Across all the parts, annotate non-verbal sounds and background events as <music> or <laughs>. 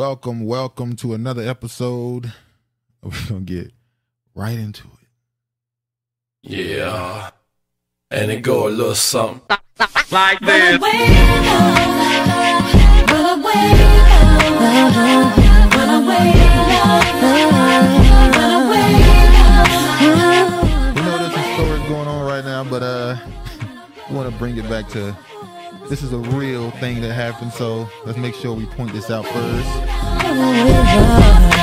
Welcome, welcome to another episode. <laughs> We're gonna get right into it. Yeah. And it go a little something. like Run this. away, run away, run away, run away. We know there's some stories going on right now, but uh, we want to bring it back to this is a real thing that happened. So let's make sure we point this out first.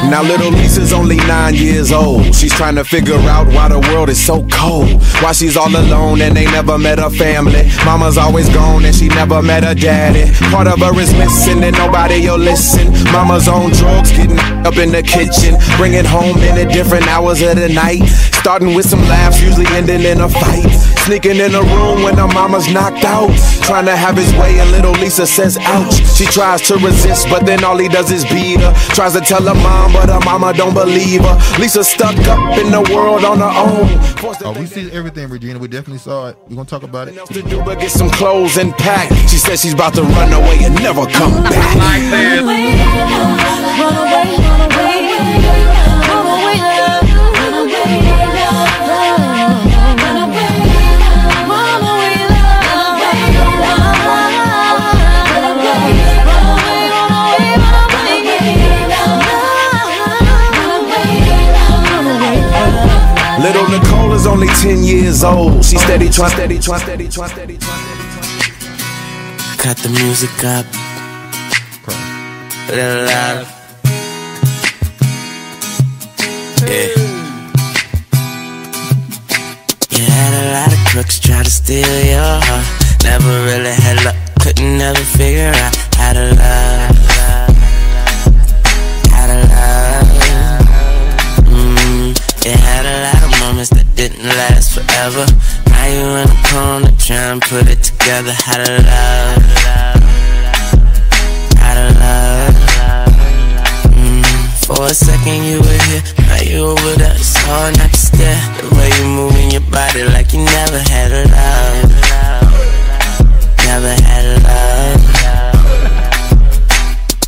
Now little Lisa's only nine years old. She's trying to figure out why the world is so cold. Why she's all alone and they never met her family. Mama's always gone and she never met her daddy. Part of her is missing and nobody will listen. Mama's on drugs, getting up in the kitchen. bringing home in the different hours of the night. Starting with some laughs, usually ending in a fight. Sneaking in the room when her mama's knocked out. Trying to have his way and little Lisa says ouch. She tries to resist, but then all he does is beat her. Tries to tell her mom, but her mama don't believe her. Lisa stuck up in the world on her own. Oh, we see everything, Regina. We definitely saw it. We're gonna talk about it. to do but get some clothes and pack. She says she's about to run away and never come back. Like this. Run away, run away, run away, run away, run Little Nicole is only 10 years old. She steady trying, steady trying, steady trying, steady trying. Cut the music up. Put it loud. Yeah. Had a lot of crooks try to steal your heart. Never really had luck. Couldn't ever figure out how to love. How to love. Mm, you had a lot of moments that didn't last forever. Now you in the corner trying to put it together. How to love. How to love. Mm, for a second you were here, now you there. It's hard not to stare. The way you moving your body like you never had a love. Never had a love.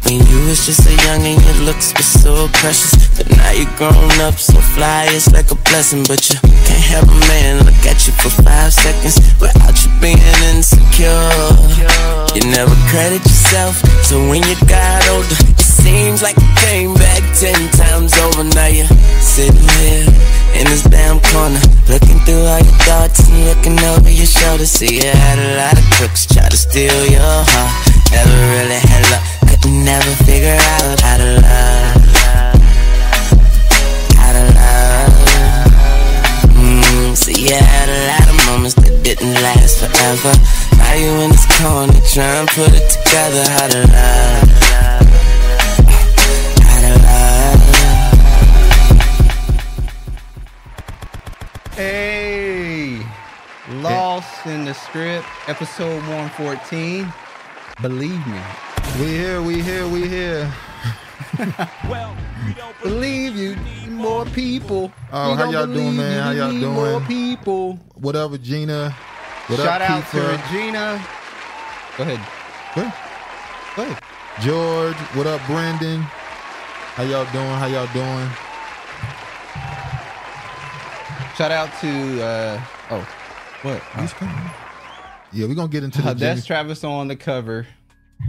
When you was just a young and your looks were so precious But now you grown up so fly, it's like a blessing But you can't have a man. Look at you for five seconds Without you being insecure. You never credit yourself, so when you got older It seems like you came back ten times over. Now you're sitting here in this damn corner Looking through all your thoughts and looking over your shoulder. See you had a lot of crooks try to steal your heart. Never really had luck, couldn't never figure out how to love had a lot of moments that didn't last forever Now you in this corner trying to put it together How to love Hey, Lost in the Script, episode 114. Believe me. We here, we here, we here. Believe you need more people. Oh, You how don't y'all doing, believe man? you How y'all need doing? More people. What up, Regina? What Shout up, out Keefa? to Regina. Go ahead. Good. Good. George, what up, Brandon? How y'all doing? How y'all doing? Shout out to uh oh, what? He's coming. Yeah, we're gonna get into the Uh, that's James- Travis on the cover.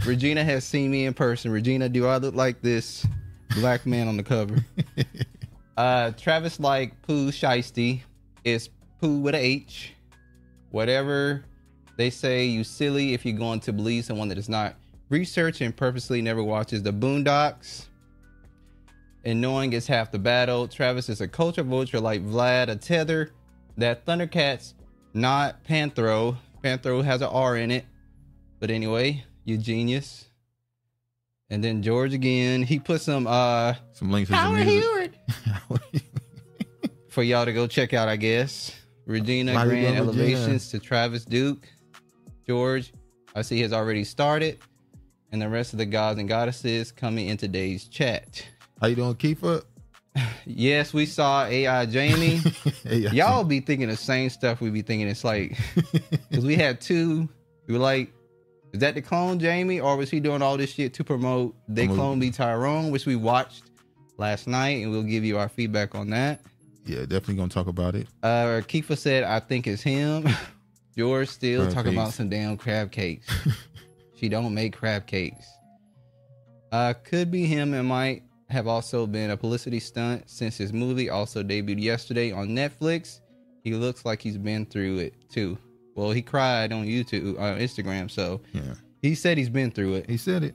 Regina has seen me in person. Regina, do I look like this black man on the cover? <laughs> uh, Travis like Pooh Shiesty is Pooh with a H. Whatever they say, you silly if you're going to believe someone that does not research and purposely never watches the Boondocks. And knowing is half the battle. Travis is a culture vulture like Vlad, a tether. That Thundercats, not Panthro. Panthro has an R in it. But anyway, you genius. And then George again. He put some uh some links to some music. <laughs> for y'all to go check out, I guess. Regina Why Grand going Regina? Elevations to Travis Duke. George, I see has already started. And the rest of the gods and goddesses coming in today's chat. How you doing, Keefer? <sighs> Yes, we saw AI Jamie. <laughs> Hey, y'all- Y'all be thinking the same stuff we be thinking. It's like, because we had two, we were like, Is that the clone Jamie, or was he doing all this shit to promote They Clone Me Tyrone, which we watched last night, and we'll give you our feedback on that. Yeah, definitely gonna talk about it. Uh, Kifa said, "I think it's him." <laughs> George still Crab talking about some damn crab cakes. <laughs> she don't make crab cakes. Uh, could be him and might have also been a publicity stunt since his movie also debuted yesterday on Netflix. He looks like he's been through it too. Well, he cried on YouTube, on Instagram, so Yeah, he said he's been through it. he said it.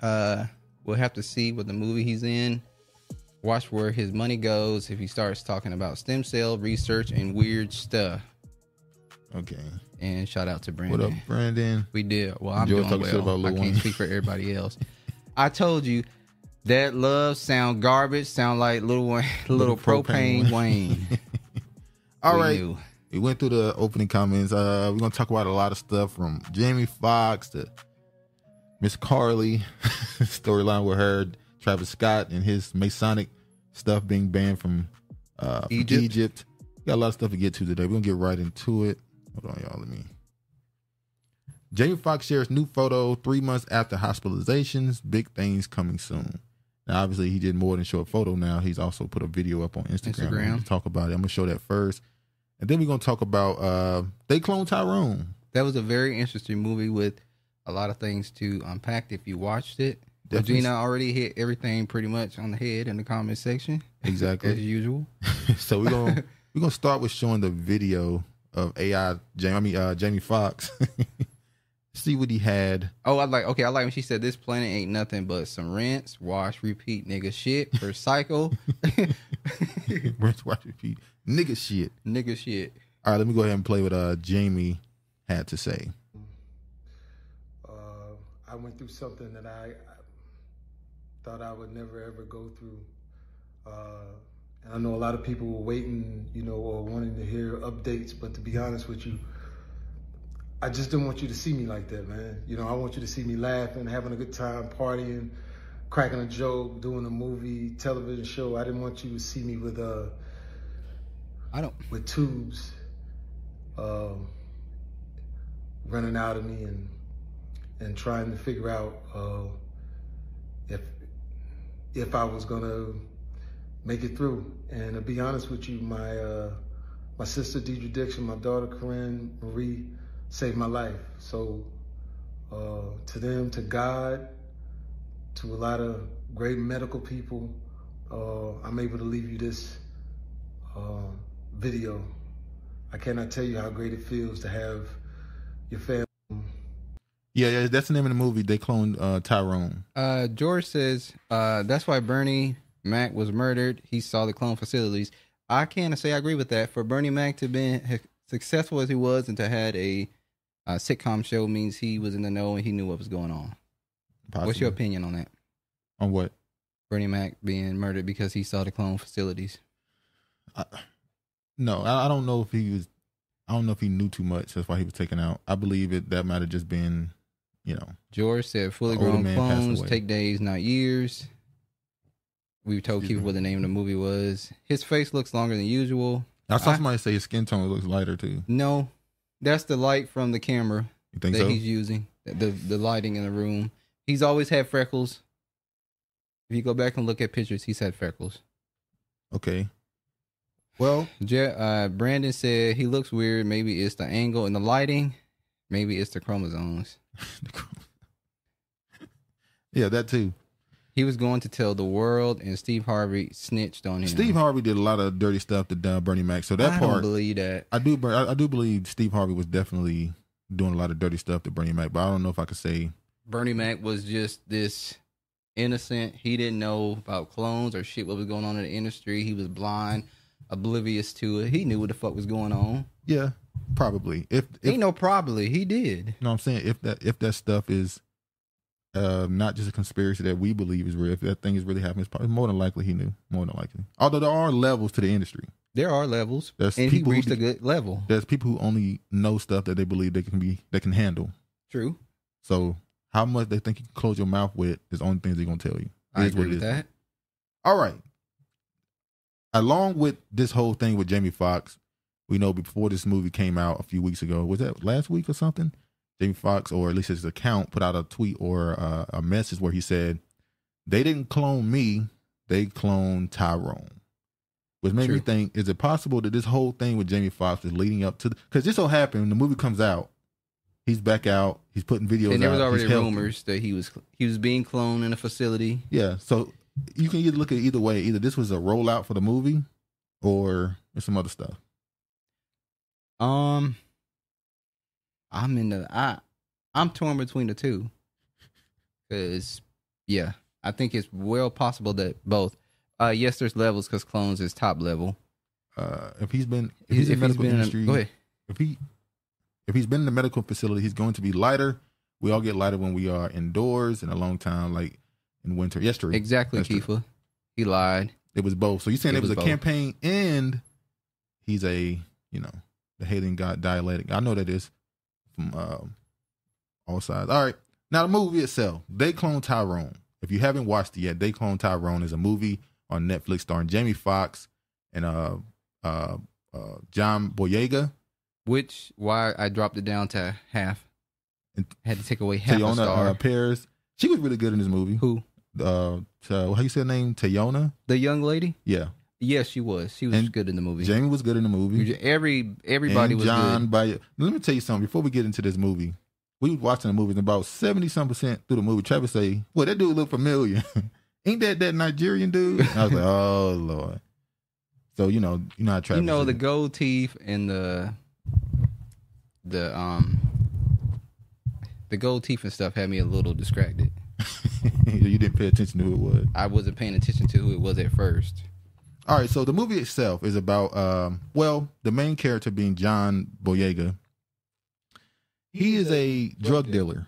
Uh, we'll have to see what the movie he's in. Watch where his money goes if he starts talking about stem cell research and weird stuff. Okay. And shout out to Brandon. What up, Brandon? We did. Well, I'm Enjoy doing well. I can't speak for everybody <laughs> else. I told you that love sound garbage, sound like <laughs> little Wayne, little, propane, propane Wayne. <laughs> All right. knew. We went through the opening comments. Uh, we're gonna talk about a lot of stuff from Jamie Foxx to Miss Carly <laughs> storyline with her, Travis Scott and his Masonic stuff being banned from uh, from Egypt. Egypt. Got a lot of stuff to get to today. We're gonna get right into it. Hold on, y'all. Let me. Jamie Foxx shares new photo three months after hospitalizations. Big things coming soon. Now, obviously, he did more than show a photo. Now he's also put a video up on Instagram. Instagram. Talk about it. I'm gonna show that first, and then we're gonna talk about uh they clone Tyrone. That was a very interesting movie with a lot of things to unpack if you watched it. Definitely. Regina already hit everything pretty much on the head in the comment section. Exactly. As usual. <laughs> so we're gonna <laughs> we're gonna start with showing the video of AI Jamie. I mean uh, Jamie Foxx. <laughs> See what he had. Oh, I like okay, I like when she said this planet ain't nothing but some rinse, wash, repeat nigga shit per cycle. Rinse, wash, repeat. Nigga shit. nigga shit. All right, let me go ahead and play what uh Jamie had to say. uh, I went through something that I, I thought I would never ever go through. Uh, and I know a lot of people were waiting, you know, or wanting to hear updates. But to be honest with you, I just didn't want you to see me like that, man. You know, I want you to see me laughing, having a good time, partying, cracking a joke, doing a movie, television show. I didn't want you to see me with uh I don't with tubes um, running out of me and and trying to figure out uh, if if I was gonna make it through. And to be honest with you, my uh, my sister Deidra Dixon, my daughter Corinne Marie saved my life. So uh, to them, to God, to a lot of great medical people, uh, I'm able to leave you this uh, video. I cannot tell you how great it feels to have your family. Yeah, yeah, that's the name of the movie. They cloned uh Tyrone. Uh, George says uh, that's why Bernie Mac was murdered. He saw the clone facilities. I can't say I agree with that. For Bernie Mac to be successful as he was and to had a, uh sitcom show means he was in the know and he knew what was going on. What's your opinion on that? on what? Bernie Mac being murdered because he saw the clone facilities. No, I, I don't know if he was. I don't know if he knew too much. That's why he was taken out. I believe it. That might have just been, you know, George said fully grown clones take days, not years. We told Excuse Keith me. what the name of the movie was. His face looks longer than usual. I saw I- somebody say his skin tone looks lighter too. No, that's the light from the camera that so? he's using. The the lighting in the room. He's always had freckles. If you go back and look at pictures, he's had freckles. Okay. Well, Je- uh, Brandon said he looks weird. Maybe it's the angle and the lighting. Maybe it's the chromosomes. <laughs> yeah, that too. He was going to tell the world, and Steve Harvey snitched on him. Steve Harvey did a lot of dirty stuff to uh, Bernie Mac. So that I don't part, believe that. I do. I, I do believe Steve Harvey was definitely doing a lot of dirty stuff to Bernie Mac. But I don't know if I could say. Bernie Mac was just this innocent. He didn't know about clones or shit what was going on in the industry. He was blind, oblivious to it. He knew what the fuck was going on. Yeah, probably. If, if Ain't no probably. He did. You know what I'm saying? If that if that stuff is uh, not just a conspiracy that we believe is real, if that thing is really happening, it's probably more than likely he knew. More than likely. Although there are levels to the industry. There are levels, There's and he people who reached be- a good level. There's people who only know stuff that they believe they can be they can handle. True. So how much they think you can close your mouth with is the only things they're gonna tell you. It I agree it with is. that. All right. Along with this whole thing with Jamie Foxx, we know before this movie came out a few weeks ago, was that last week or something? Jamie Foxx, or at least his account, put out a tweet or uh, a message where he said, "They didn't clone me; they cloned Tyrone." Which made me think: Is it possible that this whole thing with Jamie Foxx is leading up to? Because this so happened, when the movie comes out, he's back out, he's putting videos. And there was out, already rumors that he was he was being cloned in a facility. Yeah, so you can either look at it either way. Either this was a rollout for the movie, or it's some other stuff. Um, I'm in the I I'm torn between the two. Cause yeah, I think it's well possible that both. Uh, yes, there's levels because clones is top level. Uh, if he's been if If he's in the medical been in a- industry, if he if he's been in the medical facility, he's going to be lighter. We all get lighter when we are indoors in a long time, like in winter. Yesterday. Exactly, true. Kiefer. He lied. It was both. So you're saying It it was, was a both. campaign and he's a you know the hating god dialectic. I know that is from um, all sides. All right, now the movie itself, they clone Tyrone. If you haven't watched it yet, they clone Tyrone is a movie on Netflix starring Jamie Foxx and uh uh uh John Boyega. Which why I dropped it down to half. And Had to take away half a Teyonah star. uh, Parris. She was really good in this movie. Who? Uh, how you say her name? Teyonah. The young lady? Yeah, Yes, she was. She was And good in the movie. Jamie was good in the movie. Every everybody and was John good. By let me tell you something. Before we get into this movie, we was watching the movie, and about seventy some percent through the movie, Travis say, "Well, that dude look familiar. <laughs> Ain't that that Nigerian dude?" And I was like, "Oh lord." So you know, you know how Travis. you know is. the gold teeth and the the um the gold teeth and stuff had me a little distracted. <laughs> you didn't pay attention to who it was. I wasn't paying attention to who it was at first. All right, so the movie itself is about um well, the main character being John Boyega. He is a drug dealer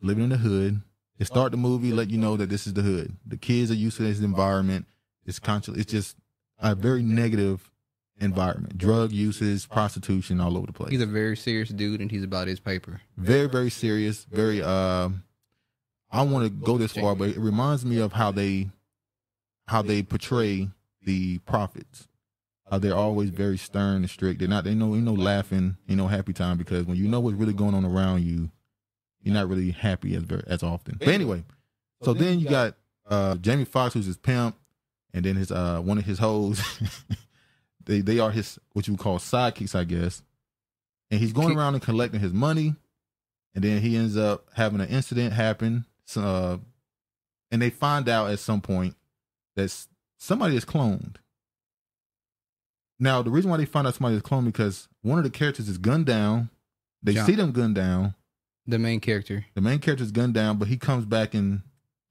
living in the hood. They start the movie, let you know that this is the hood. The kids are used to this environment. It's conscious it's just a very negative environment. Drug uses, prostitution all over the place. He's a very serious dude and he's about his paper. very, very serious, very um I want to go this far, but it reminds me of how they how they portray the prophets. How they're always very stern and strict. They're not they know you know laughing, you know happy time because when you know what's really going on around you, you're not really happy as as often. But anyway, so then you got uh Jamie Foxx who's his pimp, and then his uh one of his hoes. <laughs> they they are his what you would call sidekicks, I guess. And he's going around and collecting his money, and then he ends up having an incident happen. Uh, and they find out at some point that somebody is cloned. Now, the reason why they find out somebody is cloned because one of the characters is gunned down. They John. see them gunned down. The main character. The main character is gunned down, but he comes back and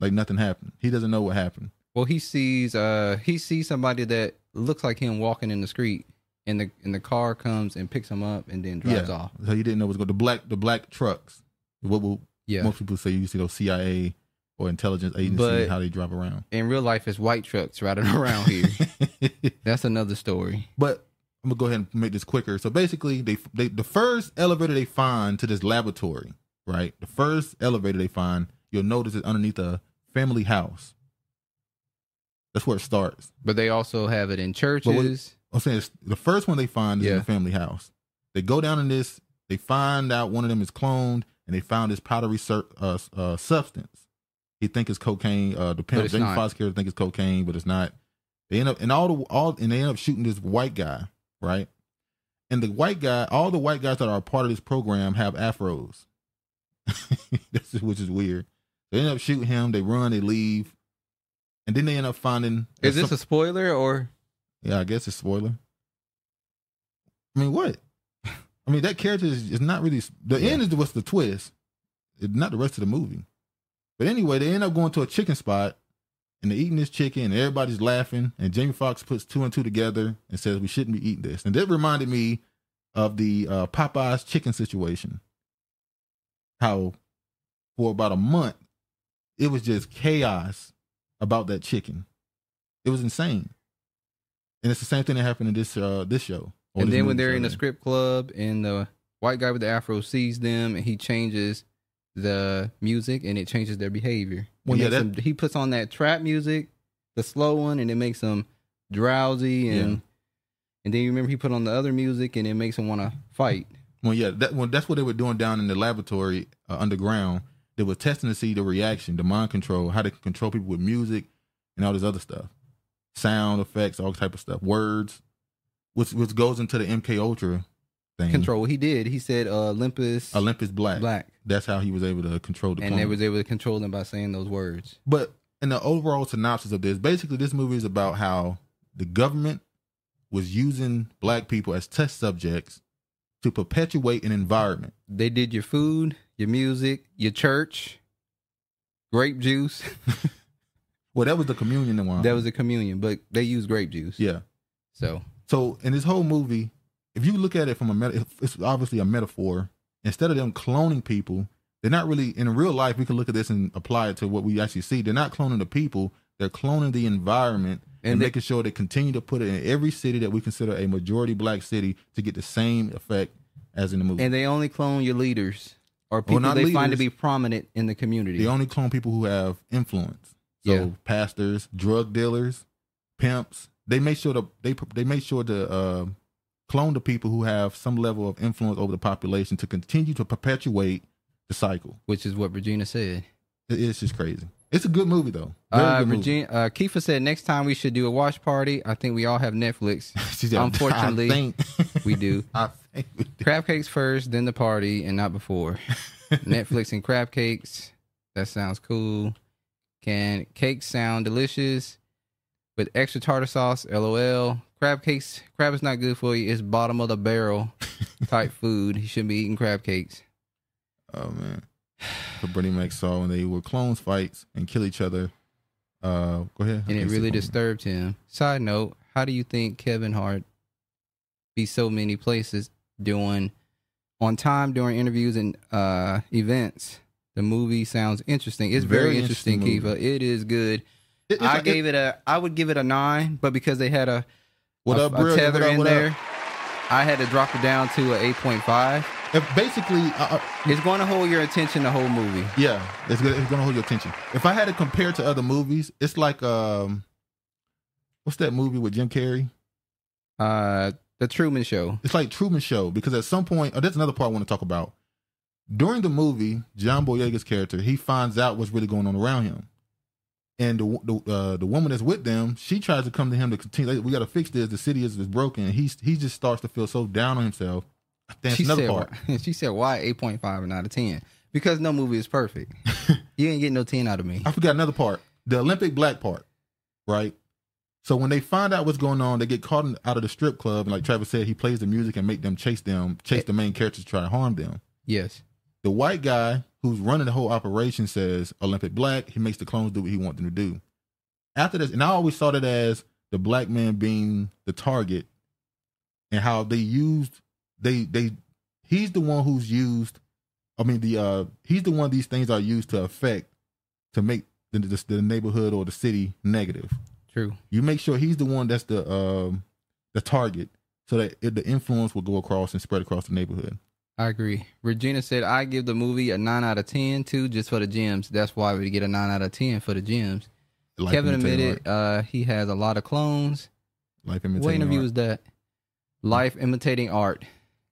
like nothing happened. He doesn't know what happened. Well, he sees uh he sees somebody that looks like him walking in the street, and the and the car comes and picks him up and then drives yeah, off. so he didn't know what's going. The black, the black trucks. What will Yeah. most people say? You see those CIA or intelligence But- how they drive around. In real life, it's white trucks riding <laughs> around here. <laughs> That's another story. But I'm gonna go ahead and make this quicker. So basically, they they the first elevator they find to this laboratory, right? The first elevator they find, you'll notice it underneath a family house. That's where it starts. But they also have it in what- churches. I'm saying it's, the first one they find is in the family house. They go down in this. They find out one of them is cloned, and they found this powdery sur- uh, uh, substance. He think it's cocaine. Uh, the pimp, it's Jamie. Foxx character think it's cocaine, but it's not. They end up and all the all and they end up shooting this white guy, right? And the white guy, all the white guys that are a part of this program have afros. <laughs> is which is weird. They end up shooting him. They run. They leave, and then they end up finding. Is this some- a spoiler or yeah, I guess it's spoiler. I mean, what? I mean, that character is, is not really. The Yeah. end is what's the twist, It's not the rest of the movie. But anyway, they end up going to a chicken spot and they're eating this chicken and everybody's laughing. And Jamie Foxx puts two and two together and says, We shouldn't be eating this. And that reminded me of the uh, Popeyes chicken situation. How for about a month, it was just chaos about that chicken. It was insane. And it's the same thing that happened in this uh this show. And then when they're in the script club and the white guy with the afro sees them and he changes the music and it changes their behavior. Well, It yeah, that- them- he puts on that trap music, the slow one, and it makes them drowsy and Yeah. and then you remember he put on the other music and it makes them want to fight. Well, yeah, that well, that's what they were doing down in the laboratory uh, underground. They were testing to see the reaction, the mind control, how they can control people with music and all this other stuff, sound effects, all type of stuff, words, which which goes into the MK Ultra thing. Control. He did. He said uh, Olympus Olympus Black. Black, That's how he was able to control the. and they was able to control them by saying those words. But in the overall synopsis of this, basically, this movie is about how the government was using black people as test subjects to perpetuate an environment. They did your food, your music, your church, grape juice. <laughs> Well, that was the communion one. that was the communion, but they used grape juice. yeah. So So in this whole movie, if you look at it from a meta, it's obviously a metaphor. Instead of them cloning people, they're not really in real life. We can look at this and apply it to what we actually see. They're not cloning the people; they're cloning the environment and, And they- making sure they continue to put it in every city that we consider a majority black city to get the same effect as in the movie. and they only clone your leaders or people not they find to be prominent in the community. they only clone people who have influence. So Yeah. pastors, drug dealers, pimps. They make sure to they they make sure to uh, clone the people who have some level of influence over the population to continue to perpetuate the cycle. which is what Regina said. It- It's just crazy. It's a good movie though. Very Uh, good movie. Regina, uh, Kifa said next time we should do a watch party. I think we all have Netflix. <laughs> Said, Unfortunately, I think, <laughs> we do. I think we do. Crab cakes first, then the party, and not before. <laughs> Netflix and crab cakes. That sounds cool. Can cakes sound delicious with extra tartar sauce? LOL. Crab cakes. Crab is not good for you. It's bottom of the barrel <laughs> type food. You shouldn't be eating crab cakes. Oh man. <sighs> So Bernie Mac saw when they were clones fights and kill each other. Uh, go ahead. and it really disturbed him. Side note: How do you think Kevin Hart be so many places doing on time during interviews and uh, events? The movie sounds interesting. It's very, Very interesting, interesting Kiva. It is good. It- I gave it a. I would give it a nine, but because they had a What a, up, a tether up, in what up? there, I had to drop it down to a eight point five. If basically, uh, uh, It's going to hold your attention the whole movie. Yeah, it's it's gonna hold your attention. If I had to compare to other movies, it's like um, what's that movie with Jim Carrey? Uh, the Truman Show. It's like Truman Show because at some point, oh, that's another part I want to talk about. During the movie, John Boyega's character he finds out what's really going on around him, and the the uh, the woman that's with them, she tries to come to him to continue. like, We got to fix this. The city is, is broken. And he he just starts to feel so down on himself. That's she another said, part. why- <laughs> she said, why 8.5 and not a 10? Because no movie is perfect. <laughs> you ain't getting no 10 out of me. I forgot another part. The Olympic black part, right? So when they find out what's going on, they get caught in, out of the strip club, and like Travis said, he plays the music and make them chase them, chase the main characters, to try to harm them. Yes. The white guy who's running the whole operation says Olympic black. He makes the clones do what he wants them to do. After this, and I always saw that as the black man being the target, and how they used they they he's the one who's used. I mean the uh he's the one these things are used to affect to make the, the, the neighborhood or the city negative. True. You make sure he's the one that's the um the target, so that it, the influence will go across and spread across the neighborhood. I agree. Regina said, I give the movie a 9 out of 10 too, just for the gems. That's why we get a 9 out of 10 for the gems. Life Kevin admitted uh, he has a lot of clones. Life What imitating interview art. was that? Life imitating art.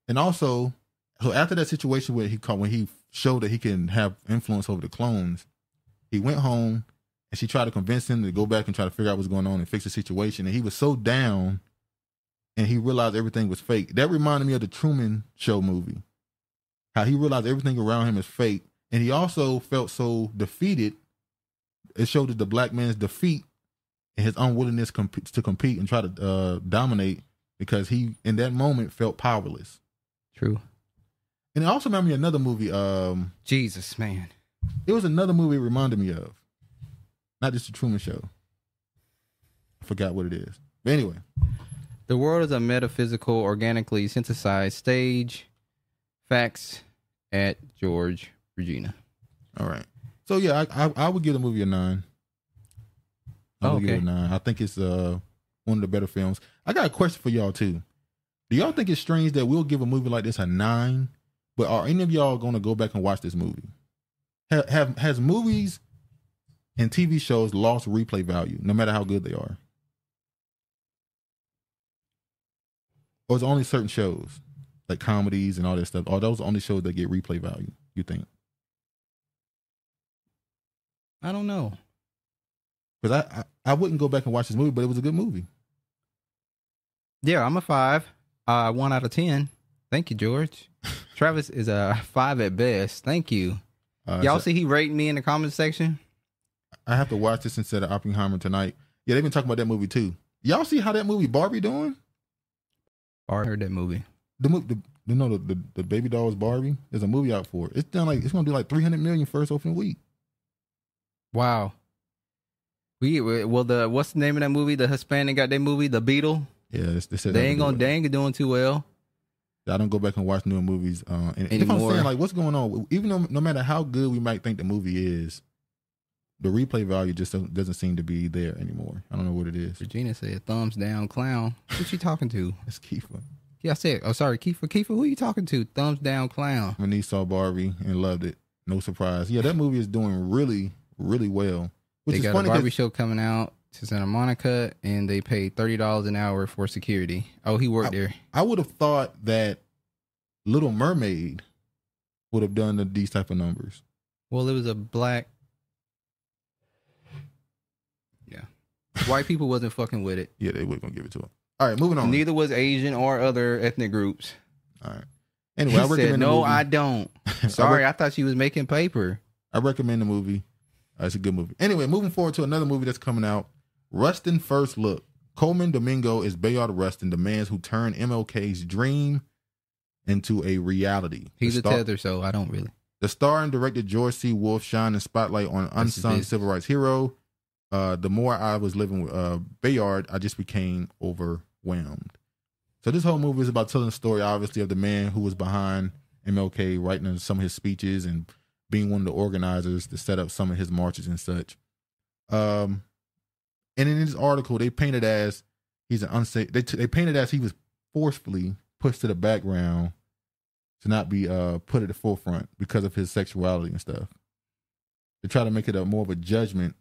And also, so after that situation where he called when he showed that he can have influence over the clones, he went home and she tried to convince him to go back and try to figure out what's going on and fix the situation. And he was so down, and he realized everything was fake. That reminded me of the Truman Show movie, how he realized everything around him is fake, and he also felt so defeated. It showed that the black man's defeat and his unwillingness comp- to compete and try to uh, dominate because he in that moment felt powerless. True. And it also reminded me of another movie. Um, Jesus, man. it was another movie it reminded me of. Not just the Truman Show. I forgot what it is. But anyway, The world is a metaphysical, organically synthesized stage. Facts at George Regina. all right. So yeah, I I, I would give the movie a nine. I Oh, would give it a okay. nine. I think it's uh one of the better films. I got a question for y'all too. Do y'all think it's strange that we'll give a movie like this a nine, but are any of y'all going to go back and watch this movie? Have, have has movies and TV shows lost replay value, no matter how good they are? Or is it only certain shows? Like comedies and all that stuff, are those the only shows that get replay value? You think? I don't know. Because I, I I wouldn't go back and watch this movie, but it was a good movie. Yeah, I'm a five. Uh, one out of ten. Thank you, George. <laughs> Travis is a five at best. Thank you. Uh, Y'all so see he rating me in the comment section? I have to watch this instead of Oppenheimer tonight. Yeah, they've been talking about that movie too. Y'all see how that movie Barbie doing? Or heard that movie. The movie, the, you know, the, the the baby dolls Barbie. There's a movie out for it. It's done like it's gonna do like 300 million first opening week. Wow. We well the what's the name of that movie? The Hispanic got that movie, The Beetle. Yeah, they, they said They ain't gonna they ain't doing too well. I don't go back and watch newer movies. Uh, and if I'm saying like, what's going on? Even though no matter how good we might think the movie is, the replay value just doesn't, seem to be there anymore. I don't know what it is. Regina said thumbs down clown. Who you talking to? <laughs> It's Kiefer. Yeah, I said, oh sorry, Kiefer. Kiefer, who are you talking to? Thumbs down clown. My niece saw Barbie and loved it. No surprise. Yeah, that movie is doing really, really well. Which they is got funny a Barbie show coming out to Santa Monica and they paid thirty dollars an hour for security. Oh, he worked there. I would have thought that Little Mermaid would have done the, these type of numbers. Well, it was a black. Yeah, white people wasn't fucking with it. Yeah, they were gonna give it to him. All right, moving on. Neither was Asian or other ethnic groups. All right. Anyway, I recommend said, "No. I don't." <laughs> I Sorry, rec- I thought she was making paper. I recommend the movie. Uh, it's a good movie. Anyway, moving forward to another movie that's coming out. Rustin First Look. Colman Domingo is Bayard Rustin, the man who turned MLK's dream into a reality. He's the a tether, so I don't really. The star and director George C. Wolfe shine the spotlight on unsung civil rights hero. Uh, the more I was living with uh, Bayard, I just became overwhelmed. So this whole movie is about telling the story, obviously, of the man who was behind MLK, writing some of his speeches and being one of the organizers to set up some of his marches and such. Um, and in this article, they painted as he's an unsafe. They they painted as he was forcefully pushed to the background to not be uh put at the forefront because of his sexuality and stuff. They try to make it a more of a judgment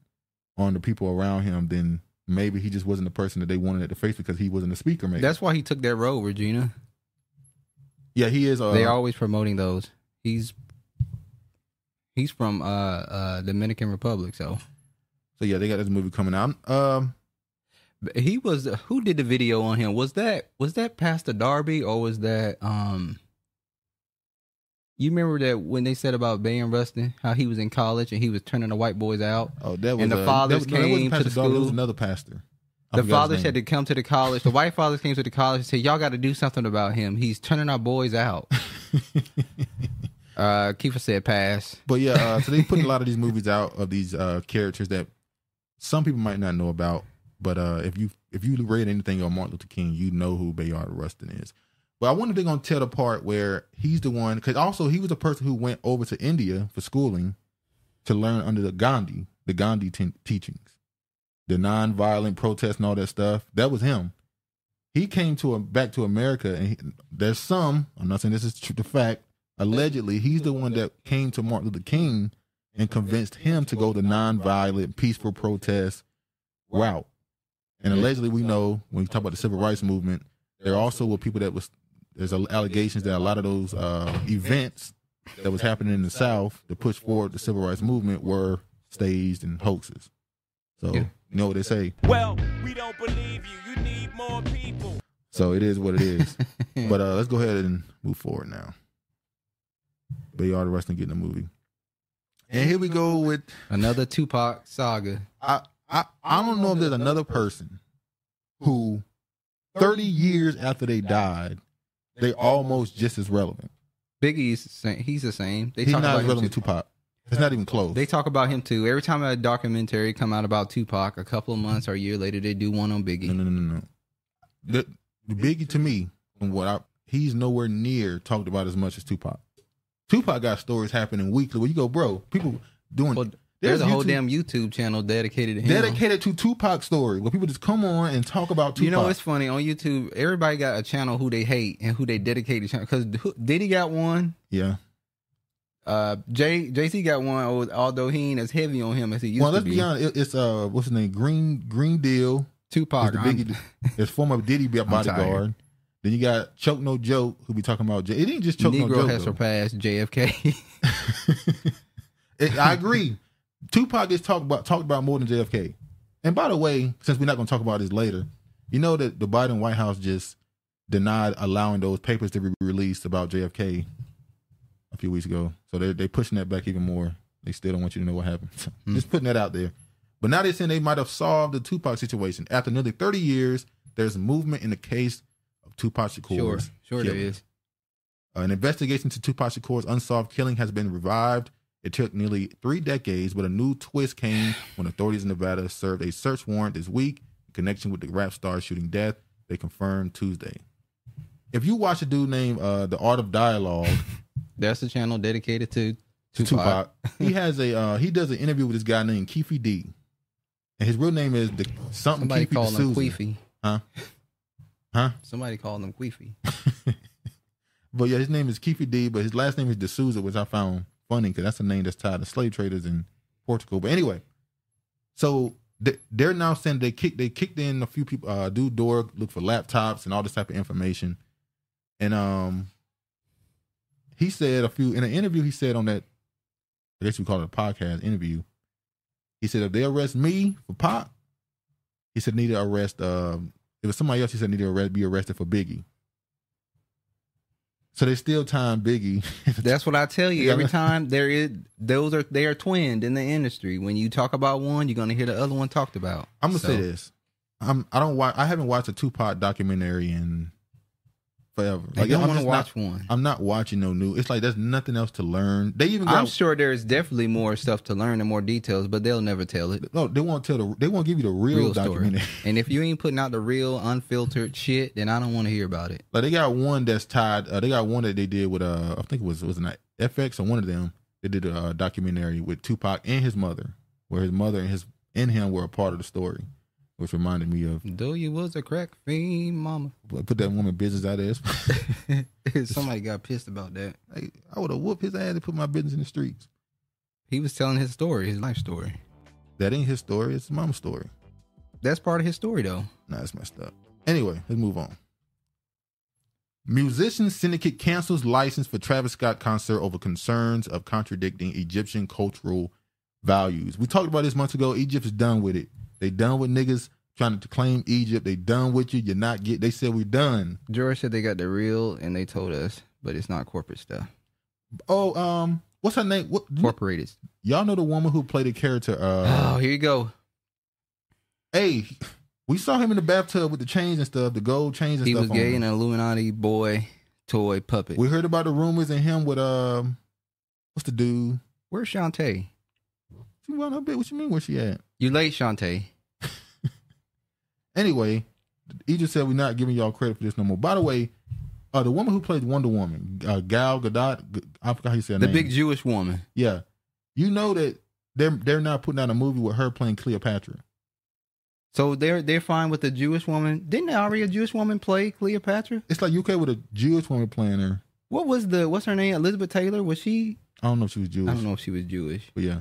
on the people around him than maybe he just wasn't the person that they wanted at the face because he wasn't a speaker. Maybe That's why he took that role, Regina. yeah, he is. Uh, They're always promoting those. He's he's from uh uh Dominican Republic, so so yeah, they got this movie coming out. Um, he was who did the video on him? Was that was that Pastor Darby or was that um you remember that when they said about Bayard Rustin, how he was in college and he was turning the white boys out? oh, that was And the uh, fathers that, was- no, came to the Darby, It was school. another pastor. I The fathers had to come to the college. The white fathers came to the college and said, Y'all got to do something about him. He's turning our boys out. <laughs> uh Kiefer said pass. But yeah, uh, so they put a lot of these <laughs> movies out of these uh, characters that some people might not know about. But uh, if you if you read anything on Martin Luther King, you know who Bayard Rustin is. But I wonder if they're gonna tell the part where he's the one because also he was a person who went over to India for schooling to learn under the Gandhi, the Gandhi te- teachings, the nonviolent protest and all that stuff. That was him. He came to a, back to America, and he, there's some. I'm not saying this is true, the fact. Allegedly, he's the one that came to Martin Luther King and convinced him to go the nonviolent, peaceful protest route. And allegedly, we know when we talk about the civil rights movement, there also were people that was there's allegations that a lot of those uh, events that was happening in the South to push forward the civil rights movement were staged and hoaxes. So Yeah. you know what they say. Well, we don't believe you. You need more people. So it is what it is. <laughs> but uh, let's go ahead and move forward now. Bayard Rustin getting a movie. And here we go with Another Tupac saga. I, I I don't know if there's another person who 30 years after they died, they almost just as relevant. Biggie's the same. He's the same. They He's talk not about as relevant to Tupac. It's not even close. They talk about him too. Every time a documentary come out about Tupac, a couple of months or a year later, they do one on Biggie. no, no, no, no, no. The, the Biggie to me, from what I he's nowhere near talked about as much as Tupac. Tupac got stories happening weekly where you go, bro, people doing Well, there's, a whole YouTube damn YouTube channel dedicated to him. dedicated to Tupac story where people just come on and talk about Tupac. You know what's funny on YouTube? Everybody got a channel who they hate and who they dedicate to channel. Because Diddy got one. yeah. Uh, Jay JC got one. al- Although he ain't as heavy on him as he used Well, to be. Well, let's be. honest. it- It's uh, what's his name? Gene Gene Deal. Tupac. Is the Biggie. It's former Diddy <laughs> bodyguard. Then you got Choke No Joke, who be talking about. J- It ain't just Choke No Negro Joke. has though. surpassed JFK. <laughs> It- I agree. Tupac gets talked about talked about more than JFK. And by the way, since we're not going to talk about this later, you know that the Biden White House just denied allowing those papers to be released about JFK a few weeks ago. So they're they pushing that back even more. They still don't want you to know what happened. So <laughs> Just putting that out there. But now they're saying they might have solved the Tupac situation. After nearly 30 years, there's movement in the case of Tupac sure, Shakur's sure there killing. is. Uh, An investigation into Tupac Shakur's unsolved killing has been revived. It took nearly three decades, but a new twist came when authorities in Nevada served a search warrant this week in connection with the rap star shooting death. They confirmed Tuesday. If you watch a dude named uh, The Art of Dialogue, <laughs> That's the channel dedicated to Tupac. Tupac, he has a uh, he does an interview with this guy named Keefe D, and his real name is the something Somebody Keefe called him Queefy. Huh? Huh? Somebody called him Queefy. <laughs> But yeah, his name is Keefe D, but his last name is D'Souza, which I found funny because that's a name that's tied to slave traders in Portugal. But anyway, so they- they're now saying they kicked they kicked in a few people, uh, dude door, look for laptops and all this type of information, and um, he said a few in an interview he said on that, I guess we call it a podcast interview. He said if they arrest me for pop, he said need to arrest. Um, it was somebody else. He said need to arrest, be arrested for Biggie. So they still time Biggie. <laughs> That's what I tell you. Every time there is those are they are twinned in the industry. When you talk about one, you're gonna hear the other one talked about. I'm gonna So, say this. I'm I don't watch. I haven't watched a Tupac documentary in forever. I don't I'm want to watch not, one. I'm not watching no new. It's like there's nothing else to learn. They even got I'm sure there's definitely more stuff to learn and more details, but they'll never tell it. no. They won't tell the. They won't give you the real, Real story. documentary. <laughs> And if you ain't putting out the real unfiltered shit, then I don't want to hear about it. Like they got one that's tied. Uh, they got one that they did with uh, I think it was was it FX or one of them. They did a uh, documentary with Tupac and his mother, where his mother and his and him were a part of the story, which reminded me of Though you was a crack fiend, mama. put that woman business out of there. <laughs> <laughs> Somebody got pissed about that. I would have whooped his ass and put my business in the streets. He was telling his story, his life story. That ain't his story. It's mom's story. That's part of his story, though. Nah, it's messed up. Anyway, let's move on. Musician Syndicate cancels license for Travis Scott concert over concerns of contradicting Egyptian cultural values. We talked about this months ago. Egypt's done with it. They done with niggas trying to claim Egypt. They done with you. You're not get. They said we done. George said they got the real, and they told us, but it's not corporate stuff. Oh, um, what's her name? What Corporated. y'all know the woman who played the character? Uh, <sighs> oh, here you go. hey, we saw him in the bathtub with the chains and stuff, the gold chains and He stuff. was gay and an Illuminati boy toy puppet. We heard about the rumors and him with um, what's the dude? Where's Shantae? She won her bit. What you mean? Where she at? You late, Shantae? <laughs> Anyway, Egypt said we're not giving y'all credit for this no more. By the way, uh, the woman who played Wonder Woman, uh, Gal Gadot, I forgot how you her The name. big Jewish woman. yeah, you know that they're they're not putting out a movie with her playing Cleopatra. So they're they're fine with the Jewish woman. Didn't already a Jewish woman play Cleopatra? It's like UK with a Jewish woman playing her. What was the what's her name? Elizabeth Taylor? Was she? I don't know if she was Jewish, I don't know if she was Jewish. but yeah,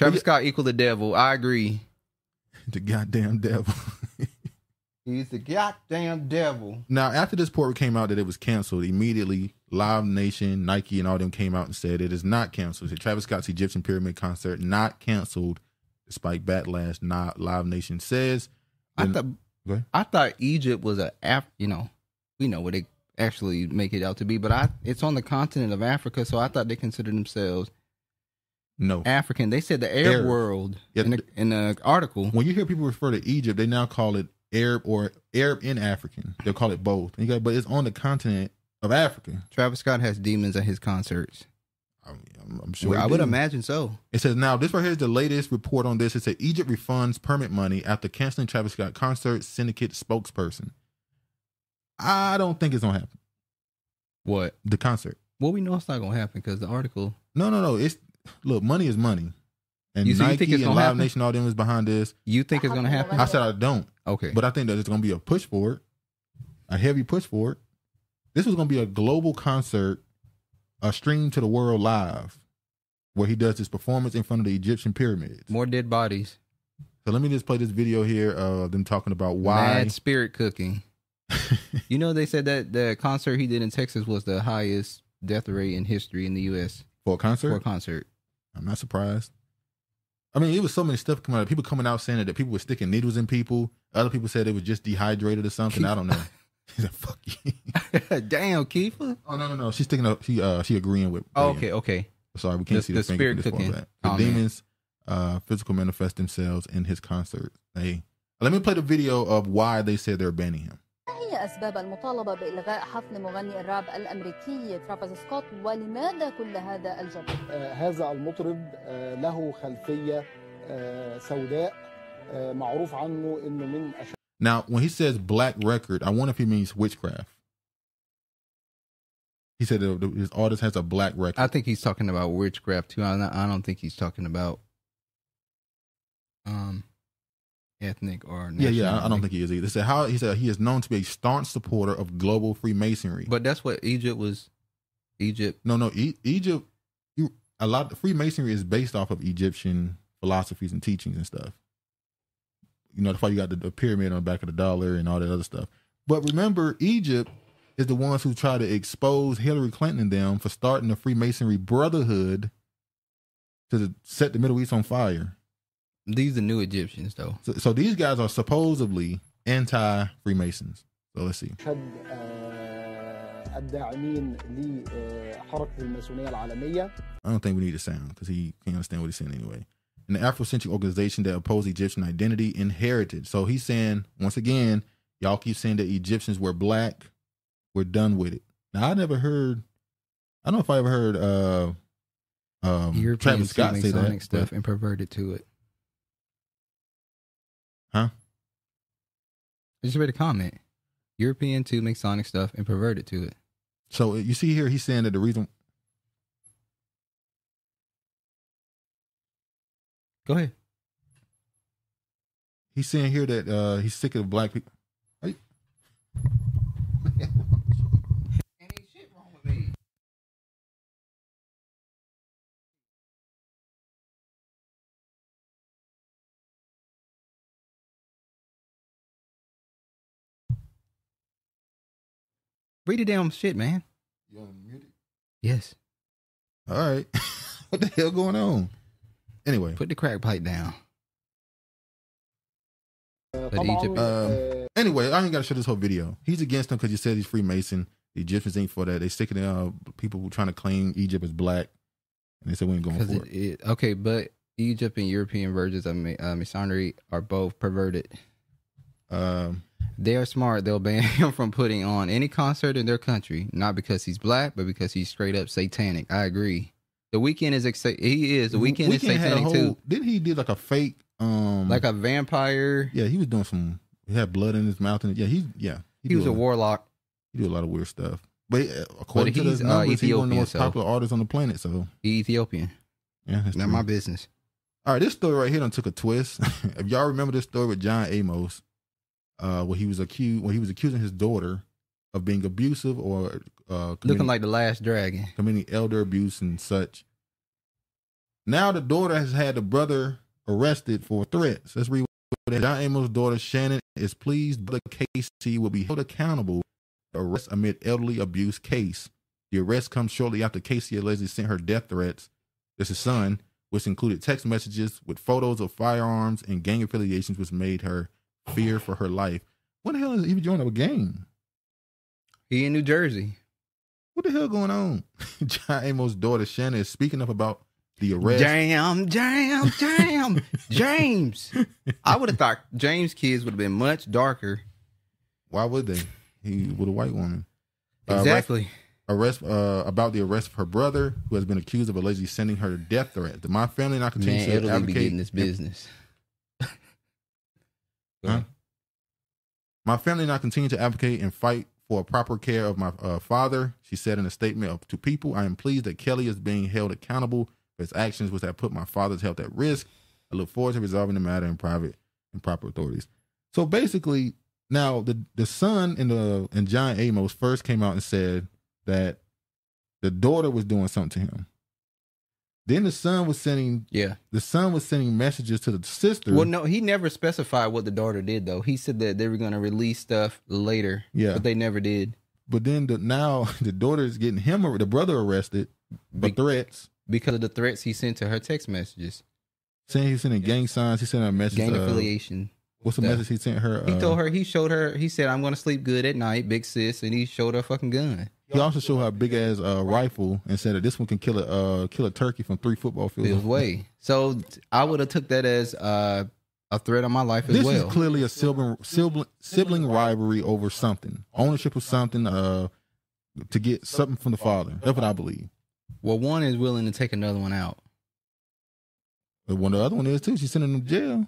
Travis yeah- Scott equal the devil. I agree. <laughs> the goddamn devil. <laughs> He's the goddamn devil. Now, after this report came out that it was canceled, immediately Live Nation, Nike, and all them came out and said it is not canceled. Said Travis Scott's Egyptian Pyramid concert not canceled, despite backlash. Not Live Nation says. I Then- thought I thought Egypt was a Af. You know, we know what they actually make it out to be, but I it's on the continent of Africa, so I thought they considered themselves No. African. They said the Arab, Arab. world Yeah, in the in the article. When you hear people refer to Egypt, they now call it Arab or Arab and African. They'll call it both. You got, but it's on the continent of Africa. Travis Scott has demons at his concerts. I mean, I'm, I'm sure. Well, I would imagine so. It says now this right here is the latest report on this. It said Egypt refunds permit money after canceling Travis Scott concert syndicate spokesperson. I don't think it's gonna happen. What? The concert. Well, we know it's not gonna happen because the article. No, no, no. It's look, money is money, and You- so you Nike think it's and gonna Live happen? Nation, all them is behind this. You think it's gonna happen? I said I don't, Okay. but I think that it's gonna be a push for it, a heavy push for it. This was gonna be a global concert, a stream to the world live, where he does his performance in front of the Egyptian pyramids. More dead bodies. So let me just play this video here of them talking about why Mad spirit cooking. <laughs> You know, they said that the concert he did in Texas was the highest death rate in history in the U.S. For a concert? for a concert. I'm not surprised. I mean, it was so many stuff coming out. People coming out saying that people were sticking needles in people. Other people said they was just dehydrated or something. I don't know. <laughs> He said, "Fuck you." <laughs> Damn, Kiefer. Oh no, no, no. She's sticking up. She uh she agreeing with. Oh, okay, okay. Sorry, we can't The- see the, the finger spirit cooking. The comment. demons, uh, physical manifest themselves in his concert. Hey, let me play the video of why they said they're banning him. ما هي أسباب المطالبة بإلغاء حفل مغني الراب الأمريكي ترافيس سكوت ولماذا كل هذا الجدل؟ آه، هذا المطرب آه، له خلفية آه، سوداء آه، معروف عنه انه من أشد Now, when he says black record, I wonder if he means witchcraft. He said that his artist has a black record. I think he's talking about witchcraft too. I don't, I don't think he's talking about um ethnic or yeah, yeah. I- I don't think he is either. He said how he said he is known to be a staunch supporter of global Freemasonry. But that's what Egypt was. Egypt. no, no, e- Egypt. You a lot. Of Freemasonry is based off of Egyptian philosophies and teachings and stuff. You know, that's why you got the, the pyramid on the back of the dollar and all that other stuff. But remember, Egypt is the ones who try to expose Hillary Clinton and them for starting the Freemasonry Brotherhood to set the Middle East on fire. These are new Egyptians though. So, so these guys are supposedly anti Freemasons. So let's see. آه، الداعمين لحركة الماسونية العالمية I don't think we need the sound because he can't understand what he's saying anyway. An Afrocentric organization that oppose Egyptian identity and heritage. So he's saying, once again, y'all keep saying that Egyptians were black. We're done with it. Now, I never heard, I don't know if I ever heard uh, um, European Travis Scott say Masonic that. stuff but- and perverted to it. Huh? I just read a comment. European to Sonic stuff and perverted to it. So you see here, he's saying that the reason, Go ahead. he's saying here that uh, he's sick of black people. Read the damn shit, man. You unmuted? Yes. All right. <laughs> what the hell going on? Anyway. Put the crack pipe down. Uh, um, anyway, I ain't gotta show this whole video. He's against them because he said he's Freemason. The Egyptians ain't for that. They sticking it uh, people who trying to claim Egypt is black, and they said we ain't going for it, it. Okay, but Egypt and European versions of uh, masonry are both perverted. Um, they are smart. They'll ban <laughs> him from putting on any concert in their country, not because he's black, but because he's straight up satanic. I agree. The Weeknd is he is the Weeknd, is had a satanic whole- too, Didn't he did like a fake? Um, like a vampire. yeah, he was doing some. He had blood in his mouth, and yeah, he yeah He was do a warlock. He do a lot of weird stuff. But uh, according to he's, the uh, numbers, he's one of the most so- popular artists on the planet. So He Ethiopian. yeah, that's Not true. my business. All right, this story right here done took a twist. <laughs> if y'all remember this story with John Amos, uh, where he was accused, when he was accusing his daughter of being abusive or uh, Looking like the last dragon. committing elder abuse and such. Now the daughter has had the brother arrested for threats. Let's read. John Amos' daughter Shannon is pleased the Casey will be held accountable arrest amid elderly abuse case. The arrest comes shortly after Casey allegedly sent her death threats. This is son, which included text messages with photos of firearms and gang affiliations, which made her fear for her life. What the hell is even joining up a game? He in New Jersey. What the hell going on? <laughs> John Amos' daughter Shannon is speaking up about the arrest. Jam, jam, jam, <laughs> James. I would have thought James' kids would have been much darker. Why would they? He with a white woman. Uh, arrest- Exactly. arrest uh, about the arrest of her brother, who has been accused of allegedly sending her death threats. My family and I continue Man, to Italy be advocate. getting this business. My family and I continue to advocate and fight for proper care of my uh, father. She said in a statement of, to people, I am pleased that Kelly is being held accountable for his actions, which have put my father's health at risk. I look forward to resolving the matter in private and proper authorities. So basically, now the the son and the and John Amos first came out and said that the daughter was doing something to him. Then the son was sending Yeah. the son was sending messages to the sister. Well, no, he never specified what the daughter did though. He said that they were going to release stuff later. Yeah. but they never did But then the, now <laughs> the daughter is getting him or the brother arrested for Be- threats. because of the threats he sent to her text messages, Saying he's sending gang signs. He sent her a message. gang uh, affiliation. What's the stuff. message he sent her? He Uh, told her, he showed her, he said, "I'm going to sleep good at night, big sis," and he showed her a fucking gun. He also showed her a big ass uh, rifle and said that this one can kill a uh, kill a turkey from three football fields. Fields way. So I would have took that as uh, a threat on my life as This well. is clearly a sibling, sibling sibling rivalry over something, ownership of something, uh, to get something from the father. That's what I believe. well, one is willing to take another one out. But one the other one is too. She's sending him to jail.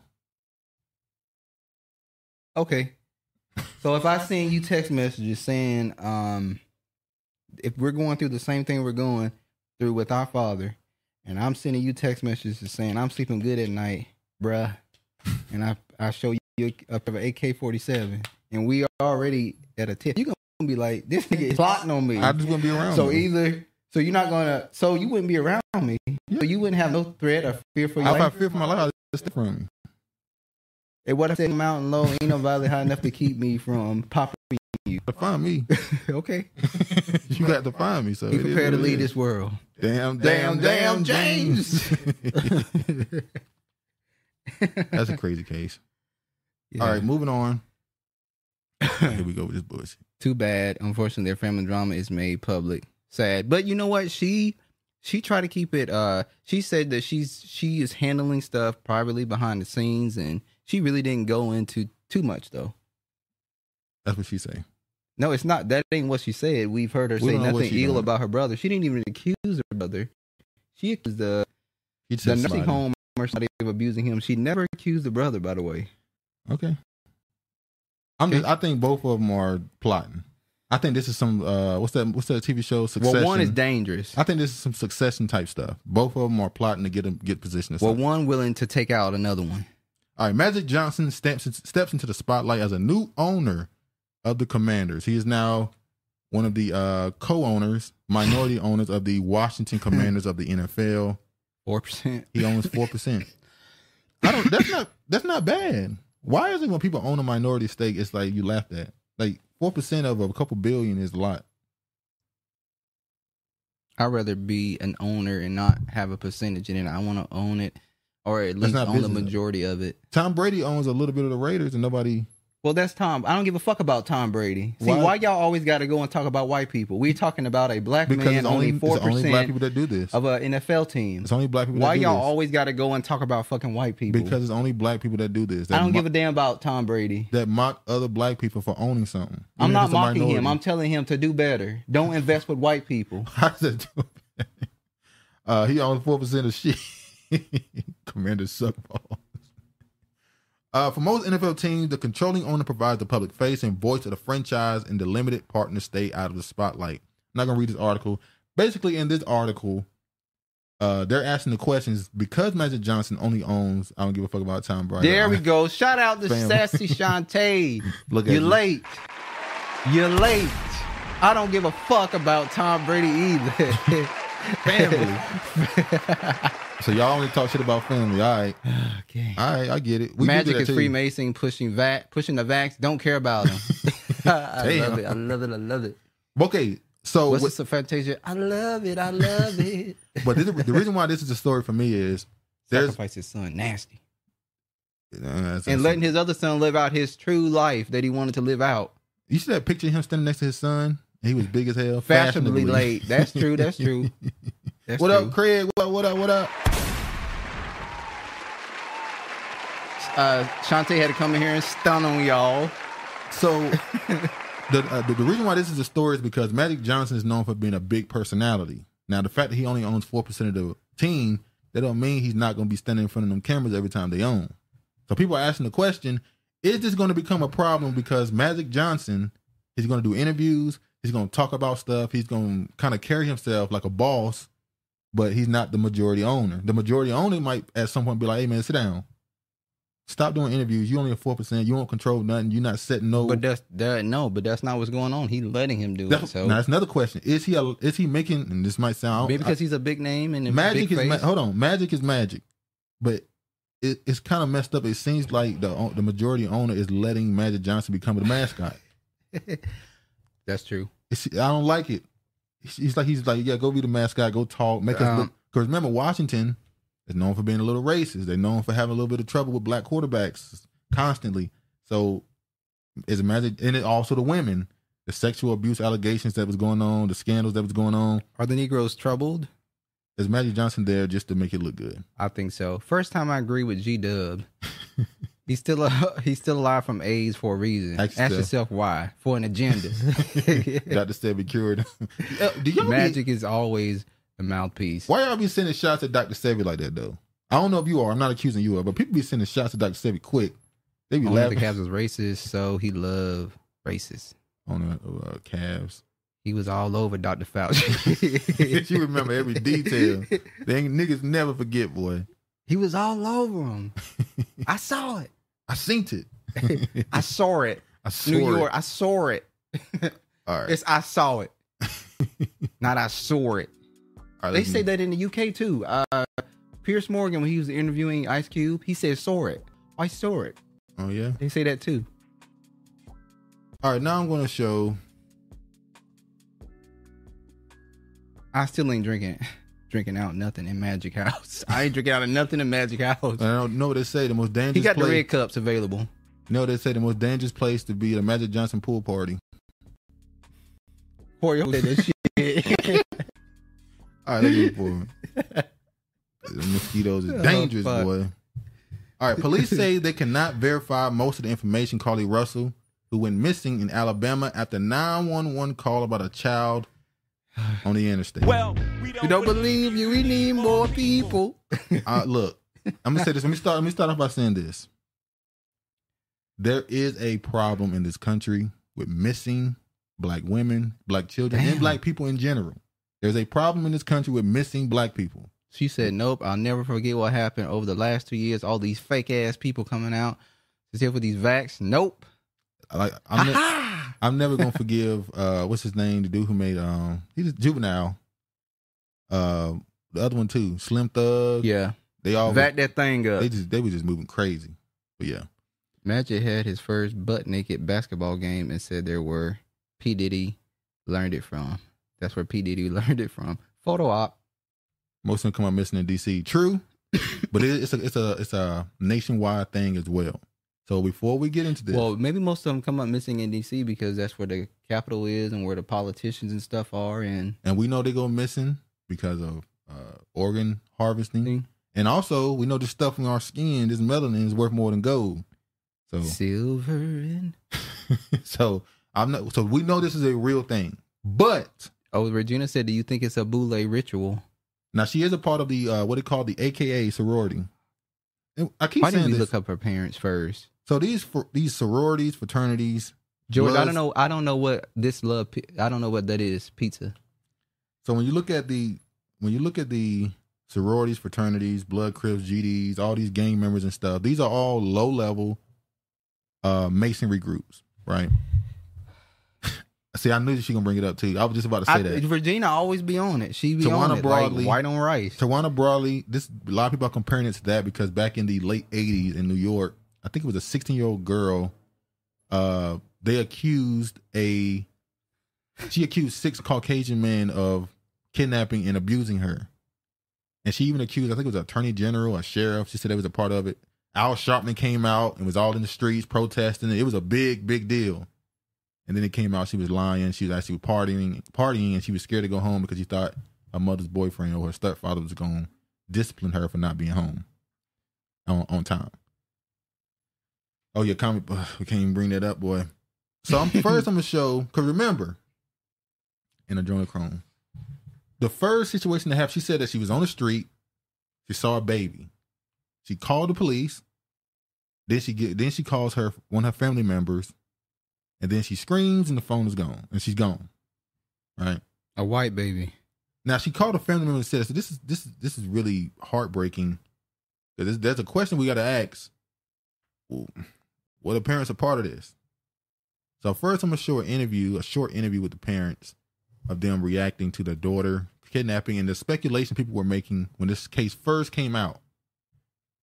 Okay. So if I send you text messages saying, um, if we're going through the same thing we're going through with our father, and I'm sending you text messages saying I'm sleeping good at night, bruh, and I I show you a AK forty seven, and we are already at a tip, you gonna be like, this nigga is plotting on me. I'm just gonna be around. So him. either so you're not gonna so you wouldn't be around me, so you wouldn't have no threat or fear for your if I life. fear for my life, I from me. And what if that mountain low ain't no valley high enough to keep me from popping you? To find me, <laughs> okay. <laughs> you got to find me. So Be it is prepared to what it lead this world. Damn, Damn, damn, damn, damn, James. James. <laughs> That's a crazy case. Yeah. All right, moving on. Here we go with this bullshit. Too bad. Unfortunately, their family drama is made public. Sad. But you know what? She she tried to keep it uh she said that she's she is handling stuff privately behind the scenes and she really didn't go into too much though. That's what she say. No, it's not. That ain't what she said. We've heard her We say don't know what nothing doing. about her brother. She didn't even accuse her brother. She accused the He the nursing sliding. home or somebody of abusing him. She never accused the brother, by the way. Okay. I'm just. I think both of them are plotting. I think this is some. uh What's that? What's that TV show? Succession. Well, one is dangerous. I think this is some Succession type stuff. Both of them are plotting to get them get position. Well, one willing to take out another one. All right, Magic Johnson steps steps into the spotlight as a new owner of the Commanders. He is now one of the uh, co-owners, minority <laughs> owners of the Washington Commanders of the NFL. Four percent. He owns four percent. I don't. That's not. That's not bad. Why is it when people own a minority stake, it's like you laughed at? Like four percent of a couple billion is a lot. I'd rather be an owner and not have a percentage in it. I want to own it, or at least own the majority of it. Tom Brady owns a little bit of the Raiders, and nobody. Well, that's Tom. I don't give a fuck about Tom Brady. See, Why? why, y'all always got to go and talk about white people? We're talking about a black Because man only, four only black people percent that do this. of an NFL team. It's only black people. Why that do y'all this. always got to go and talk about fucking white people? Because it's only black people that do this. I don't that give a damn about Tom Brady. that mock other black people for owning something. I'm not mocking him. I'm telling him to do better. Don't <laughs> invest with white people. <laughs> That uh, he owns four percent of shit. <laughs> Commander suck balls. Uh, for most NFL teams, the controlling owner provides the public face and voice of the franchise, and the limited partners stay out of the spotlight. I'm not gonna read this article. Basically, in this article, uh, they're asking the questions because Magic Johnson only owns. I don't give a fuck about Tom Brady. There we <laughs> go. Shout out to Fam. Sassy <laughs> Shantae. Look at You're you. late. You're late. I don't give a fuck about Tom Brady either. <laughs> Family. So y'all only talk shit about family. All right. okay. All right, I get it. We do Magic that is too. Freemason pushing vac pushing the vax. Don't care about them. <laughs> I Damn. love it. I love it. I love it. Okay, so What's what- this a Fantasia? I love it. I love it. <laughs> but this, the reason why this is a story for me is there's Sacrifice his son. Nasty. Uh, that's- And letting his other son live out his true life that he wanted to live out. you see that picture of him standing next to his son. He was big as hell, Fashionably late. That's true. That's true. <laughs> That's what true. up, Craig? What up? What up? What up? Uh, Shantae had to come in here and stun on y'all. So <laughs> the, uh, the the reason why this is a story is because Magic Johnson is known for being a big personality. Now the fact that he only owns four percent of the team, that don't mean he's not going to be standing in front of them cameras every time they own. So people are asking the question: Is this going to become a problem because Magic Johnson is going to do interviews? He's going to talk about stuff. He's going to kind of carry himself like a boss, but he's not the majority owner. The majority owner might at some point be like, "Hey man, sit down." Stop doing interviews. You only a four percent. You don't control nothing. You're not setting no. But that's that no, but that's not what's going on. He letting him do it. That's, So now that's another question. Is he a, is he making? And this might sound maybe because he's a big name and magic big is ma- hold on. Magic is magic, but it, it's kind of messed up. It seems like the the majority owner is letting Magic Johnson become the mascot. <laughs> That's true. It's, I don't like it. He's, like he's like yeah, go be the mascot, go talk, make us Um, look. Because remember, Washington is known for being a little racist. They're known for having a little bit of trouble with black quarterbacks constantly. So is Magic and it also the women, the sexual abuse allegations that was going on, the scandals that was going on. Are the Negroes troubled? Is Magic Johnson there just to make it look good? I think so. First time I agree with G Dub. <laughs> he's still a, <laughs> he's still alive from AIDS for a reason. Ask Ask, yourself. why. For an agenda. <laughs> Dr. Sebi cured. <laughs> Uh, Do y'all be- Magic is always a mouthpiece. Why y'all be sending shots at Dr. Sebi like that though? I don't know if you are. I'm not accusing you of, but people be sending shots at Dr. Sebi quick. They be Only laughing the Cavs was racist, so he loved racist. on the uh, Cavs. He was all over Dr. Fauci. you remember every detail. They ain't niggas never forget, boy. He was all over him. <laughs> I saw it. I seen it. <laughs> I saw it. I saw New it. York. I saw it. <laughs> All right. It's I saw it. Not I saw it. Right, They say that in the UK too. Uh Piers Morgan, when he was interviewing Ice Cube, he said saw it. I saw it. Oh yeah. They say that too. All right. Now I'm going to show. I still ain't drinking drinking out nothing in Magic House. <laughs> I ain't drinking out of nothing in Magic House. I don't know what they say. The most dangerous. He got the place, red cups available. You know they say? The most dangerous place to be at a Magic Johnson pool party. Pour your that shit. All right, let's move forward. <laughs> The mosquitoes is Oh, dangerous, fuck. boy. All right, police say <laughs> they cannot verify most of the information Carlee Russell, who went missing in Alabama after 911 call about a child <sighs> on the interstate. Well, we We don't believe you. We need more people. Uh, look, I'm gonna say this. Let me start. Let me start off by saying this. There is a problem in this country with missing black women, black children, and black people in general. There's a problem in this country with missing black people. She said, "Nope, I'll never forget what happened over the last two years. All these fake ass people coming out to here for these vax. Nope. Like I'm, ne- I'm never gonna forgive. Uh, what's his name? The dude who made um, he's a juvenile. Uh, the other one too, Slim Thug. Yeah, they all vac that thing up. They just they were just moving crazy. But yeah, Magic had his first butt naked basketball game and said there were P Diddy learned it from. That's where P Diddy <laughs> learned it from. Photo op. most of them come out missing in DC. True, <laughs> but it, it's a it's a it's a nationwide thing as well. So before we get into this, Well, maybe most of them come up missing in DC because that's where the capital is and where the politicians and stuff are. And and we know they go missing because of uh, organ harvesting, and also we know the stuff in our skin, this melanin, is worth more than gold. So silver and <laughs> so I'm not. So we know this is a real thing, but oh, Regina said, "Do you think it's a boule ritual?" now she is a part of the uh, what they call the AKA sorority. I keep Why didn't saying we this. look up her parents first? So these for these sororities, fraternities, George, I don't know. I don't know what this love. I don't know what that is. Pizza. So when you look at the when you look at the sororities, fraternities, blood crips, GDs, all these gang members and stuff, these are all low level uh masonry groups, right? <sighs> See, I knew that she gonna bring it up too. I was just about to say I, that. Regina always be on it. She be on Tawana it Brawley, like white on rice. Tawana Brawley. This a lot of people are comparing it to that because back in the late '80s in New York, I think it was a 16 year old girl. Uh, they accused a she accused six Caucasian men of kidnapping and abusing her, and she even accused I think it was an attorney general, a sheriff. She said it was a part of it. Al Sharpton came out and was all in the streets protesting. It was a big, big deal. And then it came out she was lying. She was actually partying, partying, and she was scared to go home because she thought her mother's boyfriend or her stepfather was going to discipline her for not being home on on time. Oh yeah, comic. ugh, <sighs> We can't even bring that up, boy. So I'm first. I'm gonna <laughs> show because remember, in adrenochrome, the first situation to have, she said that she was on the street. She saw a baby. She called the police. Then she get. Then she calls her one of her family members, and then she screams, and the phone is gone, and she's gone. Right. A white baby. Now she called a family member and said, "So this is this is this is really heartbreaking. Because there's a question we got to ask: well, the parents are part of this. So first, I'm gonna show an interview, a short interview with the parents of them reacting to their daughter kidnapping and the speculation people were making when this case first came out.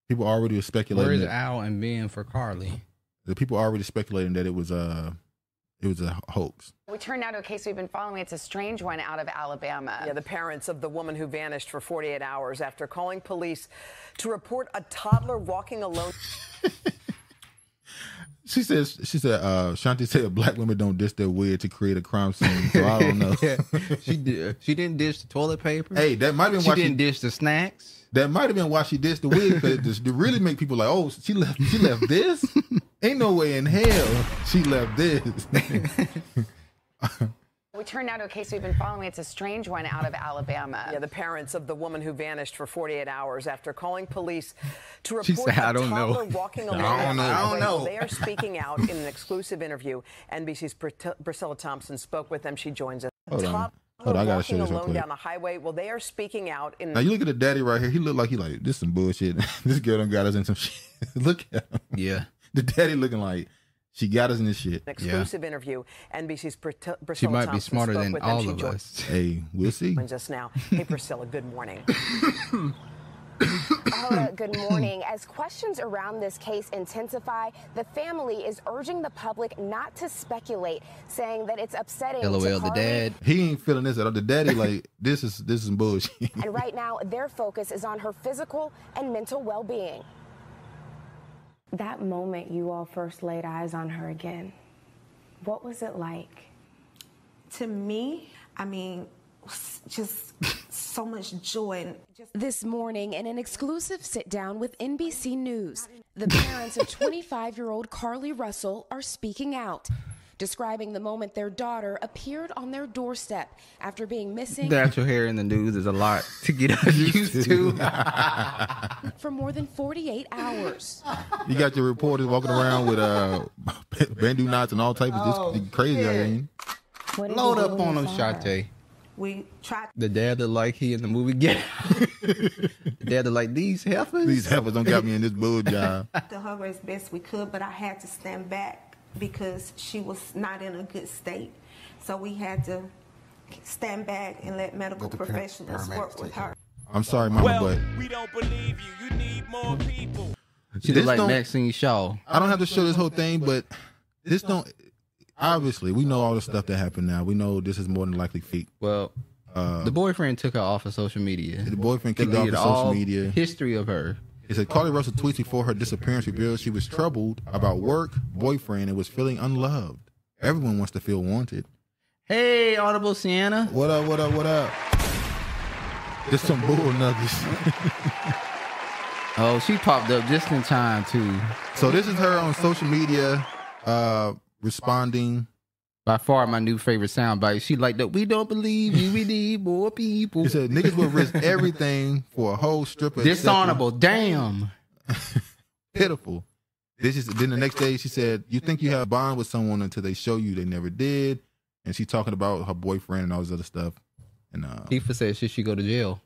People already were speculating. Where is that- Al and Ben for Carlee? the people already speculating that it was a it was a hoax. We turn now to a case we've been following. It's a strange one out of Alabama. Yeah, the parents of the woman who vanished for 48 hours after calling police to report a toddler walking alone. <laughs> She says she said uh Shanti said black women don't dish their wig to create a crime scene. So I don't know. <laughs> she did. She didn't dish the toilet paper. Hey, that might have been She why didn't she dish the snacks. That might have been why she dished the wig, but just to really make people like, oh, she left. She left this. Ain't no way in hell she left this. <laughs> We turn now to a case we've been following. It's a strange one out of Alabama. Yeah, the parents of the woman who vanished for 48 hours after calling police to She report said, "I don't know." toddler walking I alone. don't know. I don't know. They are speaking <laughs> out in an exclusive interview. NBC's Pr- Priscilla Thompson spoke with them. She joins us. Hold on. Hold on, I gotta show walking this real alone quick. down the highway. Well, they are speaking out in Now you look at the daddy right here. He look like he like this some bullshit. <laughs> this girl done got us in some <laughs> shit. look at him. Yeah. The daddy looking like she got us in this shit. an exclusive interview. NBC's Pr- Priscilla might be smarter than with them. all of joins- us. Hey, we'll see. <laughs> Joins us now. Hey, Priscilla. Good morning. <coughs> Paula, good morning. As questions around this case intensify, the family is urging the public not to speculate, saying that it's upsetting. to LOL, the dad. He ain't feeling this at all. The daddy <laughs> like this is this is bullshit. And right now, their focus is on her physical and mental well being. That moment you all first laid eyes on her again, what was it like? to me, I mean, just <laughs> so much joy. This morning, in an exclusive sit down with NBC News, the parents of 25 year old Carlee Russell are speaking out, describing the moment their daughter appeared on their doorstep after being missing Natural hair in the news is a lot to get <laughs> used to. <laughs> for more than 48 hours. You got your reporters walking around with uh <laughs> Bantu knots and all types of Oh, crazy out yeah. here. ain't Load up on them, Shante. we tried. The dad look like he in the movie Get the dad look like these heifers. These heifers don't got me in this bull job. to hug her as best we could, but I had to stand back because she was not in a good state. So we had to stand back and let medical Let professionals work with her. I'm sorry, mama, well, but we don't believe you. You need more people. She This look like don't- Maxine Shaw. I don't have to show this whole thing, but this don't. Obviously, we know all the stuff that happened. Now we know this is more than likely fake. Well, uh, the boyfriend took her off of social media. The boyfriend kicked her off of social all media. History of her. It said Carlee Russell tweets before her disappearance revealed she was troubled about work, boyfriend, and was feeling unloved. Everyone wants to feel wanted. Hey, Audible Sienna. What up? What up? What up? Just some bull nuggets. Oh, she popped up just in time too. So this is her on social media, uh, responding. By far, my new favorite soundbite. She like that. We don't believe you. We need more people. <laughs> He said niggas will risk everything for a whole stripper. Dishonorable. Damn. <laughs> pitiful. This is then the next day she said, "You think you have a bond with someone until they show you they never did," and she's talking about her boyfriend and all this other stuff. And uh, Tifa said should she go to jail?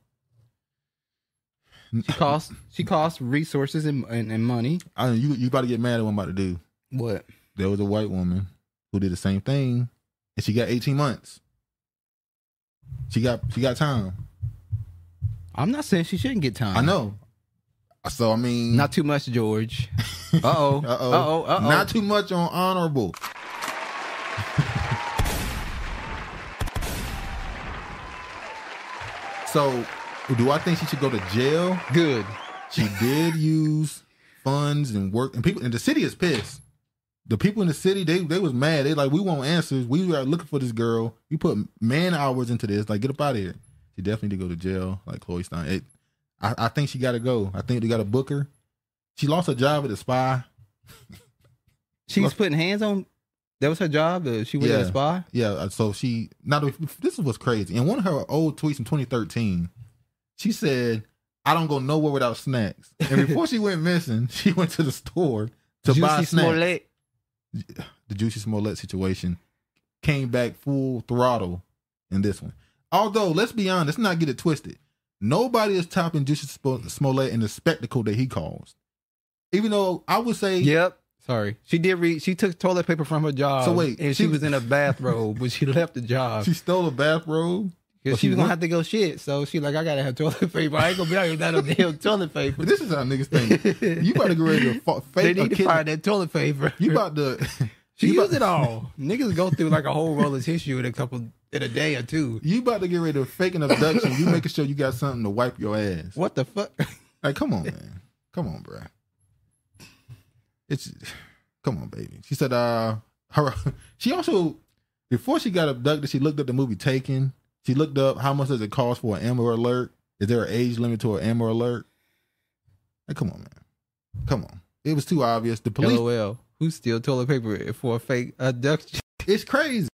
She cost she cost resources and, and, and money. I you you about to get mad at what I'm about to do. What? There was a white woman who did the same thing, and she got 18 months. She got she got time. I'm not saying she shouldn't get time. I know. So I mean, Not too much, George. <laughs> Uh oh. uh oh, Uh oh. Uh oh. not too much on honorable. <laughs> so, do I think she should go to jail? Good. She did use funds and work, and people, and the city is pissed. The people in the city, they they was mad. They like, we want answers. We are looking for this girl. We put man hours into this. Like, get up out of here. She definitely need to go to jail. Like Chloe Stein. It, I, I think she got to go. I think they got to book her. She lost her job at the spy. <laughs> She's putting hands on. That was her job. Uh, she was yeah, a spy. Yeah. uh, So she now this is what's crazy. In one of her old tweets in 2013, she said, "I don't go nowhere without snacks." And before she went missing, <laughs> she went to the store to buy snacks. Smollett. The Jussie Smollett situation came back full throttle in this one. Although, let's be honest, let's not get it twisted. Nobody is topping Jussie Smollett in the spectacle that he caused. Even though I would say, Yep. Sorry. She did read she took toilet paper from her job. So wait, and she, she- was in a bathrobe when she left the job. <laughs> she stole a bathrobe. Because But she was gonna have to go shit. So she like, I gotta have toilet paper. I ain't gonna be out here without no damn toilet paper. This is how niggas think. You about to get ready to fa- They fake a need to find that toilet paper. You about to. <laughs> She you used about- it all. Niggas go through like a whole roll of tissue in a couple in a day or two. You about to get ready to fake an abduction. You making sure you got something to wipe your ass. What the fuck? Like, come on, man. Come on, bruh. It's come on, baby. She said, uh, her. <laughs> She also before she got abducted, she looked up the movie Taken. She looked up how much does it cost for an Amber Alert. Is there an age limit to an Amber Alert? Like, come on, man. Come on. It was too obvious. The police. LOL. Who steal toilet paper for a fake abduction? It's crazy.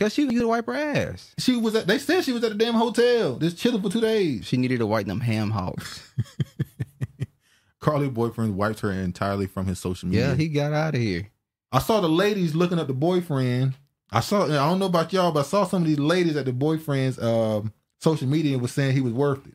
Cause she used to wipe her ass. She was at. They said she was at a damn hotel, just chilling for two days. She needed to wipe them ham hocks. <laughs> Carlee boyfriend wiped her entirely from his social media. Yeah, he got out of here. I saw the ladies looking up the boyfriend. I saw. I don't know about y'all, but I saw some of these ladies at the boyfriend's um, social media and was saying he was worth it.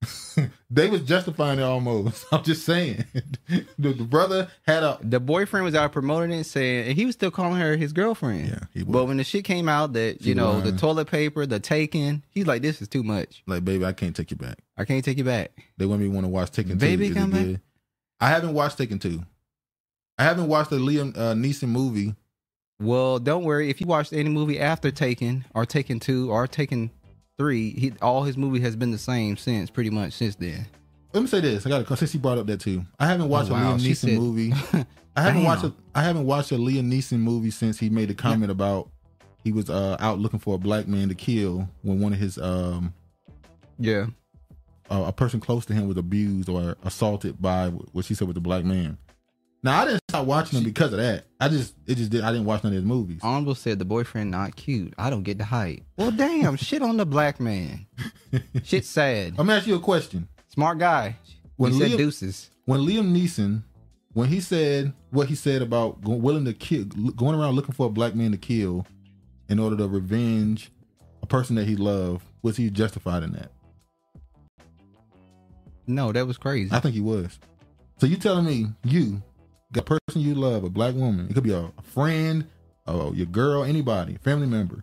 <laughs> they was justifying it almost. <laughs> I'm just saying. <laughs> the, the brother had a. The boyfriend was out promoting it, saying, and he was still calling her his girlfriend. Yeah, he was. But when the shit came out that She you know lying. the toilet paper, the taking, he's like, this is too much. Like, baby, I can't take you back. I can't take you back. They want me to want to watch Taken Baby, 2. Is come back. I haven't watched Taken 2. I haven't watched the Liam uh, Neeson movie. Well, don't worry. If you watched any movie after Taken or Taken Two or Taken Three, he, all his movie has been the same since, pretty much since then. Let me say this. I got to since he brought up that too. I haven't watched Oh, a wow. Liam Neeson said- movie. <laughs> I haven't Damn. watched a I haven't watched a Liam Neeson movie since he made a comment about he was uh, out looking for a black man to kill when one of his um Yeah. uh, a person close to him was abused or assaulted by what she said was a black man. Now I didn't stop watching him because of that. I just it just did I didn't watch none of his movies. Honorable said the boyfriend not cute. I don't get the hype. Well, damn, shit on the black man. Shit sad. <laughs> I'm gonna ask you a question. Smart guy. When he said Liam- deuces. When Liam Neeson, when he said what he said about go, willing to kill, going around looking for a black man to kill in order to revenge a person that he loved, was he justified in that? No, that was crazy. I think he was. So you telling me you a person you love, a black woman, it could be a, a friend, or your girl, anybody, family member,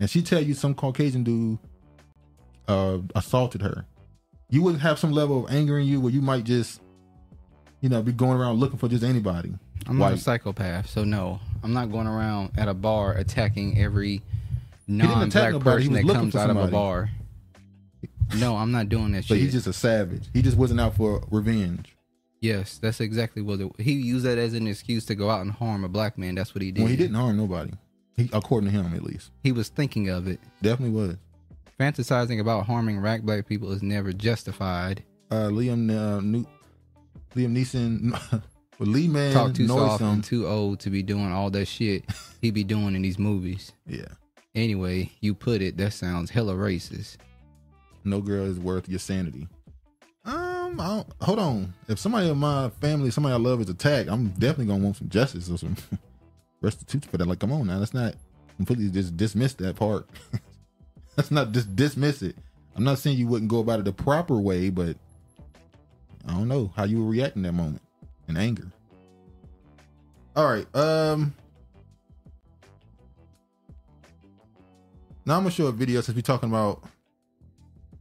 and she tell you some Caucasian dude uh, assaulted her. You wouldn't have some level of anger in you where you might just, you know, be going around looking for just anybody. I'm not a psychopath, so no, I'm not going around at a bar attacking every non-black person that comes out of a bar. No, I'm not doing that But shit. he's just a savage. He just wasn't out for revenge. Yes, that's exactly what it, he used that as an excuse to go out and harm a black man. That's what he did. Well, he didn't harm nobody. He, according to him, at least, He was thinking of it. definitely was. Fantasizing about harming black black people is never justified. Uh, Liam, uh, New, Liam Neeson, <laughs> well, Lee Man, Talk too soft him. and too old to be doing all that shit <laughs> he be doing in these movies. Yeah. Anyway, you put it. That sounds hella racist. No girl is worth your sanity. Um, I don't, hold on. If somebody in my family, somebody I love is attacked, I'm definitely gonna want some justice or some <laughs> restitution for that. Like, come on now, let's not completely just dismiss that part. <laughs> let's not just dismiss it. I'm not saying you wouldn't go about it the proper way, but I don't know how you would react in that moment in anger. All right. Um. Now I'm gonna show a video since we're talking about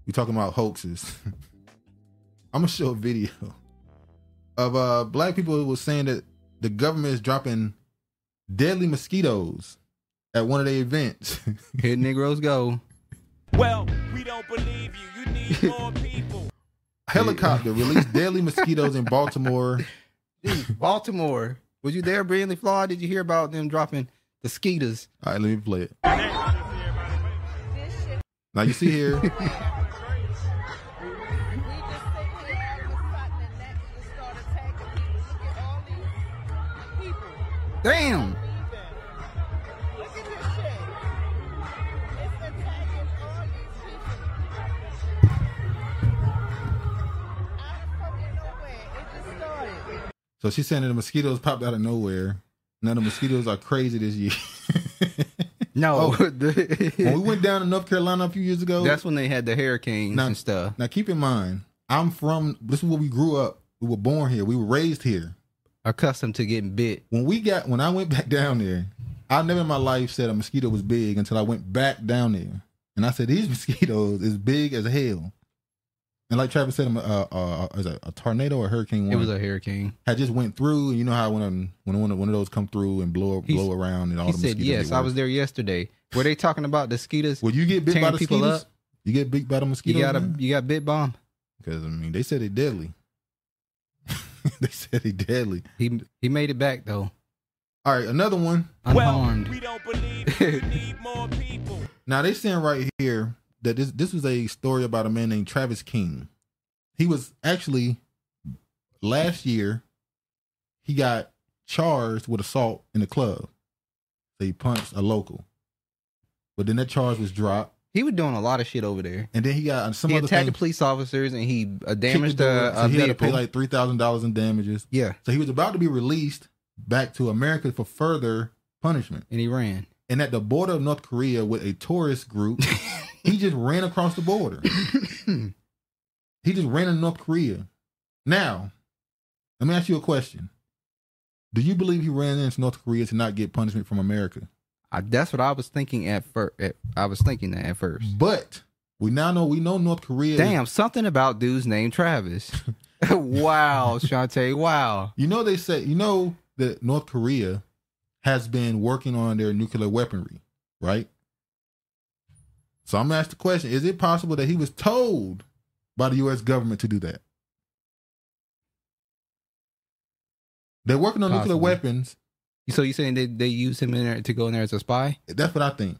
we're talking about hoaxes. <laughs> I'm gonna show a video of uh black people who was saying that the government is dropping deadly mosquitoes at one of their events. <laughs> Here Negroes go. Well, we don't believe you. You need <laughs> more people. Helicopter released deadly mosquitoes in Baltimore. Baltimore. Was you there, Brandley Flaw? Did you hear about them dropping the skeeters? All right, let me play it. Now you see here. <laughs> Damn. So she's saying that the mosquitoes popped out of nowhere. Now the mosquitoes are crazy this year. <laughs> No. Oh, <laughs> when we went down to North Carolina a few years ago, That's when they had the hurricanes now, and stuff. Now keep in mind, I'm from this is where we grew up. We were born here. We were raised here. Accustomed to getting bit. When we got when I went back down there, I never in my life said a mosquito was big until I went back down there, and I said these <laughs> mosquitoes is big as hell. And like Travis said, uh, uh, is it a tornado or hurricane? It was a hurricane. had just went through. and You know how when when one of, one of those come through and blow He's- blow around and all He the said mosquitoes. yes. I was there yesterday. Were they talking about the mosquitoes? Will you get bit by the people mosquitoes? up? You get bit by the mosquitoes? You got a you got bit bomb. Because I mean, they said it deadly. <laughs> they said he deadly. He he made it back though. All right, another one. Unharmed. We don't believe you. You need more people. <laughs> Now they saying right here that this this was a story about a man named Travis King. He was actually last year. He got charged with assault in the club. So he punched a local, but then that charge was dropped. He was doing a lot of shit over there. And then he got uh, some he other attacked thing- the police officers and he uh, damaged the so a he had to pay like three thousand dollars in damages. Yeah. So he was about to be released back to America for further punishment. And he ran. And at the border of North Korea with a tourist group, he <laughs> just ran across the border. he just ran in North Korea. Now, let me ask you a question. Do you believe he ran into North Korea to not get punishment from America? I, that's what I was thinking at first. I was thinking that at first. But we now know we know North Korea. Damn, something about dude's named Travis. <laughs> <laughs> wow, Shantae. Wow. You know they say you know that North Korea has been working on their nuclear weaponry, right? So I'm gonna ask the question: Is it possible that he was told by the U.S. government to do that? They're working on nuclear weapons. So you saying they they use him in there to go in there as a spy? That's what I think.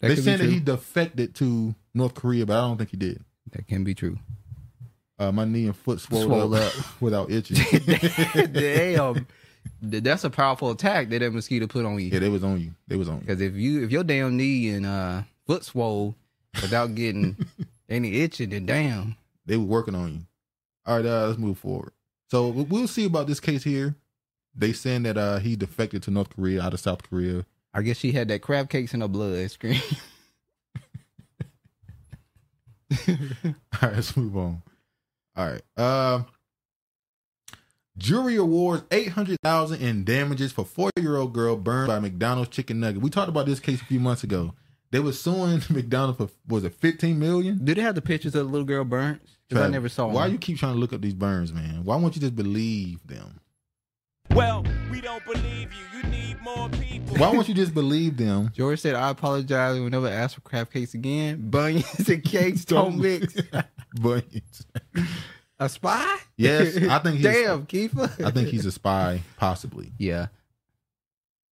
That they could saying that he defected to North Korea, but I don't think he did. That can be true. Uh, my knee and foot swelled, Swole up. <laughs> without itching. <laughs> Damn. That's a powerful attack that that mosquito put on you. Yeah, they was on you. They was on you. Because if you if your damn knee and uh foot swole without getting <laughs> any itching, then damn. They were working on you. All right, uh, let's move forward. So we'll see about this case here. They saying that uh, he defected to North Korea out of South Korea. I guess she had that crab cakes in her blood screen. <laughs> <laughs> All right, let's move on. All right. Uh, jury awards eight hundred thousand in damages for four year old girl burned by McDonald's chicken nugget. We talked about this case a few months ago. They were suing <laughs> McDonald's for was it fifteen million? Do they have the pictures of the little girl burnt? Because I never saw Why them. you keep trying to look up these burns, man? Why won't you just believe them? Well, we don't believe you. You need more people. Why won't you just believe them? George said, I apologize. We'll never ask for crab cakes again. Bunions and cakes don't mix. <laughs> Bunions. A spy? Yes, I think he's Damn, Kiefer. I think he's a spy, possibly. Yeah.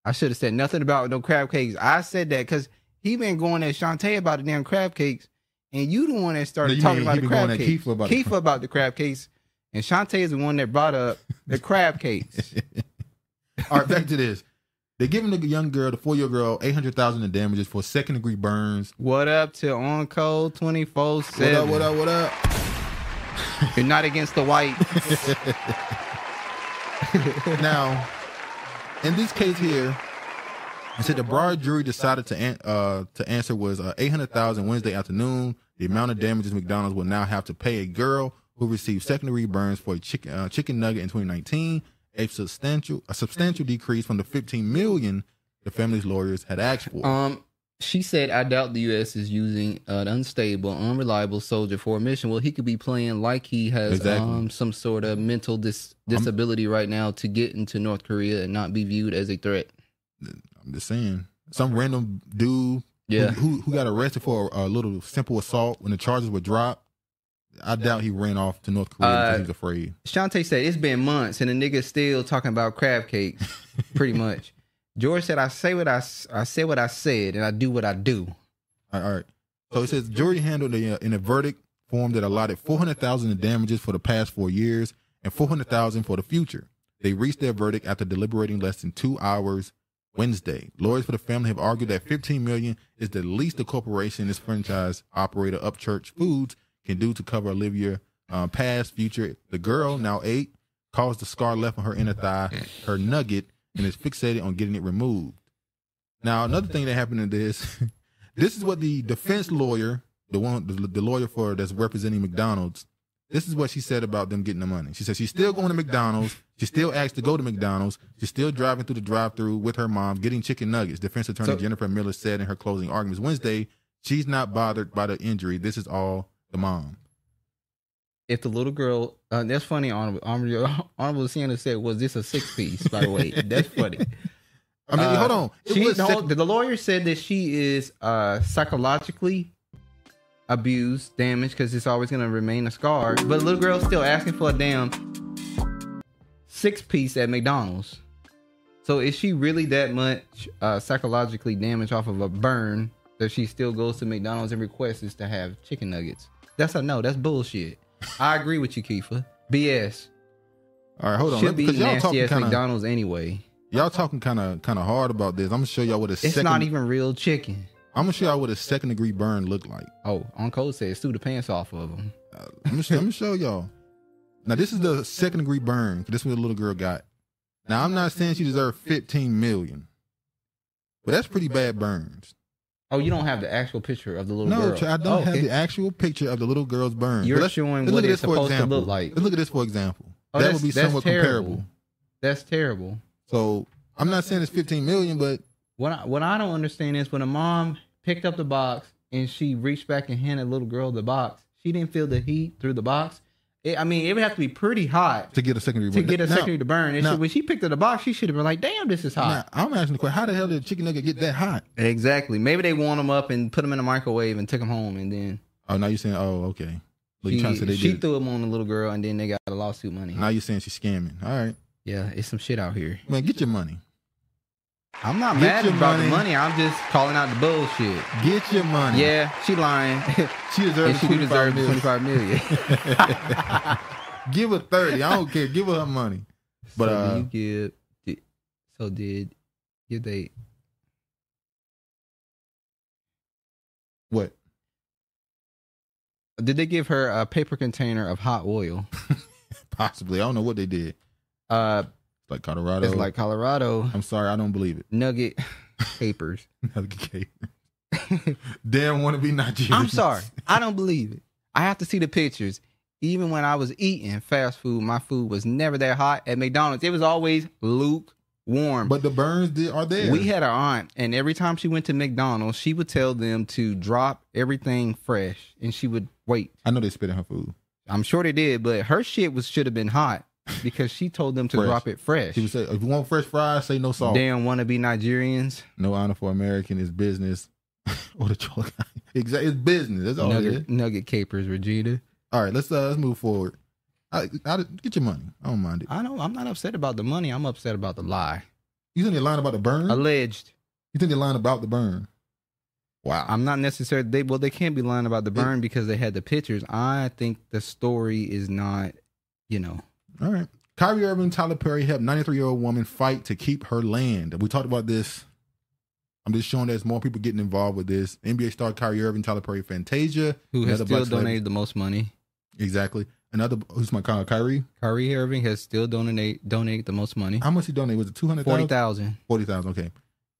I should have said nothing about no crab cakes. I said that because he been going at Shantae about the damn crab cakes, and you the one that started you talking mean about he the crab cakes. Kiefer about the Kiefer about the crab cakes, and Shantae is the one that brought up the crab cakes. <laughs> All right, back to this. They're giving the young girl, the four year old girl, eight hundred thousand in damages for second degree burns. What up to on code twenty four What up? What up? What up? <laughs> You're not against the white. <laughs> now, in this case here, I said the broad jury decided to an, uh, to answer was uh, eight hundred thousand Wednesday afternoon. The amount of damages McDonald's will now have to pay a girl who received secondary burns for a chicken uh, chicken nugget in 2019, a substantial a substantial decrease from the 15 million the family's lawyers had asked for. Um, she said, "I doubt the U.S. is using an unstable, unreliable soldier for a mission. Well, he could be playing like he has Exactly. um some sort of mental dis- disability right now to get into North Korea and not be viewed as a threat. I'm just saying, some random dude, Yeah. who, who, who got arrested for a, a little simple assault when the charges were dropped. I doubt he ran off to North Korea Uh, because he was afraid. Shantae said it's been months and the nigga still talking about crab cakes, <laughs> pretty much. George said, "I say what I s- I say what I said, and I do what I do." All right, all right. So it says jury handled a, uh, in a verdict form that allotted four hundred thousand in damages for the past four years and four hundred thousand for the future. They reached their verdict after deliberating less than two hours Wednesday. Lawyers for the family have argued that fifteen million is the least the corporation, this franchise operator Upchurch Foods, can do to cover Olivia uh, past, future. The girl, now eight, caused the scar left on her inner thigh, her nugget, and is fixated on getting it removed. Now, another thing that happened in this, <laughs> this is what the defense lawyer, the one, the, the lawyer for that's representing McDonald's, This is what she said about them getting the money. She said she's still going to McDonald's. She still asked to go to McDonald's. She's still driving through the drive-through with her mom, getting chicken nuggets. Defense attorney So- Jennifer Miller said in her closing arguments Wednesday, she's not bothered by the injury. This is all the mom. if the little girl, uh, that's funny. Honorable, Honorable, Honorable Sienna said, "Was this a six piece?" By the way, <laughs> that's funny. I mean, Uh, hold on. She, was no, the lawyer said that she is uh, psychologically abused, damaged, because it's always going to remain a scar. But the little girl's still asking for a damn six piece at McDonald's. So is she really that much uh, psychologically damaged off of a burn that she still goes to McDonald's and requests to have chicken nuggets? That's a no. That's bullshit. I agree with you, Kiefer. BS. All right, hold on. Should be y'all nasty talking kinda- McDonald's anyway. Y'all talking kind of kind of hard about this. I'm gonna show y'all what a It's second. not even real chicken. I'm gonna show y'all what a second degree burn look like. Oh, on code says sue the pants off of them. I'm gonna, I'm gonna show y'all. Now this is the second degree burn. This is what the little girl got. Now I'm not saying she deserved 15 million, but that's pretty bad burns. Oh, you don't have the actual picture of the little no, girl. Ch- I don't Oh, have the actual picture of the little girl's burn. You're let's- showing let's what look at it's this for supposed to example. look like. Let's look at this for example. Oh, that would be somewhat terrible. comparable. That's terrible. So I'm not saying it's 15 million, but What I, what I don't understand is when a mom picked up the box and she reached back and handed little girl the box, she didn't feel the heat through the box. It, I mean, it would have to be pretty hot to get a secondary to burn. get a Now- secondary to burn. And now- she, when she picked up the box, she should have been like, "Damn, this is hot." Now, I'm asking the question: How the hell did a chicken nugget get that hot? Exactly. Maybe they warmed them up and put them in the microwave and took them home, and then Oh, now you're saying, oh, okay. But she, you say they she did? threw them on the little girl, and then they got the lawsuit money. Now you're saying she's scamming. All right, Yeah, it's some shit out here. man, get your money. I'm not Get mad about the money. money. I'm just calling out the bullshit. Get your money. Yeah, she lying. <laughs> She deserves she 25 deserves million. 25 million. <laughs> Give her 30. I don't care. Give her her money. But so uh, do you give? Did, so did did they? what? Did they give her a paper container of hot oil? <laughs> Possibly. I don't know what they did. Uh, Like Colorado. it's like Colorado I'm sorry, I don't believe it. nugget <laughs> papers. Okay. <laughs> Damn, want to be Nigerian. I'm sorry, I don't believe it. I have to see the pictures. Even when I was eating fast food, my food was never that hot. At McDonald's, it was always lukewarm. But the burns did, are there. We had an aunt, and every time she went to McDonald's, she would tell them to drop everything fresh, and she would wait. I know they spit in her food. I'm sure they did, but her shit was should have been hot because she told them to Fresh. drop it fresh. She would say, if you want fresh fries, say no salt. Damn, wanna be Nigerians? No honor for American is business. <laughs> or the choke. exactly, it's business. That's all it is. Nugget, nugget capers, Regina. All right, let's uh, let's move forward. I, I, get your money. I don't mind it. I don't. I'm not upset about the money. I'm upset about the lie. You think they're lying about the burn? Alleged. You think they're lying about the burn? Wow. I'm not necessarily. They well, they can't be lying about the burn because they had the pictures. I think the story is not. You know. All right. Kyrie Irving, Tyler Perry helped 93 year old woman fight to keep her land. We talked about this. I'm just showing there's more people getting involved with this. NBA star Kyrie Irving, Tyler Perry, Fantasia, Who has still celebrity- donated the most money? Exactly. Another who's my uh, Kyrie? Kyrie Irving has still donate donated the most money. How much he donated? Was it 200,000? Forty thousand. 40,000, okay.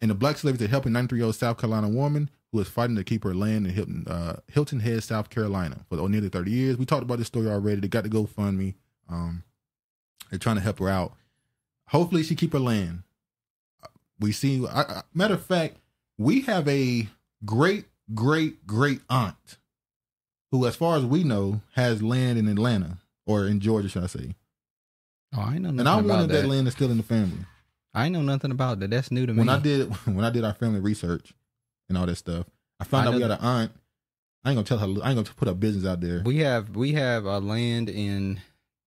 And the black celebrity is helping 93 year old South Carolina woman who is fighting to keep her land in Hilton, uh, Hilton Head, South Carolina for nearly 30 years. We talked about this story already. They got to GoFundMe. Um, they're trying to help her out. Hopefully, she keep her land. We see. I, I, matter of fact, we have a great, great, great aunt who, as far as we know, has land in Atlanta or in Georgia, should I say? Oh, I know nothing And I wonder that. that land is still in the family. I know nothing about that. That's new to me. when I did <laughs> when I did our family research and all that stuff, I found I out we got an aunt. I ain't gonna tell her. I ain't gonna put her business out there. we have we have a land in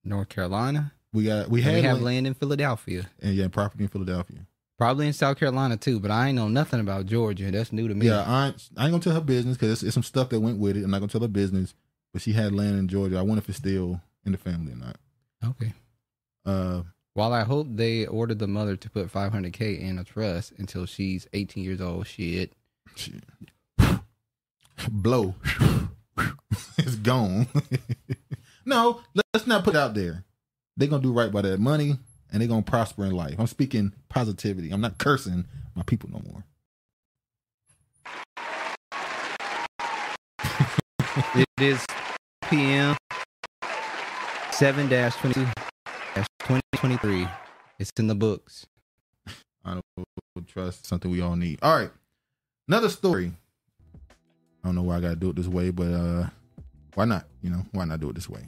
North Carolina. We got we had we have land- land in Philadelphia. and yeah, property in Philadelphia. Probably in South Carolina too, but I ain't know nothing about Georgia. That's new to me. Yeah, aunt. I ain't gonna tell her business because it's, it's some stuff that went with it. I'm not gonna tell her business, but she had land in Georgia. I wonder if it's still in the family or not. Okay. Uh, While I hope they ordered the mother to put 500k in a trust until she's 18 years old. Shit. shit. blow. <laughs> it's gone. <laughs> no, let's not put it out there. They're gonna do right by that money and they're gonna prosper in life. I'm speaking positivity. I'm not cursing my people no more. <laughs> It is PM. Seven dash twenty two twenty twenty three. It's in the books. I don't trust something we all need. All right. Another story. I don't know why I gotta do it this way, but uh why not? You know, why not do it this way?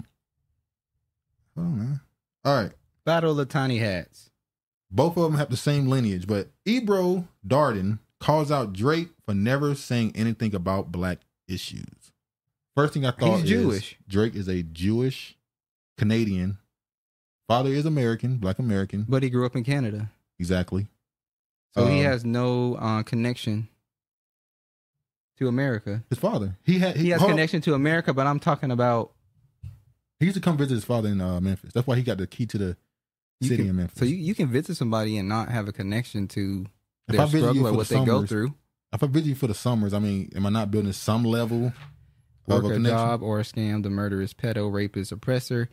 Hold on, man. All right. Battle of the Tiny Hats. Both of them have the same lineage, but Ebro Darden calls out Drake for never saying anything about black issues. First thing I thought He's is Jewish. Drake is a Jewish Canadian. Father is American, black American. But he grew up in Canada. Exactly. So he Um, has no uh, connection to America. his father. He had He has hold on. connection to America, but I'm talking about He used to come visit his father in uh, Memphis. That's why he got the key to the you city can- in Memphis. So you, you can visit somebody and not have a connection to If their I visit you struggle or what the they go summers, through. If I visit you for the summers, I mean, am I not building some level Work of a a connection? job or a scam, the murderous pedo, rapist, oppressor,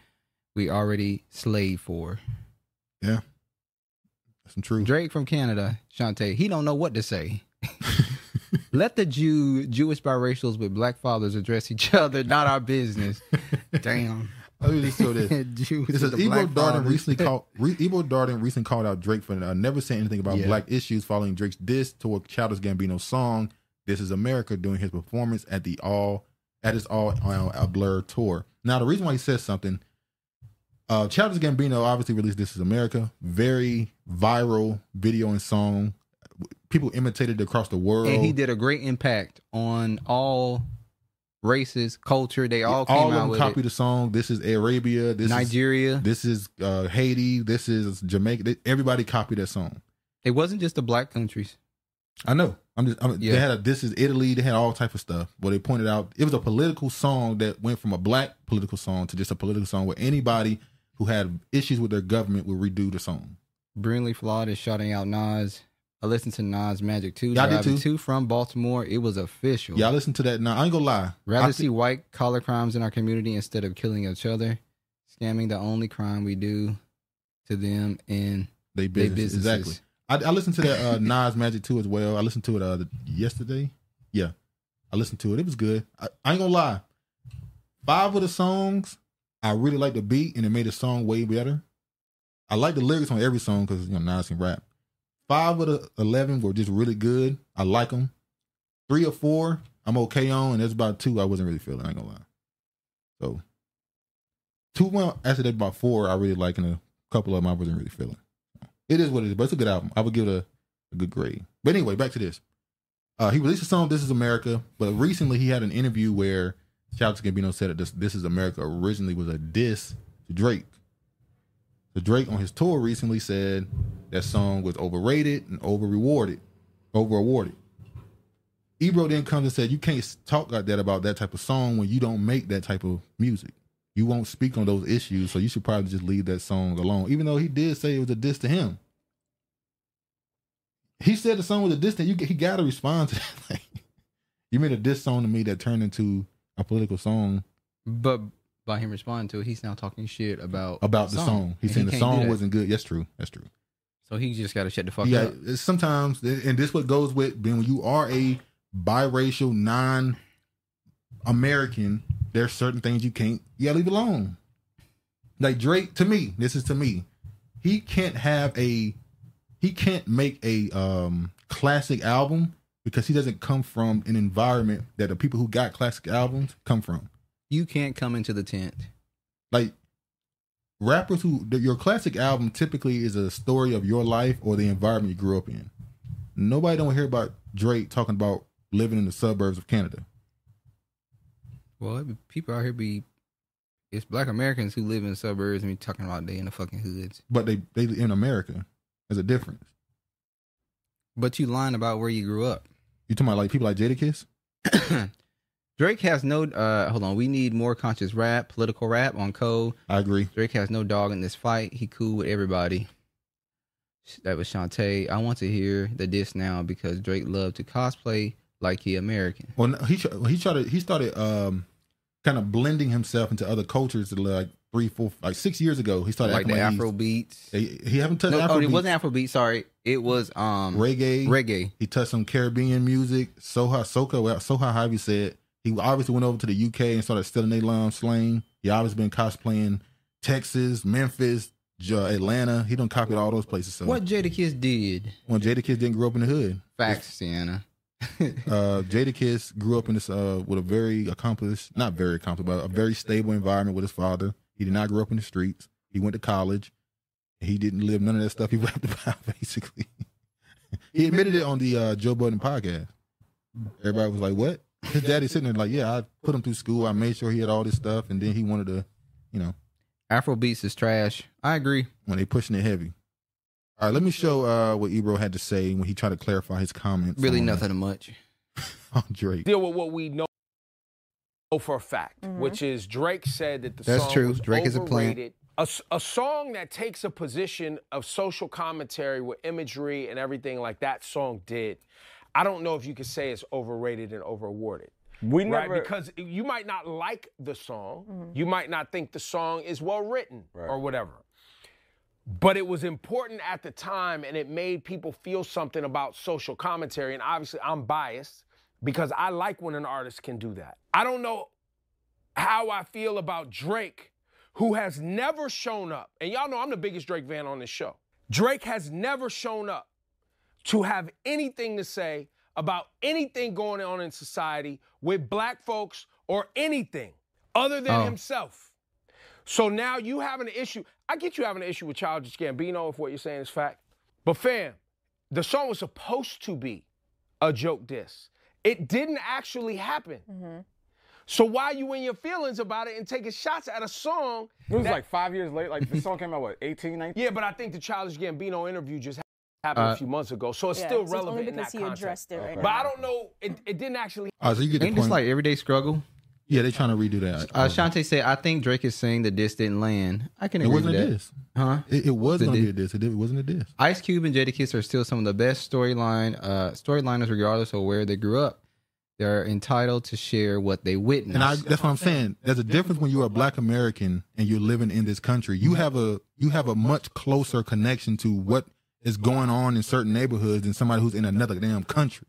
we already slave for. Yeah. That's some truth. Drake from Canada, Shantae, he don't know what to say. <laughs> Let the Jew Jewish biracials with black fathers address each other, not our business. <laughs> Damn. Let me just show this. <laughs> Jews It says Ebro Darden recently <laughs> called Re- Ebro Darden recently called out Drake for uh, never saying anything about Yeah. black issues following Drake's diss to a Childish Gambino song "This Is America" during his performance at the all at his all uh, a Blur tour. Now the reason why he says something, uh, Childish Gambino obviously released "This Is America," very viral video and song. People imitated across the world. and he did a great impact on all races, culture. They all came all of out them copied it. the song. This is Arabia. This Nigeria. Is, this is uh, Haiti. This is Jamaica. They- Everybody copied that song. It wasn't just the black countries. I know. I'm just. I'm, Yeah. They had a. This is Italy. They had all type of stuff. Where they pointed out it was a political song that went from a black political song to just a political song where anybody who had issues with their government would redo the song. Brilliantly flawed is shouting out Nas. I listened to Nas Magic 2. Yeah, I did too. 2 from Baltimore. It was official. Yeah, I listened to that. Now I ain't gonna lie. Rather I see white collar crimes in our community instead of killing each other. Scamming the only crime we do to them and They they business. businesses. Exactly. I, I listened to that uh, <laughs> Nas Magic 2 as well. I listened to it uh, yesterday. Yeah. I listened to it. It was good. I, I ain't gonna lie. Five of the songs, I really like the beat and it made the song way better. I like the lyrics on every song because you know Nas can rap. Five of the eleven were just really good. I like them. Three or four, I'm okay on, and there's about two I wasn't really feeling. I ain't gonna lie. So two, well, actually, about four I really like, and a couple of them I wasn't really feeling. It is what it is, but it's a good album. I would give it a, a good grade. But anyway, back to this. Uh, he released a song, "This Is America," but recently he had an interview where Childish Gambino said that this, "This Is America" originally was a diss to Drake. So Drake on his tour recently said that song was overrated and over rewarded, over awarded. Ebro then comes and said, "You can't talk like that about that type of song when you don't make that type of music. You won't speak on those issues, so you should probably just leave that song alone." Even though he did say it was a diss to him, he said the song was a diss. To, you he got to respond to <laughs> that. Like, you made a diss song to me that turned into a political song But by him responding to it, he's now talking shit about about the song. He's And saying he the song wasn't good. That's true. That's true. So he just got to shut the fuck yeah, up. Yeah, sometimes, and this what goes with being when you are a biracial, non-American. There's certain things you can't. Yeah, leave alone. Like Drake, to me, this is to me. He can't have a. He can't make a um classic album because he doesn't come from an environment that the people who got classic albums come from. You can't come into the tent. Like rappers who your classic album typically is a story of your life or the environment you grew up in. Nobody don't hear about Drake talking about living in the suburbs of Canada. Well, be- people out here be it's black Americans who live in suburbs and be talking about they in the fucking hoods. But they they in America. There's a difference. But you lying about where you grew up. You talking about like people like Jadakiss? <coughs> Drake has no uh hold on, we need more conscious rap, political rap on code. I agree. Drake has no dog in this fight. He cool with everybody. That was Shantae. I want to hear the diss now because Drake loved to cosplay like he American. Well, no, he he started he started um kind of blending himself into other cultures like three, four, like six years ago. He started like the Afro beats. He, he haven't touched No, Afro oh, it wasn't Afro beat, sorry. It was um reggae. Reggae. He touched some Caribbean music, soha, soca, well, soha, you said. He obviously went over to the UK and started stealing their lamb slang. He obviously been cosplaying Texas, Memphis, Atlanta. He done copied all those places. So What Jadakiss did? when Jadakiss didn't grow up in the hood. Facts, Sienna. <laughs> uh, Jadakiss grew up in this uh, with a very accomplished, not very accomplished, but a very stable environment with his father. He did not grow up in the streets. He went to college. He didn't live none of that stuff he <laughs> rapped about. Basically, <laughs> he admitted it on the uh, Joe Budden podcast. Everybody was like, "What?" His daddy sitting there like, "Yeah, I put him through school. I made sure he had all this stuff, and then he wanted to, you know, Afro beats is trash. I agree. when they pushing it heavy." All right, let me show uh, what Ebro had to say when he tried to clarify his comments. Really on, nothing much. <laughs> on Drake. deal with what we know for a fact, which is Drake said that the That's song true. was Drake is a plant. A, A, s- a song that takes a position of social commentary with imagery and everything like that song did. I don't know if you could say it's overrated and overawarded. We right? never- because you might not like the song, mm-hmm. you might not think the song is well written or whatever. But it was important at the time and it made people feel something about social commentary. And obviously, I'm biased because I like when an artist can do that. I don't know how I feel about Drake, who has never shown up. And y'all know I'm the biggest Drake fan on this show. Drake has never shown up to have anything to say about anything going on in society with black folks or anything other than Oh. himself. So now you have an issue. I get you having an issue with Childish Gambino if what you're saying is fact. But fam, the song was supposed to be a joke diss. It didn't actually happen. Mm-hmm. So why you in your feelings about it and taking shots at a song? It was that- like five years late. Like the song came out what 18, 19? yeah, but I think the Childish Gambino interview just ha- happened Uh, a few months ago, so it's Yeah, still so it's only relevant in because that he context. addressed it right but now. I don't know. It, it didn't actually. All right, so you get the Ain't point. this like everyday struggle? yeah, they're trying to redo that. Uh, Shantae said, "I think Drake is saying the diss didn't land." I can It wasn't with a that. diss. huh? It, it was going to be a diss. It, did, it wasn't a diss. Ice Cube and Jadakiss are still some of the best storyline uh, storyliners, regardless of where they grew up. They're entitled to share what they witnessed. And I, that's what I'm saying. There's a difference when you're a black American and you're living in this country. You have a you have a much closer connection to what is going on in certain neighborhoods than somebody who's in another damn country.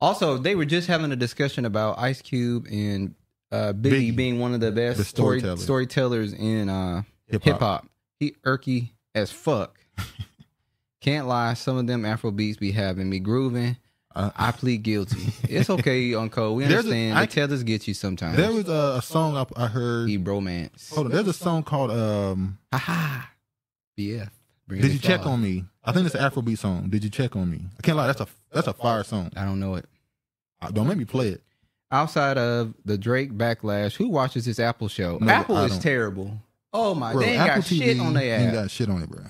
Also, they were just having a discussion about Ice Cube and uh, Biggie, Biggie. being one of the best The story, storyteller. storytellers in uh, hip hop. He irky as fuck. <laughs> Can't lie, some of them Afro beats be having me grooving. I plead guilty. It's okay, <laughs> Uncle. We Uh, There's a- understand. I- the tethers get you sometimes. There was a, a song I, I heard. He bromance. Hold on. There's a song called um. Ha BF. Bring Did you check on me? I think it's an Afrobeat song. Did you check on me? I can't lie. That's a that's a fire song. I don't know it. Uh, Don't make me play it. Outside of the Drake backlash, who watches this Apple show? No, Apple I is don't. terrible. Oh my, Bro, they ain't Apple got shit on their Ain't app. got shit on it, bro.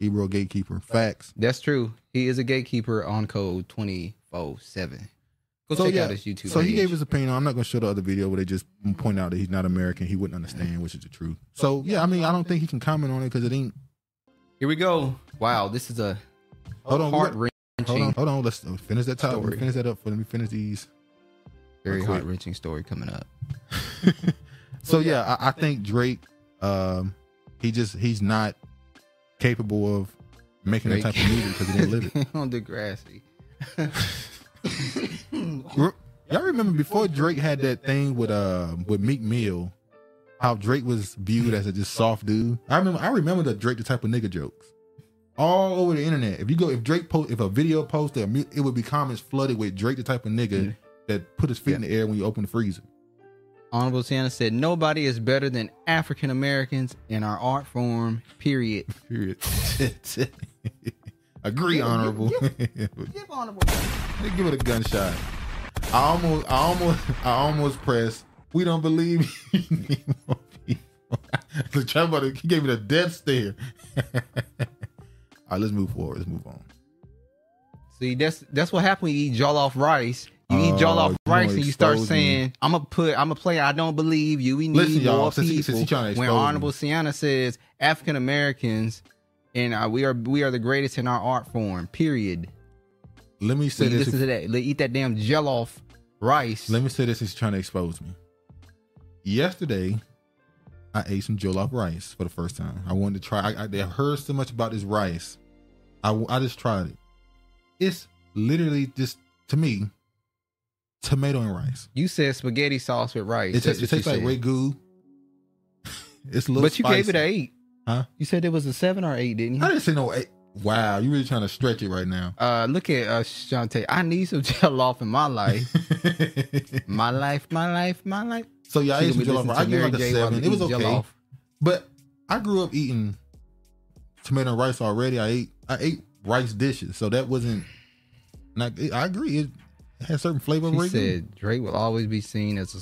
Ebro gatekeeper. Facts. That's true. He is a gatekeeper on code twenty four seven. Go check out his YouTube. So he page. gave his opinion. I'm not going to show the other video where they just point out that he's not American. He wouldn't understand, which is the truth. So yeah, I mean, I don't think he can comment on it because it ain't. Here we go. Wow, this is a Hold on, heart hold wrenching, on, hold on. Let's finish that top. Story. Finish that up. For, let me finish these. very heart wrenching story coming up. <laughs> So yeah, I, I think Drake, um, he just he's not capable of making that type of music because he didn't live it. <laughs> on Degrassi. <laughs> Y'all remember before Drake had that thing with uh with Meek Mill, how Drake was viewed as a just soft dude. I remember I remember the Drake the type of nigga jokes. All over the internet. If you go if Drake post if a video posted, a it would be comments flooded with Drake the type of nigga that put his feet in the air when you open the freezer. Honorable Sienna said, Nobody is better than African Americans in our art form, period. <laughs> Period. <laughs> Agree, give, honorable. <laughs> Give honorable. Give it a gunshot. I almost, I almost, I almost pressed. We don't believe you <laughs> need more people. <laughs> The Trump he gave me the death stare. <laughs> All right, let's move forward. Let's move on. See, that's that's what happened when you eat jollof rice. You eat Oh, jollof you rice and you start expose me. saying, "I'm gonna put, I'm gonna play. I don't believe you. We need Listen, y'all, more since he- people." since he when Honorable me. Sienna says African Americans and uh, we are we are the greatest in our art form. Period. Let me say you this. listen to that. Eat that damn jollof rice. Let me say this. He's trying to expose me. Yesterday, I ate some jollof rice for the first time. I wanted to try. I, I they heard so much about this rice. I, I just tried it. It's literally just to me, tomato and rice. You said spaghetti sauce with rice. It, tastes- it tastes like said. ragu. <laughs> It's a little. But you gave it an eight. Huh? You said it was a seven or eight, didn't you? I didn't say no eight. Wow, you really trying to stretch it right now. Uh, look at uh, Shantae. I need some <laughs> jollof in <laughs> my life. my life, my life, my life. So yeah, I some gonna jollof. listening I to it like a J. seven. It was okay. jollof. But I grew up eating tomato and rice already. I ate I ate rice dishes, so that wasn't. Not, I agree. It had certain flavor. She said Drake will always be seen as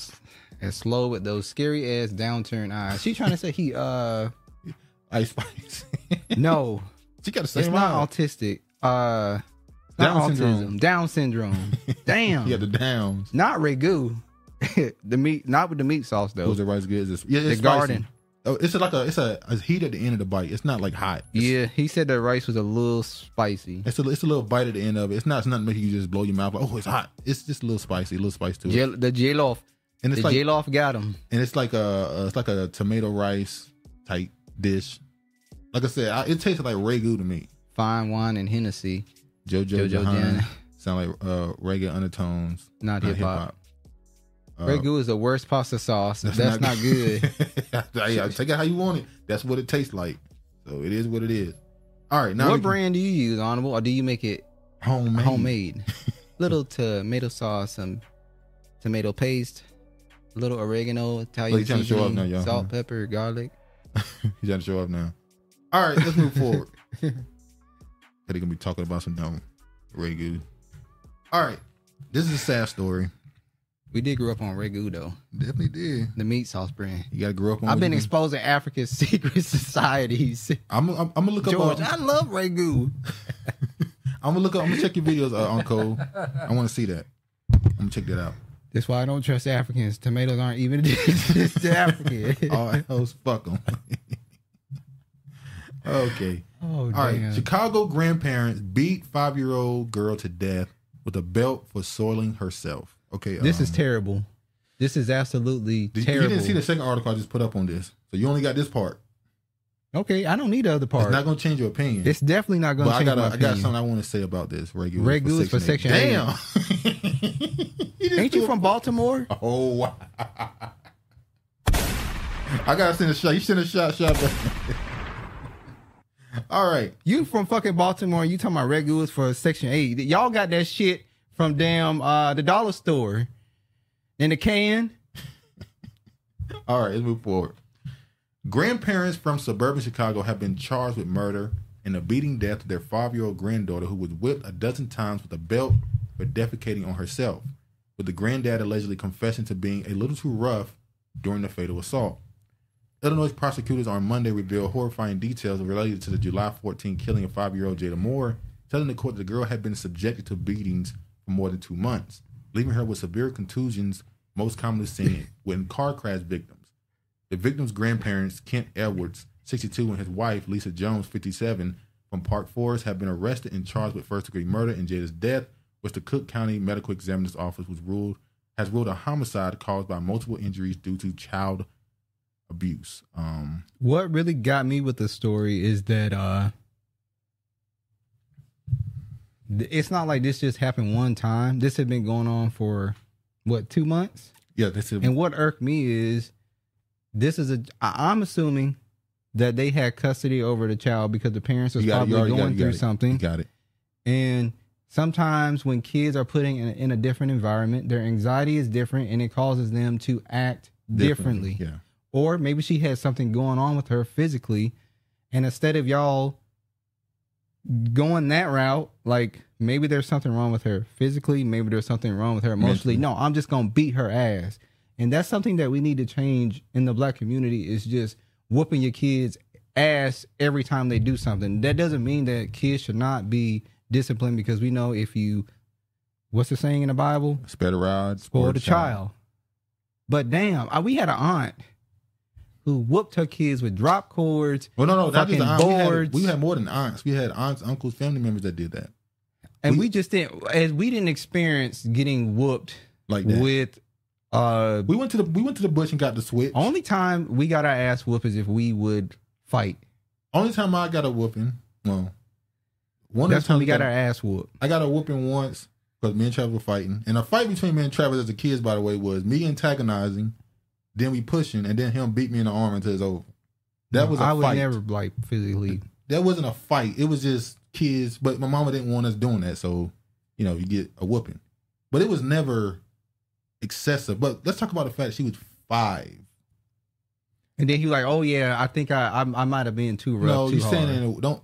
a, as slow with those scary ass downturned eyes. She trying to say he uh <laughs> Ice Spice. no, <laughs> she got the it's same not eye. autistic. Uh, not Down autism. syndrome. Down syndrome. <laughs> Damn. Yeah, the downs. Not ragu. <laughs> the meat, not with the meat sauce though. Was the rice good? It's, yeah, The it's spicy. garden. Oh, it's like a it's a, a heat at the end of the bite. It's not like hot. Yeah, he said the rice was a little spicy. It's a it's a little bite at the end of it. It's not it's not making you just blow your mouth like oh it's hot. It's just a little spicy, a little spice to it. Jell- the jollof. and it's the like jollof got him. and it's like a, it's like a tomato rice type dish. Like I said, I, it tastes like ragu to me. Fine wine and Hennessy. JoJo, JoJo Jahan sound like uh, reggae undertones, Not hip hop. Uh, ragu is the worst pasta sauce. That's, not, good. <laughs> yeah, take it how you want it. That's what it tastes like. So it is what it is. All right, now what brand do you use, Honorable, or do you make it homemade? homemade? <laughs> little tomato sauce, some tomato paste, a little oregano, Italian Oh, you trying to show seasoning, now, y'all, salt, pepper, garlic. <laughs> He's trying to show up now. All right, let's move forward. They're gonna be talking about some dumb ragu. All right, this is a sad story. We did grow up on ragu though. Definitely did. The meat sauce brand. You gotta grow up on. I've been you- exposing African <laughs> secret societies. I'm, I'm, I'm gonna look George, up. I love ragu. <laughs> I'm gonna look up. I'm gonna check your videos, uh, Uncle. I want to see that. I'm gonna check that out. That's why I don't trust Africans. Tomatoes aren't even <laughs> to African. All else, fuck them. okay. Oh, All right. damn. Chicago grandparents beat five year old girl to death with a belt for soiling herself. Okay. This is um, terrible. This is absolutely did- terrible. You didn't see the second article I just put up on this, so you only got this part. Okay, I don't need the other part. It's not gonna change your opinion. It's definitely not going but to I got my I got something I want to say about this. Ragu is for Section eight. Damn. <laughs> Ain't you from Baltimore? <laughs> Oh wow. <laughs> I gotta send a shot. You send a shot, shot. All right. You from fucking Baltimore? and You talking about is for Section Eight? Y'all got that shit from damn uh the dollar store in the can. <laughs> All right, let's move forward. Grandparents from suburban Chicago have been charged with murder and the beating death of their five-year-old granddaughter, who was whipped a dozen times with a belt for defecating on herself, with the granddad allegedly confessing to being a little too rough during the fatal assault. Illinois prosecutors on Monday revealed horrifying details related to the July 14 killing of five-year-old Jada Moore, telling the court that the girl had been subjected to beatings for more than two months, leaving her with severe contusions, most commonly seen <laughs> when car crash victims. The victim's grandparents, Kent Edwards, 62, and his wife, Lisa Jones, 57, from Park Forest, have been arrested and charged with first-degree murder in Jada's death, which the Cook County Medical Examiner's Office was ruled has ruled a homicide caused by multiple injuries due to child abuse. Um, What really got me with the story is that uh it's not like this just happened one time. This had been going on for what two months. yeah, this is And what irked me is this is a. I- I'm assuming that they had custody over the child because the parents was you got it, you probably it, going you through it, something. Got it. And sometimes when kids are putting in a, in a different environment, their anxiety is different and it causes them to act differently. Differently, yeah. Or maybe she has something going on with her physically. And instead of y'all going that route, like maybe there's something wrong with her physically, maybe there's something wrong with her emotionally. No, I'm just to beat her ass. And that's something that we need to change in the black community is just whooping your kids ass every time they do something. That doesn't mean that kids should not be disciplined because we know if you what's the saying in the Bible? Spare the rod, Spoil the child. But damn, I, we had an aunt who whooped her kids with drop cords. Well, no, no, not just fucking. We had, boards. we had more than aunts. We had aunts, uncles, family members that did that. and we, just didn't as we didn't experience getting whooped Like that. with uh We went to the we went to the bush and got the switch. only time we got our ass whooped is if we would fight. Only time I got a whooping, well, one That's of the when we times got our ass whooped. I got a whooping once because me and Travis were fighting. And a fight between me and Travis as a kids, by the way, was me antagonizing, then we pushing, and then him beat me in the arm until it's over. That was a I would fight. never like physically. That wasn't a fight. It was just kids. But my mama didn't want us doing that, so you know you get a whooping. But it was never excessive. But let's talk about the fact she was five. And then he was like, "Oh yeah, I think I I, I might have been too rough." no, you're saying in don't.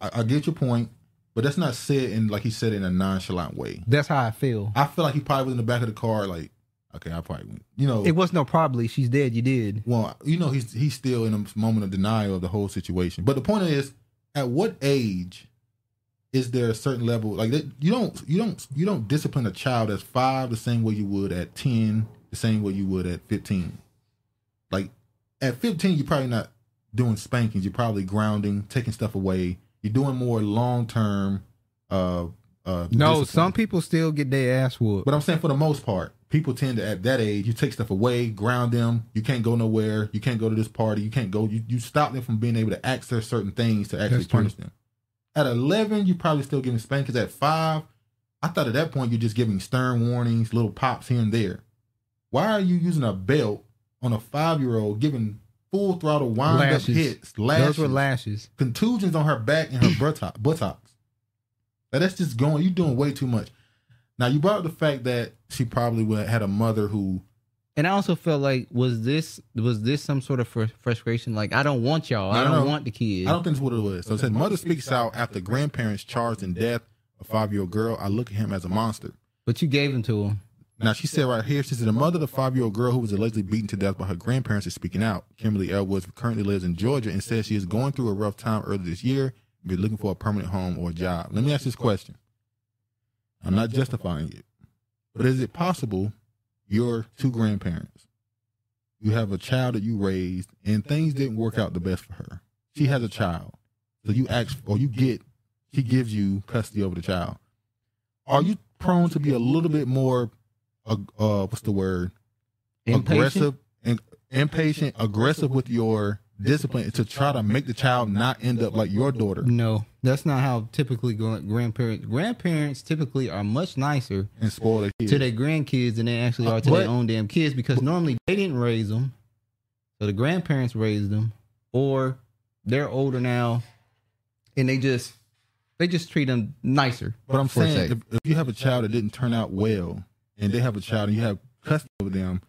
I, I get your point, but that's not said in like he said in a nonchalant way. That's how I feel. I feel like he probably was in the back of the car, like, okay, I probably, went. you know, It was no probably. She's dead. You did. well, you know, he's he's still in a moment of denial of the whole situation. But the point is, at what age is there a certain level like that? You don't you don't you don't discipline a child that's five the same way you would at ten, the same way you would at fifteen. Like at fifteen, you're probably not doing spankings. You're probably grounding, taking stuff away. You're doing more long term. Uh, uh, No, discipline. some people still get their ass whooped. But I'm saying for the most part, people tend to at that age, you take stuff away, ground them. You can't go nowhere. You can't go to this party. You can't go. You, you stop them from being able to access certain things to actually That's true. punish them. At 11, you're probably still giving spankings. At five, I thought at that point you're just giving stern warnings, little pops here and there. Why are you using a belt on a five year old, giving full throttle wind Lashes. up hits, lashes, Those were lashes. contusions on her back and her buttock, <clears throat> buttocks. Now that's just going. You're doing way too much. Now you brought up the fact that she probably would had a mother who. And I also felt like was this was this some sort of fr- frustration? Like I don't want y'all. I don't no. want the kids. I don't think that's what it was. So it said mother speaks out after grandparents charged in death a five year old girl. I look at him as a monster. But you gave him to him. Now she said right here, she said the mother of the five year old girl who was allegedly beaten to death by her grandparents is speaking out. Kimberly L. Woods currently lives in Georgia and says she is going through a rough time earlier this year and be looking for a permanent home or a job. Let me ask this question. I'm not justifying it, but is it possible your two grandparents, you have a child that you raised and things didn't work out the best for her? She has a child, so you ask or you get, she gives you custody over the child. Are you prone to be a little bit more, uh, uh what's the word? Impatient? Aggressive and impatient, aggressive with your discipline to try to make the child not end up like your daughter. No, that's not how typically grandparents. Grandparents typically are much nicer and spoil their kids. to their grandkids than they actually Uh, are to but- their own damn kids because normally they didn't raise them, so the grandparents raised them, or they're older now, and they just they just treat them nicer. But I'm saying, if, if you have a child that didn't turn out well, and they have a child and you have custody over them,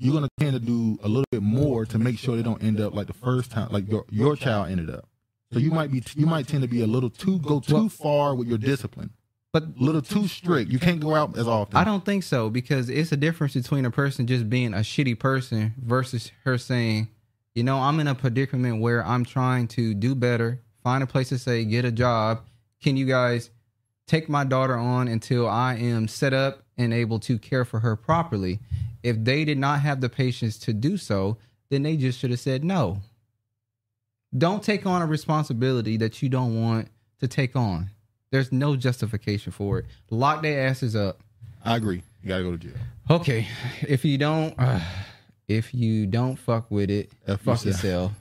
you're gonna tend to do a little bit more to make sure they don't end up like the first time, like your your child ended up. So you might be, you might tend to be a little too go too far with your discipline, but a little too strict. You can't go out as often. I don't think so because it's a difference between a person just being a shitty person versus her saying, you know, I'm in a predicament where I'm trying to do better, find a place to say, get a job. Can you guys take my daughter on until I am set up and able to care for her properly? If they did not have the patience to do so, then they just should have said no. Don't take on a responsibility that you don't want to take on. There's no justification for it. Lock their asses up. I agree. You gotta go to jail. Okay, if you don't, uh, if you don't fuck with it, F fuck yourself.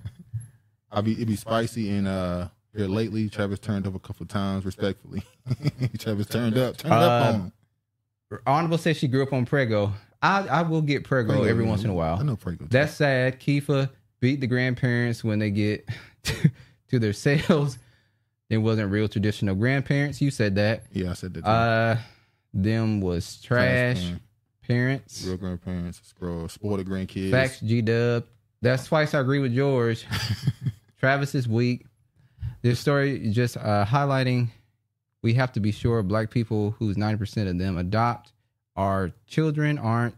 <laughs> I be it be spicy and uh here lately. Travis turned up a couple times respectfully. <laughs> Travis turned up, turned up Uh, on. Honorable says she grew up on Prego. I I will get Prego, Prego, every once in a while. I know Prego. That's sad. Kifa beat the grandparents when they get <laughs> to their sales. It wasn't real traditional grandparents. You said that. Yeah, I said that. too. Uh, them was trash parent. parents. Real grandparents, scroll, spoiled grandkids. Facts, G Dub. That's twice I agree with George. <laughs> Travis is weak. This story just uh, highlighting we have to be sure black people, who's 90% of them adopt our children, aren't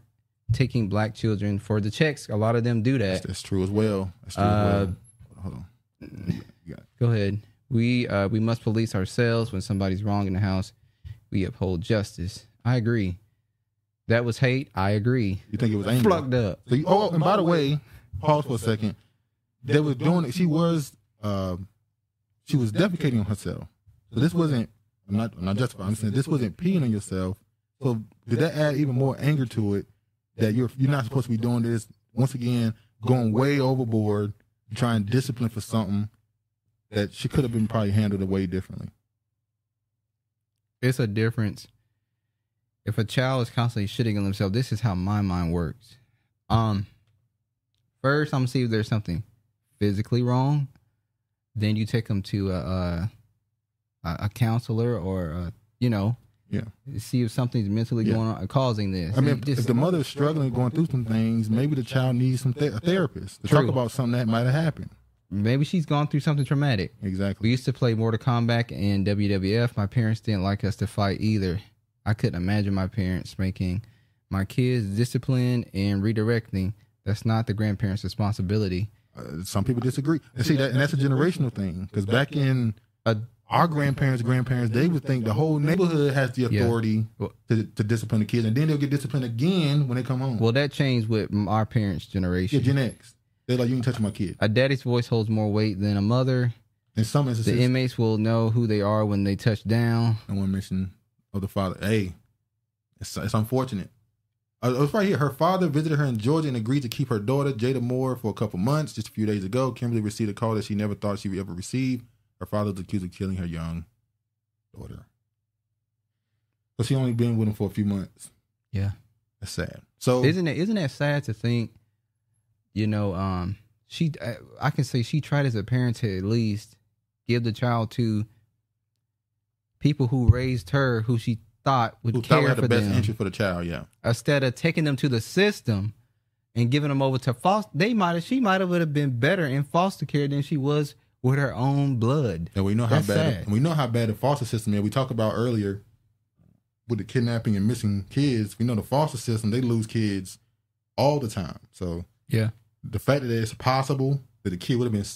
taking black children for the checks. A lot of them do that. That's true as well. That's true Uh, as well. Hold on. You got it. Go ahead. We uh, we must police ourselves when somebody's wrong in the house. We uphold justice. I agree. That was hate. I agree. You think it was anger? Plugged up. So you, oh, and by the way, pause for a second. They were doing it. She was, uh, she was defecating on herself. So this wasn't. I'm not. I'm not justifying. I'm saying this wasn't peeing on yourself. So did that add even more anger to it? That you're you're not supposed to be doing this. Once again, going way overboard, trying discipline for something that she could have been probably handled way differently. it's a difference. If a child is constantly shitting on themselves, this is how my mind works. Um, first I'm gonna see if there's something physically wrong, then you take them to a a, a a counselor or a, you know, Yeah. see if something's mentally Yeah. going on causing this. I mean, Just- if the mother's struggling, going through some things, maybe the child needs some th- a therapist to True. talk about something that might have happened. Maybe she's gone through something traumatic. Exactly. We used to play Mortal Kombat and WWF. My parents didn't like us to fight either. I couldn't imagine my parents making my kids discipline and redirecting. That's not the grandparents' responsibility. Uh, some people disagree. And see that, and that's a generational thing. Because back in uh, our grandparents, grandparents, they would think the whole neighborhood has the Yeah. authority to, to discipline the kids, and then they'll get disciplined again when they come home. Well, that changed with our parents' generation. yeah. Gen X. They're like, you can touch my kid. A daddy's voice holds more weight than a mother. In some instances, The inmates will know who they are when they touch down. and one mention of the father. Hey, it's, it's unfortunate. Uh, it's right here. Her father visited her in Georgia and agreed to keep her daughter, Jada Moore, for a couple months. Just a few days ago, Kimberly received a call that she never thought she would ever receive. Her father's accused of killing her young daughter. So she only been with him for a few months. Yeah. That's sad. So isn't it isn't that sad to think? You know, um, she I- I can say she tried as a parent to at least give the child to people who raised her, who she thought would who care thought had for the best them, interest for the child? Yeah. instead of taking them to the system and giving them over to foster. They might have she might have would have been better in foster care than she was with her own blood. And we know how That's bad sad. and we know how bad the foster system is. We talked about earlier with the kidnapping and missing kids. We know the foster system they lose kids all the time. So Yeah. the fact that it's possible that the kid would have been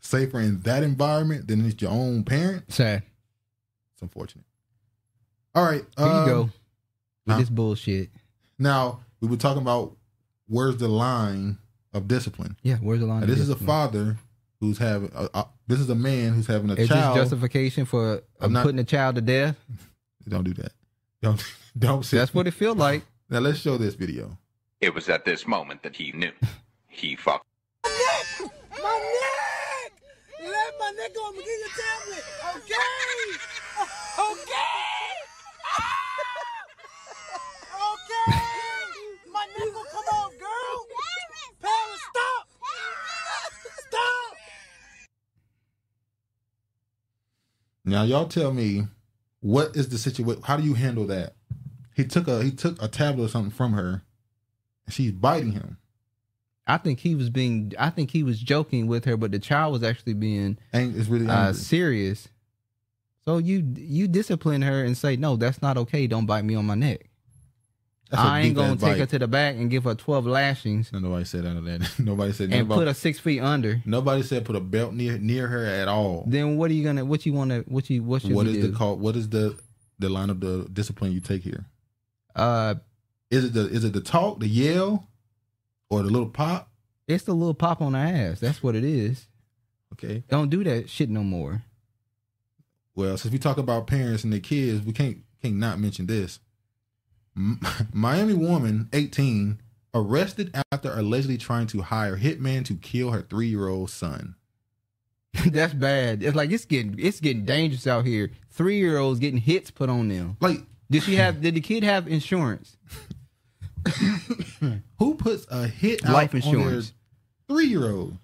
safer in that environment than it's your own parent, Sad. it's unfortunate. All right, Here um, you go. With huh? this bullshit. Now we were talking about where's the line of discipline. Yeah, where's the line Now, this is a father who's having. A, a, this is a man who's having a Is child. this justification for uh, I'm not- putting a child to death? <laughs> Don't do that. Don't <laughs> don't. Sit. That's what it feel like. <laughs> Now let's show this video. It was at this moment that he knew. He fucked. My neck! Let my neck go. I'm gonna get your tablet. Okay? Okay? okay? My neck will come off, girl. Paris, stop! Stop! Now y'all tell me what is the situation? How do you handle that? He took a he took a tablet or something from her, and she's biting him. I think he was being. I think he was joking with her, but the child was actually being Ang- it's really uh, serious. So you you discipline her and say, no, that's not okay. Don't bite me on my neck. That's I ain't gonna take her to the back and give her twelve lashings No, nobody said none of that. <laughs> Nobody said and about- put her six feet under. Nobody said put a belt near near her at all. Then what are you gonna? What you want to? What you? What should What we do? the call? What is the the line of the discipline you take here? Uh, is it the is it the talk, the yell, or the little pop? It's the little pop on her ass. That's what it is. Okay. Don't do that shit no more. Well, since we talk about parents and their kids, we can't can't not mention this. <laughs> Miami woman, 18, arrested after allegedly trying to hire hitman to kill her three year old son. <laughs> That's bad. It's like it's getting it's getting dangerous out here. Three year olds getting hits put on them. Like, did she <laughs> have? Did the kid have insurance? Who puts a hit Life on insurance. three year old?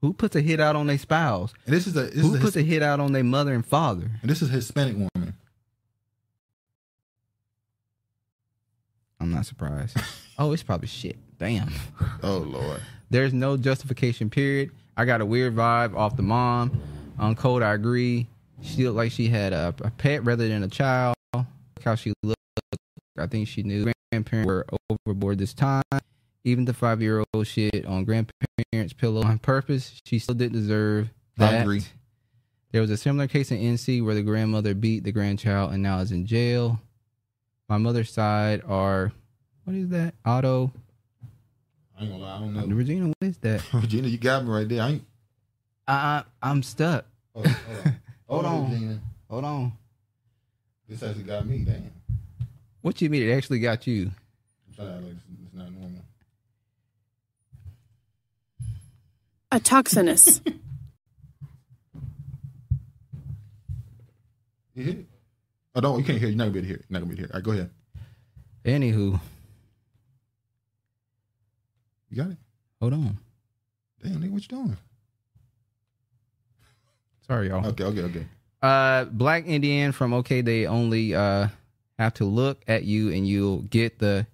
Who puts a hit out on their spouse? And this is a this Who is a puts a hit out on their mother and father? And this is a Hispanic woman. I'm not surprised. <laughs> oh, it's probably shit. Damn. <laughs> Oh Lord. There's no justification. Period. I got a weird vibe off the mom. On code, I agree. She looked like she had a, a pet rather than a child. Look how she looked. I think she knew grandparents were overboard this time. Even the five year old shit on grandparents' pillow on purpose. She still didn't deserve I that. agree. There was a similar case in NC where the grandmother beat the grandchild and now is in jail. My mother's side are what is that? Auto. I ain't gonna lie, I don't know. Regina, what is that? <laughs> Regina, you got me right there. I ain't. I, I I'm stuck. Oh, hold on. <laughs> Hold on. Hold on. Regina. Hold on. This actually got me. Damn. What you mean it actually got you? I'm trying to act like it's, it's not normal. A toxinus. <laughs> You hit it? Oh, don't. You can't hear. You're not gonna be able to hear. You're not gonna be able to hear. All right, go ahead. Anywho, You got it. hold on. Damn, nigga, what you doing? Sorry, y'all. Okay, okay, okay. Uh, Black Indian from OK. They only uh have to look at you and you'll get the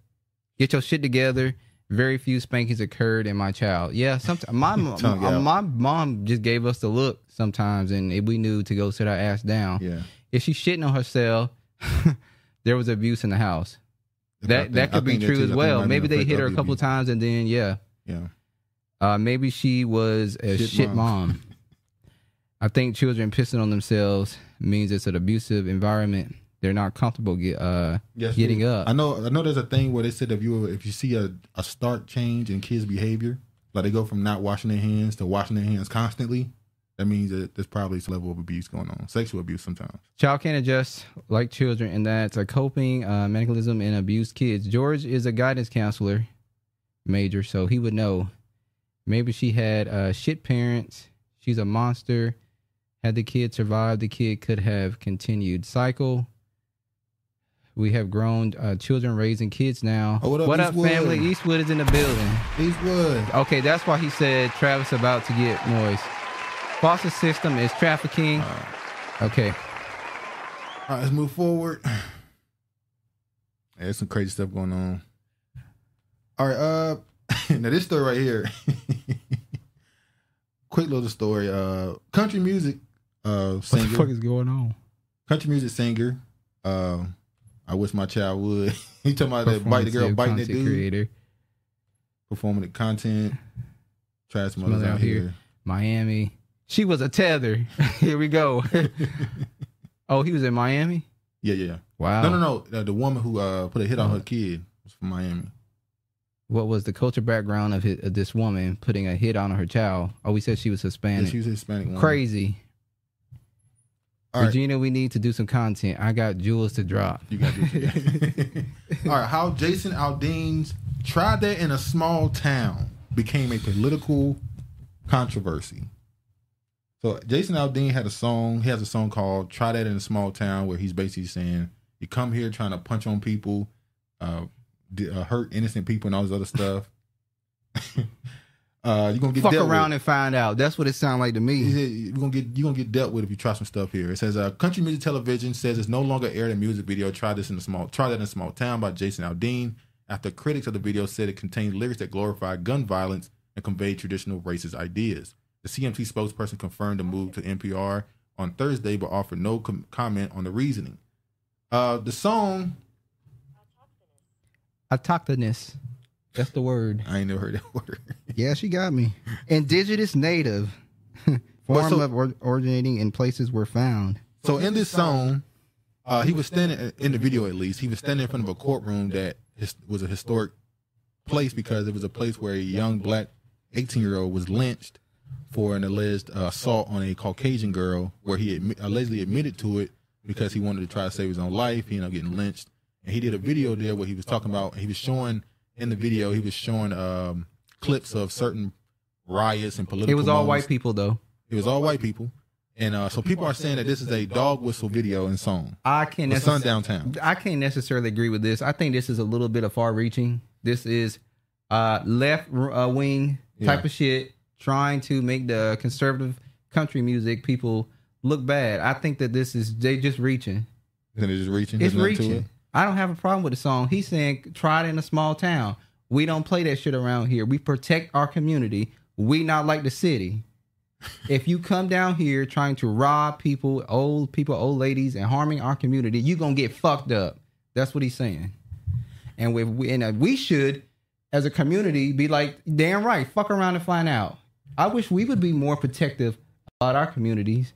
get your shit together. Very few spankings occurred in my child. Yeah, sometimes <laughs> my out. my mom just gave us the look sometimes, and if we knew to go sit our ass down. Yeah. If she's shitting on herself, <laughs> there was abuse in the house. I That think- that could be true as well. Maybe they hit her a couple times, and then yeah, Yeah. uh, maybe she was a Shit shit, mom. mom. <laughs> I think children pissing on themselves means it's an abusive environment. They're not comfortable get, uh, Yes, getting up. I know. I know. There's a thing where they said if you if you see a, a stark change in kids' behavior, like they go from not washing their hands to washing their hands constantly, that means that there's probably some level of abuse going on, sexual abuse sometimes. Child can't adjust like children, and that's a coping uh, mechanism in abused kids. George is a guidance counselor major, so he would know. Maybe she had uh, shit parents. She's a monster. Had the kid survived, the kid could have continued cycle. We have grown uh, children raising kids now. Oh, what up, Eastwood? family? Eastwood is in the building. Eastwood. Okay, that's why he said Travis about to get moist. Foster system is trafficking. Okay. All right, let's move forward. There's some crazy stuff going on. All right, uh, <laughs> now this story right here. <laughs> Quick little story. Uh, country music uh singer. What the fuck is going on? country music singer. Uh, I wish my child would. <laughs> he talking about that bite the girl, biting the dude. creator. Performing the content. Trash mothers Mother out here. Miami. She was a tether. <laughs> Here we go. <laughs> oh, he was in Miami? Yeah, yeah. yeah. Wow. No, no, no. The, the woman who uh put a hit on her kid was from Miami. What was the culture background of, his, of this woman putting a hit on her child? Oh, we said she was Hispanic. Yeah, she was a Hispanic woman. Crazy. All right. Regina, we need to do some content. I got jewels to drop. You got to <laughs> All right, how Jason Aldean's tried that in a small town became a political controversy. So Jason Aldean had a song. He has a song called "Try That in a Small Town," where he's basically saying, "You come here trying to punch on people, uh, d- uh, hurt innocent people, and all this other stuff. <laughs> uh, you're gonna get Fuck dealt around with. and find out. That's what it sounded like to He me. said, You're gonna get you're gonna get dealt with if you try some stuff here. It says uh, country music television says it's no longer aired a music video. Try this in a small try that in a small town by Jason Aldean. After critics of the video said it contained lyrics that glorify gun violence and conveyed traditional racist ideas. The CMT spokesperson confirmed the move to NPR on Thursday, but offered no com- comment on the reasoning. Uh, the song Autochthonous. That's the word. I ain't never heard that <laughs> word. Yeah, she got me. Indigenous native. <laughs> Form so- of or- originating in places were found. So in this song, uh, he was standing in the video at least. He was standing in front of a courtroom that his, was a historic place because it was a place where a young black 18 year old was lynched for an alleged uh, assault on a Caucasian girl, where he admi- allegedly admitted to it because he wanted to try to save his own life. He ended up getting lynched, and he did a video there where he was talking about. He was showing in the video. He was showing um, clips of certain riots and political. It was all moments. white people though. It was all white people. And uh, so people are saying that this is a dog whistle video and song. I can't. Necess- sun downtown. I can't necessarily agree with this. I think this is a little bit of far reaching. This is uh, left uh, wing type Yeah. of shit, trying to make the conservative country music people look bad. I think that this is they just reaching. Then it's just reaching. It's There's nothing to reaching. it. I don't have a problem with the song. He's saying try it in a small town. We don't play that shit around here. We protect our community. We not like the city. <laughs> if you come down here trying to rob people, old people, old ladies, and harming our community, you gonna get fucked up. That's what he's saying. And we and we should, as a community, be like, damn right, fuck around and find out. I wish we would be more protective about our communities.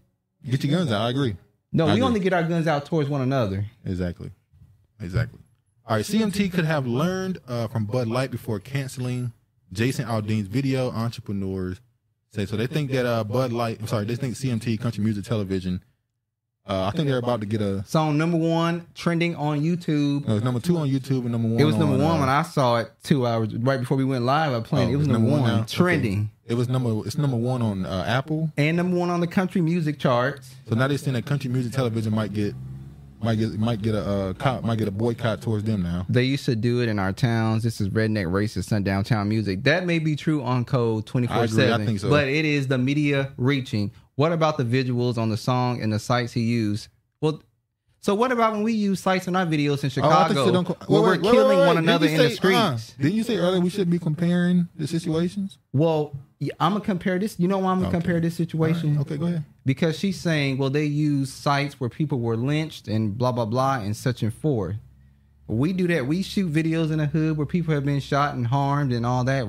Get your guns out. I agree. No, I we agree. only get our guns out towards one another. Exactly. Exactly. All right. CMT could have learned uh, from Bud Light before canceling Jason Aldean's video. Entrepreneurs say so. They think that uh, Bud Light. I'm sorry. They think CMT Country Music Television. Uh, I think they're about to get a. Song number one trending on YouTube. It was number two on YouTube and number one. It was number on, one uh, when I saw it two hours right before we went live. I played. oh, it was it's number, one, now? trending, Okay. It was number. It's number one on uh, Apple. and number one on the country music charts. So now they're saying that country music television might get might get might get a uh, cop might get a boycott towards them now. They used to do it in our towns. This is redneck racist sundown town music. That may be true on code twenty four seven. But it is the media reaching. What about the visuals on the song and the sites he used? Well, so what about when we use sites in our videos in Oh, I thought you Chicago co- where wait, we're wait, killing wait, one another in the say- uh, streets? didn't you say earlier we shouldn't be comparing the situations? Well, yeah, I'm gonna compare this. You know why I'm gonna Okay. compare this situation? Okay, go ahead. Because she's saying, well, they use sites where people were lynched and blah blah blah and such and forth. We do that. We shoot videos in the hood where people have been shot and harmed and all that.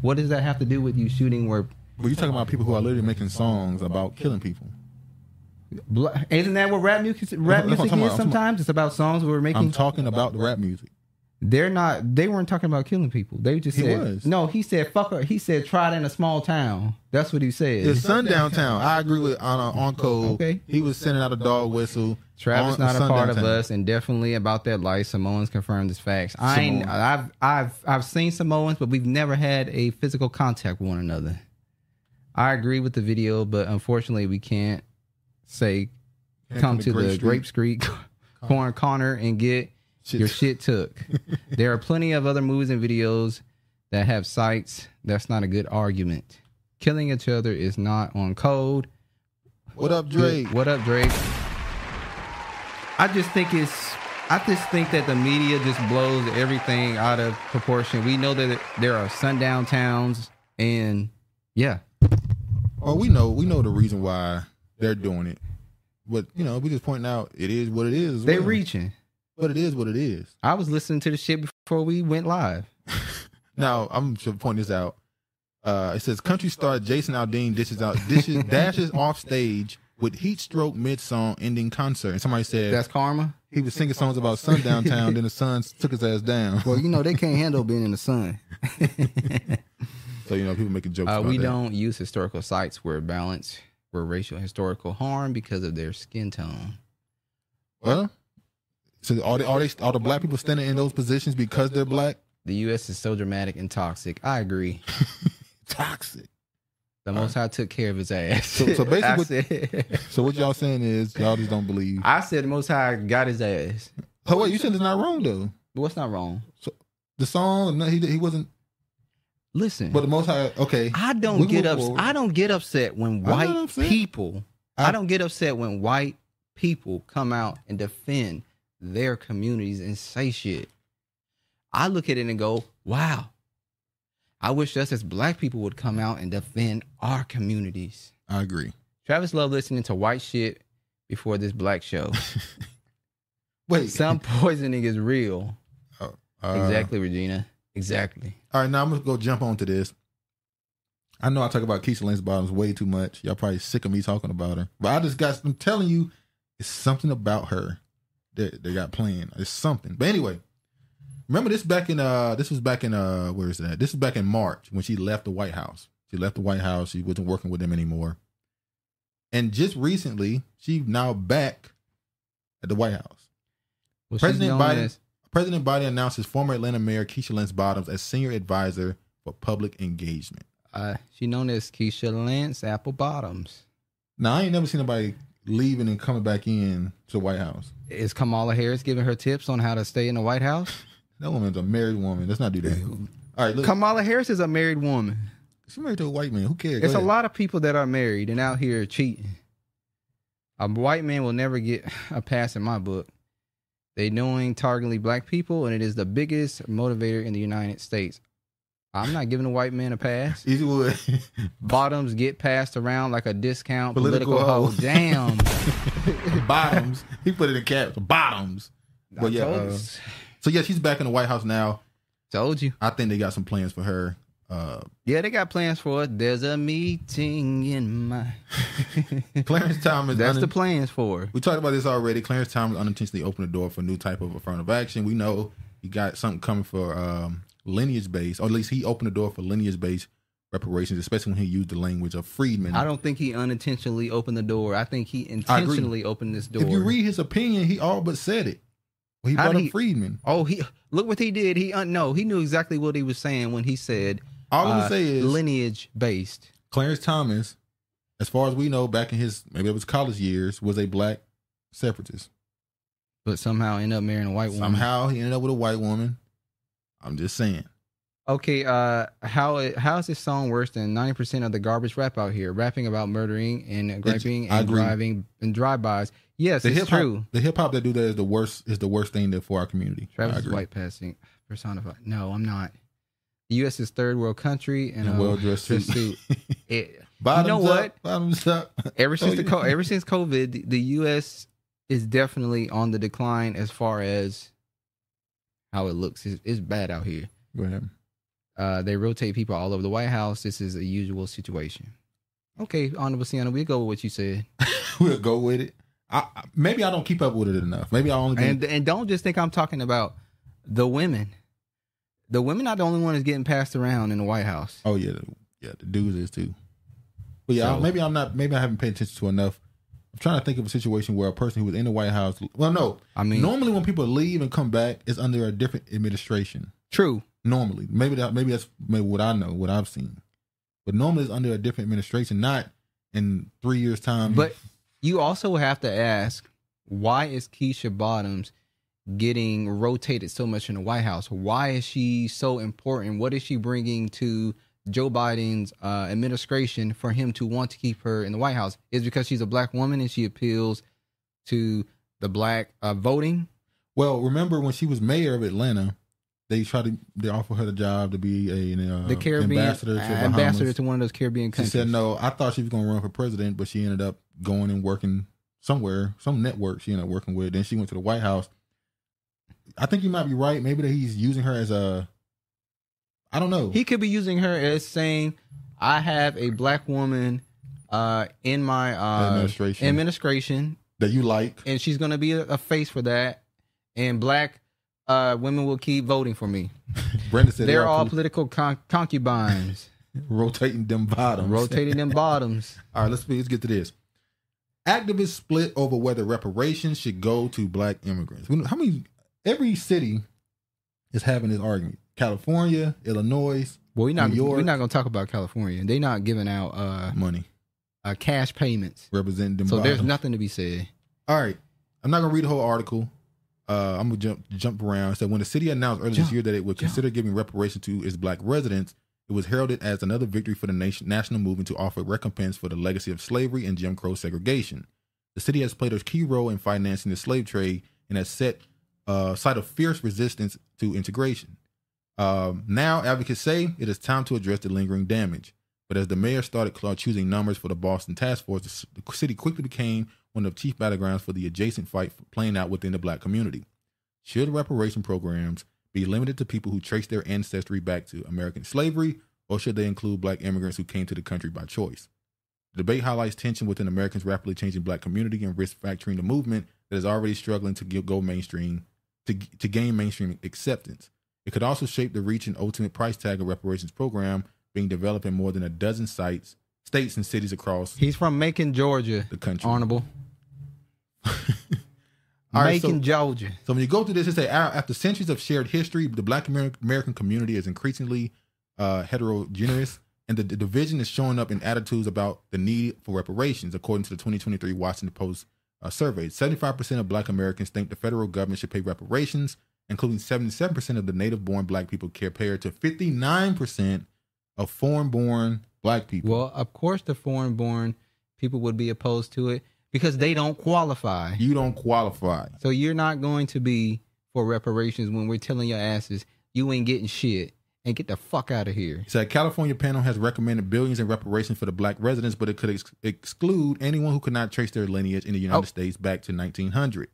What does that have to do with you shooting where? But you're talking about people who are literally making songs about killing people. Bla- Isn't that what rap music rap That's what I'm music talking is? about. I'm Sometimes it's about songs we're making. I'm talking about the rap music. They're not. They weren't talking about killing people. They just He said was. no. He said fuck her. He said try it in a small town. That's what he said. It's sundown town. I agree with on uh, on code. Okay. He was sending out a dog whistle. Travis on not a sundown part of town. us, and definitely about that life. Samoans confirmed this facts. I ain't, Samoan. I've I've I've seen Samoans, but we've never had a physical contact with one another. I agree with the video, but unfortunately, we can't say Can't come to the. Grape Street <laughs> corner corner and get your shit took. <laughs> there are plenty of other movies and videos that have sites. That's not a good argument. Killing each other is not on code. What up, Drake? What up, Drake? I just think it's. I just think that the media just blows everything out of proportion. We know that there are sundown towns, and yeah, Well, we know we know the reason why they're doing it, but you know we just pointing out it is what it is. they well. reaching. but it is what it is. I was listening to the shit before we went live. <laughs> Now I'm should point this out. Uh, it says country star Jason Aldean dishes out dishes <laughs> dashes off stage with heat stroke mid song ending concert. And somebody said That's karma. he was singing songs about sundown town, then the sun took his ass down. Well, you know they <laughs> can't handle being in the sun. So you know people making jokes. Uh, about we that. don't use historical sites where balance where racial historical harm because of their skin tone. Well, so are they are they are the black people standing in those positions because they're black? The U.S. is so dramatic and toxic. I agree. <laughs> Toxic. The Most High took care of his ass. So, so <laughs> basically, said, so what y'all saying is y'all just don't believe. I said the Most High got his ass. Oh wait, you said it's not wrong though. What's not wrong? So the song, no, he he wasn't. Listen, But the most high, okay. I don't get forward. I don't get upset when white people. I, I- don't get upset when white people come out and defend their communities and say shit. I look at it and go, "Wow, I wish us as black people would come out and defend our communities." I agree. Travis loved listening to white shit before this black show. <laughs> Wait, Some poisoning is real. uh, exactly, Regina. Exactly. All right, now I'm gonna go jump onto this. I know I talk about Keisha Lance Bottoms way too much. Y'all probably sick of me talking about her, but I just got. I'm telling you, it's something about her that they got playing. It's something. But anyway, remember this back in uh, this was back in uh, where is that? This is back in March when she left the White House. She left the White House. She wasn't working with them anymore. And just recently, she's now back at the White House. Well, President Biden. as- President Biden announces former Atlanta Mayor Keisha Lance Bottoms as senior advisor for public engagement. uh, she known as Keisha Lance Apple Bottoms. Now I ain't never seen nobody leaving and coming back in to the White House. Is Kamala Harris giving her tips on how to stay in the White House? <laughs> That woman's a married woman. Let's not do that. All right, look, Kamala Harris is a married woman. she married to a white man. Who cares? Go It's a lot of people that are married and out here cheating. A white man will never get a pass in my book. They knowing targeting black people, and it is the biggest motivator in the United States. I'm not giving a white man a pass. <laughs> Bottoms get passed around like a discount Political political, hoe. <laughs> Damn. <laughs> bottoms. He put it in caps. Bottoms. But I yeah. told uh, you. so yeah, she's back in the White House now. Told you. I think they got some plans for her. Uh, Yeah, they got plans for it. There's a meeting in my. <laughs> Clarence Thomas. That's the plans for. We talked about this already. Clarence Thomas unintentionally opened the door for a new type of affirmative action. We know he got something coming for um, lineage based, or at least he opened the door for lineage based reparations, especially when he used the language of freedmen. I don't think he unintentionally opened the door. I think he intentionally opened this door. If you read his opinion, he all but said it. Well, he How brought up he- freedmen. Oh, he look what he did. He un, no, he knew exactly what he was saying when he said. All I'm uh, gonna say is lineage based. Clarence Thomas, as far as we know, back in his maybe it was college years, was a black separatist. but somehow end up marrying a white woman. Somehow he ended up with a white woman. I'm just saying. Okay, uh, how it, how is this song worse than ninety percent of the garbage rap out here? Rapping about murdering and griping I and driving and drive-bys. Yes, the it's hip hop, true. the hip hop that do that is the worst is the worst thing that for our community. Travis is white passing personified. No, I'm not. The U.S. is third world country and a well-dressed dress suit. <laughs> It, you Bottoms know up, what? Bottoms up. Ever since Oh, the yeah. co- ever since COVID, the, the U.S. is definitely on the decline as far as how it looks. It's, it's bad out here. Go ahead. Uh, they rotate people all over the White House. This is a usual situation. Okay, Honorable Sienna, we'll go with what you said. <laughs> we'll go with it. I, maybe I don't keep up with it enough. Maybe I only think, And and don't just think I'm talking about the women. The women are the only ones getting passed around in the White House. Oh yeah, yeah, the dudes is too. But yeah, So- maybe I'm not. Maybe I haven't paid attention to enough. I'm trying to think of a situation where a person who was in the White House. Well, no. I mean- normally when people leave and come back, it's under a different administration. True. Normally, maybe that maybe that's maybe what I know, what I've seen. But normally it's under a different administration, not in three years' time. But you also have to ask why is Keisha Bottoms getting rotated so much in the White House? Why is she so important? What is she bringing to Joe Biden's uh, administration for him to want to keep her in the White House? Is because she's a black woman and she appeals to the black uh, voting? Well, remember when she was mayor of Atlanta, they tried to they offered her the job to be a an, uh, The Caribbean ambassador to uh, ambassador to one of those Caribbean countries. She said no. I thought she was going to run for president, but she ended up going and working somewhere, some network. She ended up working with. Then she went to the White House. I think you might be right. Maybe that he's using her as a. I don't know. He could be using her as saying, "I have a black woman uh, in my uh, Administration. administration that you like, and she's going to be a, a face for that, and black uh, women will keep voting for me." <laughs> Brenda said They're all pol- political con- concubines, <laughs> rotating them bottoms, rotating them <laughs> bottoms. All right, let's let's get to this. Activists split over whether reparations should go to black immigrants. How many? Every city is having this argument. California, Illinois, Well, we're not New York, we're not going to talk about California. They're not giving out uh, money, uh, cash payments, representing them. so there's nothing to be said. All right. I'm not gonna read the whole article. Uh, I'm gonna jump jump around. So when the city announced earlier Jump, this year that it would consider giving reparations to its black residents, it was heralded as another victory for the nation, national movement to offer recompense for the legacy of slavery and Jim Crow segregation. The city has played a key role in financing the slave trade and has set uh, site of fierce resistance to integration. Um, now, advocates say it is time to address the lingering damage. But as the mayor started choosing numbers for the Boston task force, the city quickly became one of the chief battlegrounds for the adjacent fight playing out within the black community. Should reparation programs be limited to people who trace their ancestry back to American slavery, or should they include black immigrants who came to the country by choice? The debate highlights tension within Americans' rapidly changing black community and risk factoring the movement that is already struggling to go mainstream to, to gain mainstream acceptance. It could also shape the reach and ultimate price tag of reparations program being developed in more than a dozen sites, states, and cities across He's from Macon, Georgia. the country. Honorable. <laughs> All right, Macon, so- Georgia. So when you go through this, it say "Ah, after centuries of shared history, the Black American community is increasingly uh, heterogeneous, and the, the division is showing up in attitudes about the need for reparations, according to the 2023 Washington Post uh, survey. 75% of Black Americans think the federal government should pay reparations, including 77% of the native-born Black people, compared to 59% of foreign-born Black people. Well, of course, the foreign-born people would be opposed to it because they don't qualify. You don't qualify. So you're not going to be for reparations when we're telling your asses you ain't getting shit and get the fuck out of here. So, a California panel has recommended billions in reparations for the black residents, but it could ex- exclude anyone who could not trace their lineage in the United Oh. States back to 1900.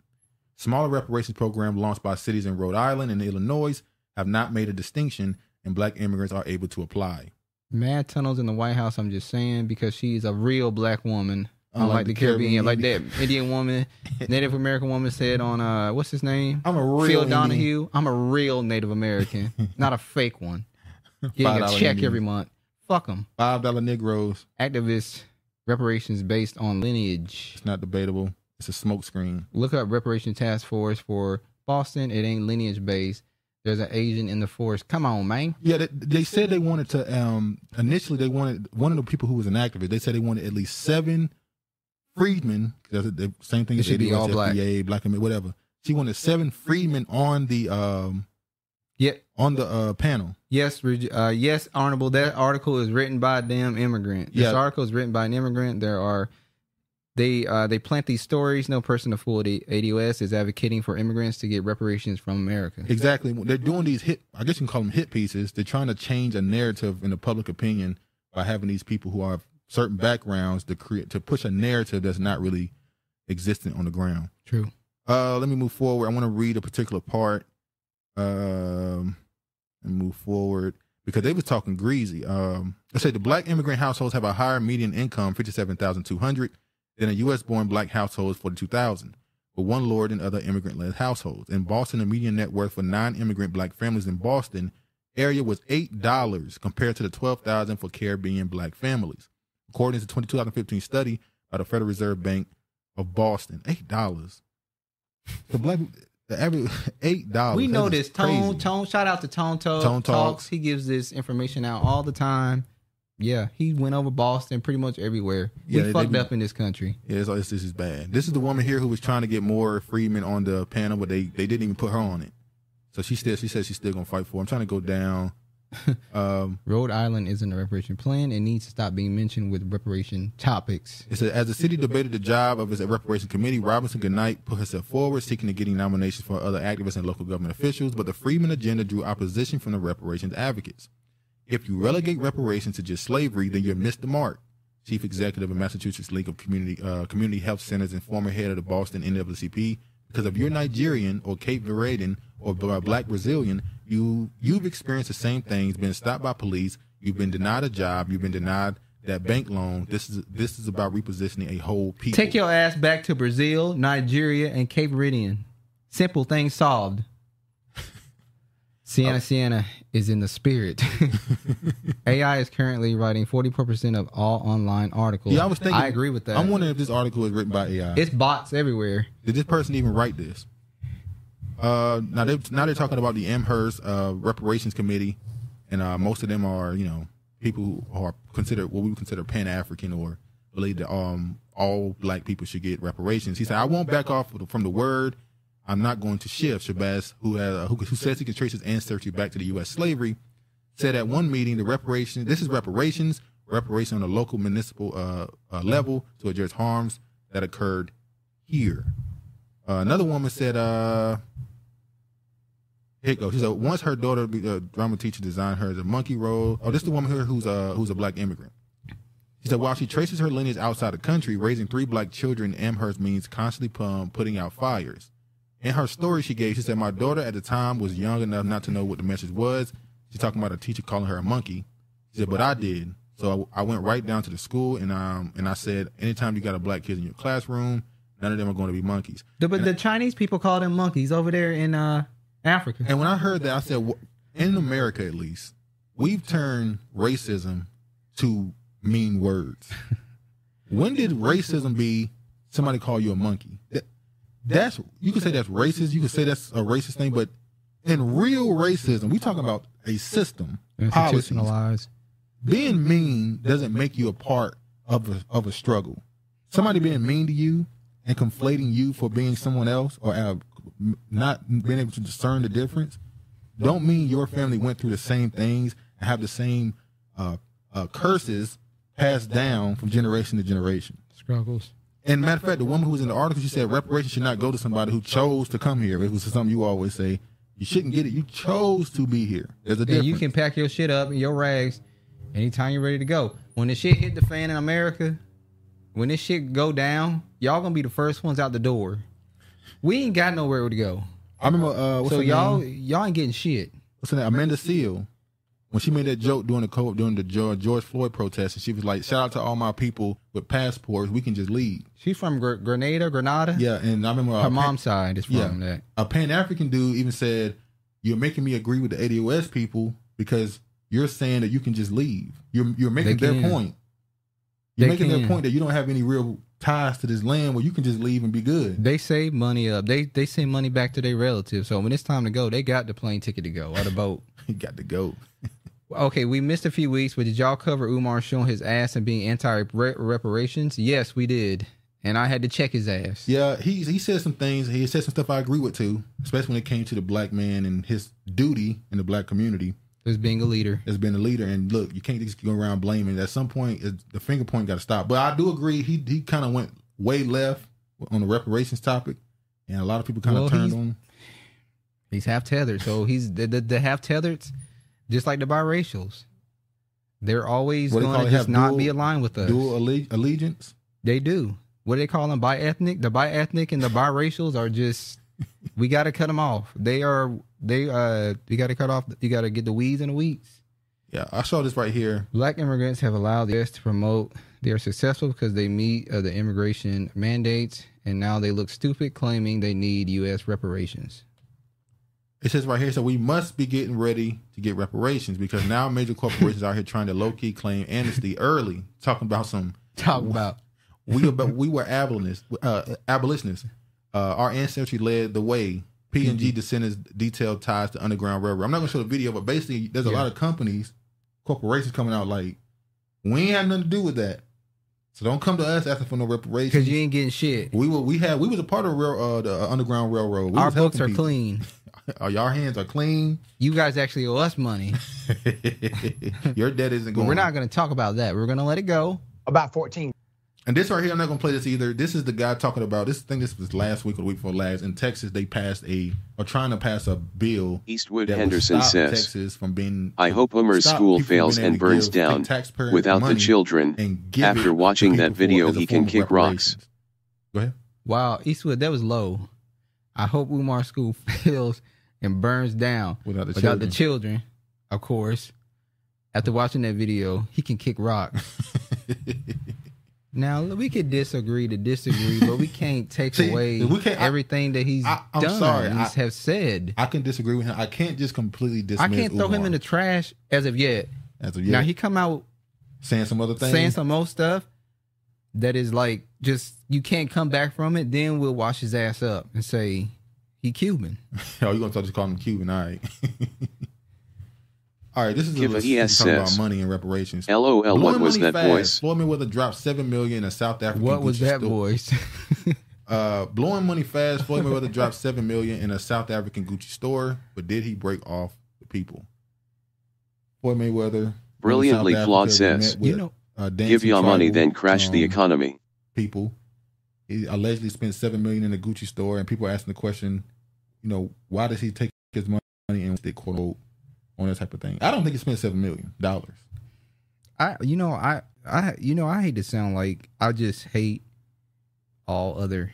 Smaller reparations programs launched by cities in Rhode Island and Illinois have not made a distinction, and black immigrants are able to apply. Mad tunnels in the White House. I'm just saying because she's a real black woman. Unlike like, the the Caribbean, Caribbean like <laughs> that Indian woman, Native American woman said on uh, what's his name? I'm a real Phil Indian. Donahue. I'm a real Native American, <laughs> not a fake one. Getting a $5 check Indian. every month. Fuck them. Five dollar Negroes. Activists reparations based on lineage. It's not debatable. It's a smokescreen. Look up reparation task force for Boston. It ain't lineage based. There's an Asian in the force. Come on, man. Yeah, they, they said they wanted to. Um, initially, they wanted one of the people who was an activist. They said they wanted at least seven freedmen. The same thing It should be all black. Black, Amer- whatever. she wanted seven freedmen on the um yeah on the uh panel. Yes, uh, yes, Honorable. That article is written by a damn immigrant. This Yeah. article is written by an immigrant. There are they uh, they plant these stories. No person afford the ADOS is advocating for immigrants to get reparations from America. Exactly. They're doing these hit. I guess you can call them hit pieces. They're trying to change a narrative in the public opinion by having these people who have certain backgrounds to create to push a narrative that's not really existent on the ground. True. Uh, let me move forward. I want to read a particular part. Um, and move forward because they was talking greasy. Um, I say the black immigrant households have a higher median income, fifty-seven thousand two hundred, than a U.S.-born black households, forty-two thousand, but one lord than other immigrant-led households. In Boston, the median net worth for non-immigrant black families in Boston area was eight dollars compared to the twelve thousand for Caribbean black families, according to the 2015 study by the Federal Reserve Bank of Boston. Eight dollars. The black the average <laughs> eight dollars. we know this. Tone Tone. Shout out to Tone Talk, Tone Talks. He gives this information out all the time. Yeah, he went over Boston pretty much everywhere. Yeah, we they- fucked they- up in this country. Yeah, it's, it's, this is bad. This is the woman here who was trying to get more freedmen on the panel, but they, they didn't even put her on it. So she still she says she's still gonna fight for. it. I'm trying to go down. <laughs> Um, Rhode Island isn't a reparation plan and needs to stop being mentioned with reparation topics. It as the city debated the job of its reparation committee, Robinson Goodnight put herself forward, seeking to getting nominations for other activists and local government officials, but the Freedmen agenda drew opposition from the reparations advocates. If you relegate reparations to just slavery, then you missed the mark. Chief executive of Massachusetts League of Community uh, Community Health Centers and former head of the Boston NAACP, because if you're Nigerian or Cape Verdean or Black Brazilian, you you've experienced the same things. Been stopped by police. You've been denied a job. You've been denied that bank loan. This is this is about repositioning a whole people. Take your ass back to Brazil, Nigeria, and Cape Verdean. Simple thing solved. Sienna Sienna is in the spirit. <laughs> AI is currently writing 44% of all online articles. Yeah, I was thinking. I agree with that. I'm wondering if this article is written by AI. it's bots everywhere. Did this person even write this? Uh, now they now they're talking about the Amherst uh, reparations committee, and uh, most of them are you know people who are considered what we would consider Pan African or believe that um all black people should get reparations. He said, "I won't back off from the word. I'm not going to shift." Shabazz, who has who, who says he can trace his ancestry back to the U.S. slavery, said at one meeting the reparations. This is reparations, reparation on a local municipal uh, uh, level to address harms that occurred here. Uh, another woman said, uh, here it goes. She said, once her daughter, uh, drama teacher, designed her as a monkey role. Oh, this is the woman here who's a, who's a black immigrant. She said, while she traces her lineage outside the country, raising three black children in Amherst means constantly putting out fires. In her story she gave, she said, my daughter at the time was young enough not to know what the message was. She's talking about a teacher calling her a monkey. She said, but I did. So I, I went right down to the school and um and I said, anytime you got a black kid in your classroom, none of them are going to be monkeys. The, but the Chinese people call them monkeys over there in uh, Africa. And when I heard that, I said, "Wh- in America at least, we've turned racism to mean words. <laughs> when did racism be somebody call you a monkey? That, that's you can say that's racist. You can say that's a racist thing, but in real racism, we talking about a system, policies. Institutionalized. Being mean doesn't make you a part of a, of a struggle. Somebody being mean to you and conflating you for being someone else or uh, not being able to discern the difference don't mean your family went through the same things and have the same uh, uh, curses passed down from generation to generation. Struggles. And matter of fact, the woman who was in the article, she said reparations should not go to somebody who chose to come here. It was something you always say. You shouldn't get it. You chose to be here. There's a And difference. you can pack your shit up in your rags anytime you're ready to go. When the shit hit the fan in America, when this shit go down, y'all gonna be the first ones out the door. We ain't got nowhere to go. I remember. Uh, so y'all y'all ain't getting shit. what's her name? Amanda Seales. When she made that joke during the co- during the George, George Floyd protest, and she was like, "Shout out to all my people with passports. We can just leave." She's from Gr- Grenada, Grenada. Yeah, and I remember uh, Her Pan- mom's side is from yeah, that. A Pan African dude even said, "You're making me agree with the ADOS people because you're saying that you can just leave. You're you're making their point. You're They making can. their point that you don't have any real ties to this land where you can just leave and be good." They save money up. They they send money back to their relatives. So when it's time to go, they got the plane ticket to go or the boat. he <laughs> got to go. Okay, we missed a few weeks, but did y'all cover Umar showing his ass and being anti reparations? Yes, we did. and I had to check his ass. Yeah, he he said some things. He said some stuff I agree with too, especially when it came to the black man and his duty in the black community as being a leader. As being a leader, and look, you can't just go around blaming. At some point, the finger point got to stop. But I do agree. He he kind of went way left on the reparations topic, and a lot of people kind of Well, turned he's- on. him. He's half tethered, so he's the, the, the half tethered, just like the biracials. They're always going to just not dual- be aligned with us. Dual alle- allegiance. They do. What do they call them? Bi-ethnic. The bi-ethnic and the biracials are just. We got to cut them off. They are. They uh. You got to cut off. You got to get the weeds and the weeds. Yeah, I saw this right here. Black immigrants have allowed the U.S. to promote. They are successful because they meet uh, the immigration mandates, and now they look stupid claiming they need U.S. reparations. It says right here, so we must be getting ready to get reparations because now major corporations are here trying to low key claim amnesty early, talking about some talk about we about we were abolitionists. Uh, abolitionists. Uh, our ancestry led the way. P and Mm-hmm. G descendants detailed ties to Underground Railroad. I'm not gonna show the video, but basically, there's a Yeah. lot of companies, corporations coming out like we ain't have nothing to do with that. So don't come to us asking for no reparations because you ain't getting shit. We were we had we was a part of rail, uh, the Underground Railroad. We Our books are people. clean. <laughs> Are your hands are clean? You guys actually owe us money. <laughs> Your debt isn't But going. we're not going to talk about that. We're going to let it go. About 14. And this right here, I'm not gonna play this either. This is the guy talking about this. thing. this was last week or the week before last. In Texas, they passed a or trying to pass a bill. Eastwood that Henderson stop says, Texas from being. I hope Umar's school fails and burns give, down. Without the children, and give after watching that video, he can kick rocks. Go ahead. Wow, Eastwood, that was low. I hope Umar School <laughs> fails and burns down Without the without the children. children, of course. After watching that video, he can kick rocks. <laughs> now we could disagree to disagree, but we can't <laughs> take See, away can't- I- everything that he's I, I'm done. sorry. and I have said. I can disagree with him. I can't just completely dismiss. I can't throw him in the trash as of yet. as of yet. Now he come out saying some other things. saying some more stuff that is like just you can't come back from it. Then we'll wash his ass up and say he Cuban. <laughs> oh, you gonna start to call him Cuban? All right. <laughs> All right, this is a Kiva list ES talking about money and reparations. LOL, Blowing what was money that fast. voice? Floyd Mayweather dropped seven million in a South African. What was that store. voice? <laughs> Uh, blowing money fast. Floyd Mayweather dropped seven million in a South African Gucci store, but did he break off the people? Floyd Mayweather, Brilliantly in South flawed says, met with, You know- uh, Give dancing y'all money, then crash the um, economy. people. He allegedly spent seven million in a Gucci store, and people are asking the question, you know, why does he take his money and stick quote unquote on that type of thing? I don't think he spent seven million dollars. I you know I I you know I hate to sound like I just hate all other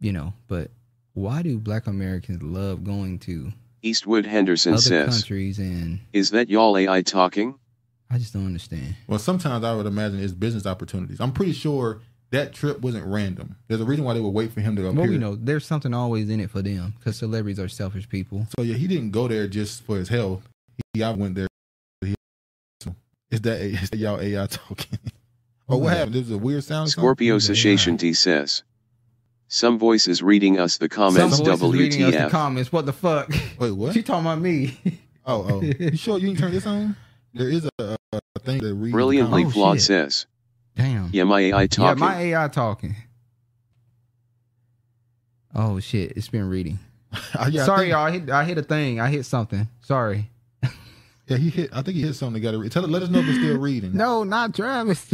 you know, but why do black Americans love going to Eastwood Henderson other says, countries and Is that y'all AI talking? I just don't understand. Well, sometimes I would imagine it's business opportunities. I'm pretty sure that trip wasn't random. There's a reason why they would wait for him to appear. Well, we know there's something always in it for them because celebrities are selfish people. So yeah, he didn't go there just for his health. He I went there. He, is that <laughs> is that y'all AI talking? <laughs> oh, what happened? There's a weird sound. Scorpio Satiation T says, Some voice is reading us the comments Some voice is reading us the WTF. comments. What the fuck? Wait, what? <laughs> She talking about me? Oh, oh. You sure you didn't turn this on? There is a, a, a thing that reads. Brilliantly comments. flawed says, Damn. Yeah, my AI talking. Yeah, talking. my AI talking. Oh shit! It's been reading. <laughs> Yeah, I Sorry, think- y'all. I hit, I hit a thing. I hit something. Sorry. <laughs> Yeah, he hit. I think he hit something. Got to read. Tell it. Let us know if it's still <laughs> reading. No, not Travis.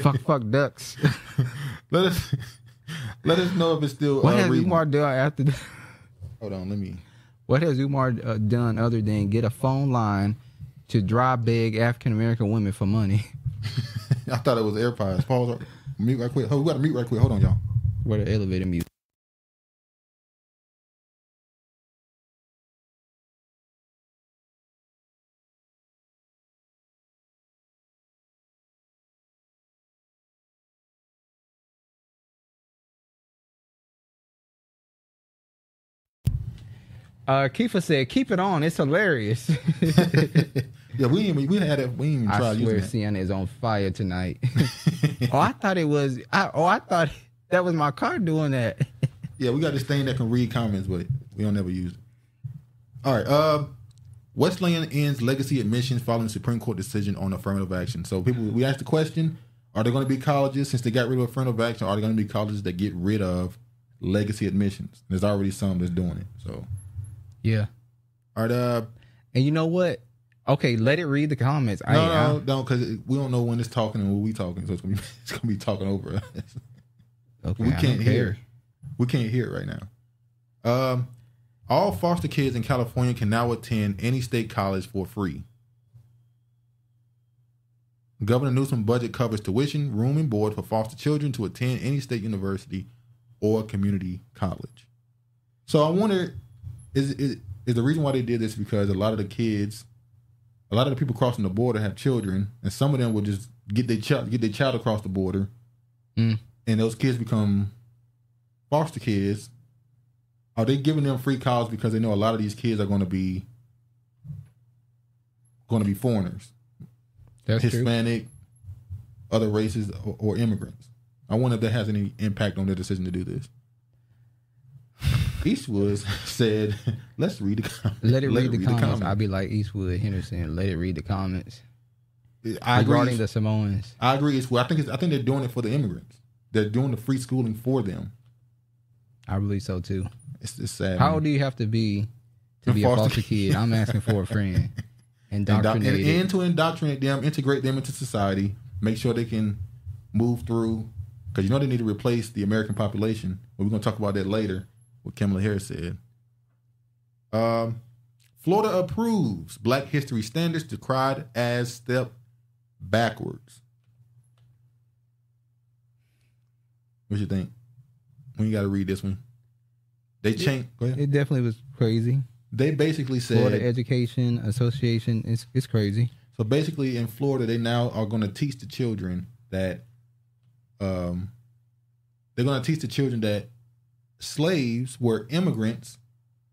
fuck, fuck ducks. Let us. Let us know if it's still What uh, has reading. Umar done after? The, Hold on. Let me. what has Umar uh, done other than get a phone line to dry beg African American women for money? <laughs> I thought it was AirPods. Pause. Mute right quick. Hold, we got to mute right quick. Hold on, y'all. Where the elevator music? Uh, Kifa said, "Keep it on. It's hilarious." <laughs> Yeah, we ain't, we had it. We even I tried swear, using it. Sienna is on fire tonight. <laughs> oh, I thought it was. I, oh, I thought that was my car doing that. <laughs> Yeah, we got this thing that can read comments, but we don't ever use it. All right. Uh, Wesleyan ends legacy admissions following Supreme Court decision on affirmative action. So people, we asked the question: Are there going to be colleges since they got rid of affirmative action? Are there going to be colleges that get rid of legacy admissions? There's already some that's doing it. So Yeah. Are the and you know what? Okay, let it read the comments. I, no, I- no, don't because we don't know when it's talking and when we talking, so it's gonna be <laughs> it's gonna be talking over us. Okay, we can't hear. We can't hear it right now. Um, all foster kids in California can now attend any state college for free. Governor Newsom budget covers tuition, room, and board for foster children to attend any state university or community college. So I wonder, is is, is the reason why they did this because a lot of the kids, a lot of the people crossing the border have children, and some of them will just get their child get their child across the border, Mm. and those kids become foster kids. Are they giving them free college because they know a lot of these kids are going to be going to be foreigners, That's true. Hispanic, other races, or, or immigrants? I wonder if that has any impact on their decision to do this. Eastwood <laughs> said, "Let's read the comments. Let it read, the, comments. I'll be like Eastwood Henderson. Let it read the comments. I agree. regarding the Samoans. I agree. It's, well, I think it's, I think they're doing it for the immigrants. They're doing the free schooling for them. I believe so too. It's, it's sad. How man. old do you have to be to A be a foster foster kid? I'm asking for a <laughs> friend. And, and to indoctrinate them, integrate them into society, make sure they can move through. Because you know they need to replace the American population. But we're going to talk about that later. What Kamala Harris said. Um, Florida approves Black History standards decried as step backwards. What you think? When you got to read this one, they changed. Go ahead. It definitely was crazy. They basically said Florida Education Association. It's it's crazy. So basically, in Florida, they now are going to teach the children that, um, they're going to teach the children that slaves were immigrants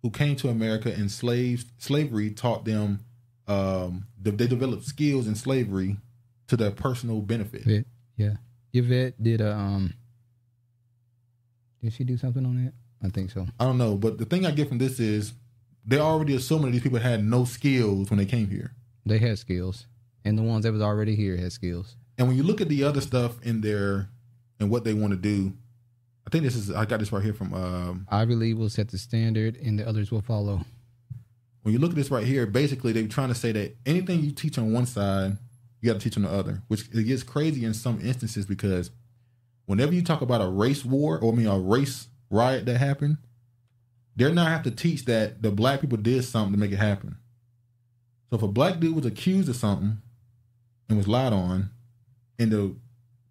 who came to America, and slaves slavery taught them, um, th- they developed skills in slavery to their personal benefit. Yvette, yeah. Yvette did a um. Did she do something on that? I think so. I don't know, but the thing I get from this is they're already assuming that these people had no skills when they came here. They had skills, and the ones that was already here had skills. And when you look at the other stuff in there and what they want to do, I think this is I got this right here from um, Ivy League will set the standard, and the others will follow. when you look at this right here, basically they're trying to say that anything you teach on one side, you got to teach on the other, which it gets crazy in some instances because whenever you talk about a race war or I mean a race riot that happened, they're not have to teach that the black people did something to make it happen. So if a black dude was accused of something and was lied on, and the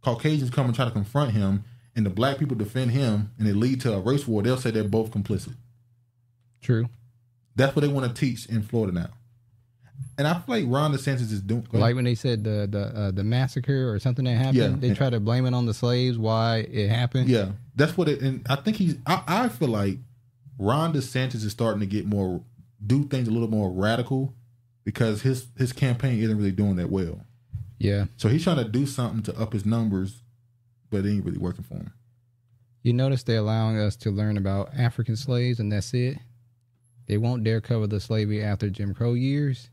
Caucasians come and try to confront him, and the black people defend him, and it lead to a race war, they'll say they're both complicit. True. That's what they want to teach in Florida now. And I feel like Ron DeSantis is doing. Like when they said the the uh, the massacre or something that happened, Yeah. they try to blame it on the slaves. Why it happened? Yeah, that's what it. And I think he's. I, I feel like Ron DeSantis is starting to get more, do things a little more radical, because his his campaign isn't really doing that well. Yeah. So he's trying to do something to up his numbers, but it ain't really working for them. You notice they're allowing us to learn about African slaves, and that's it. They won't dare cover the slavery after Jim Crow years.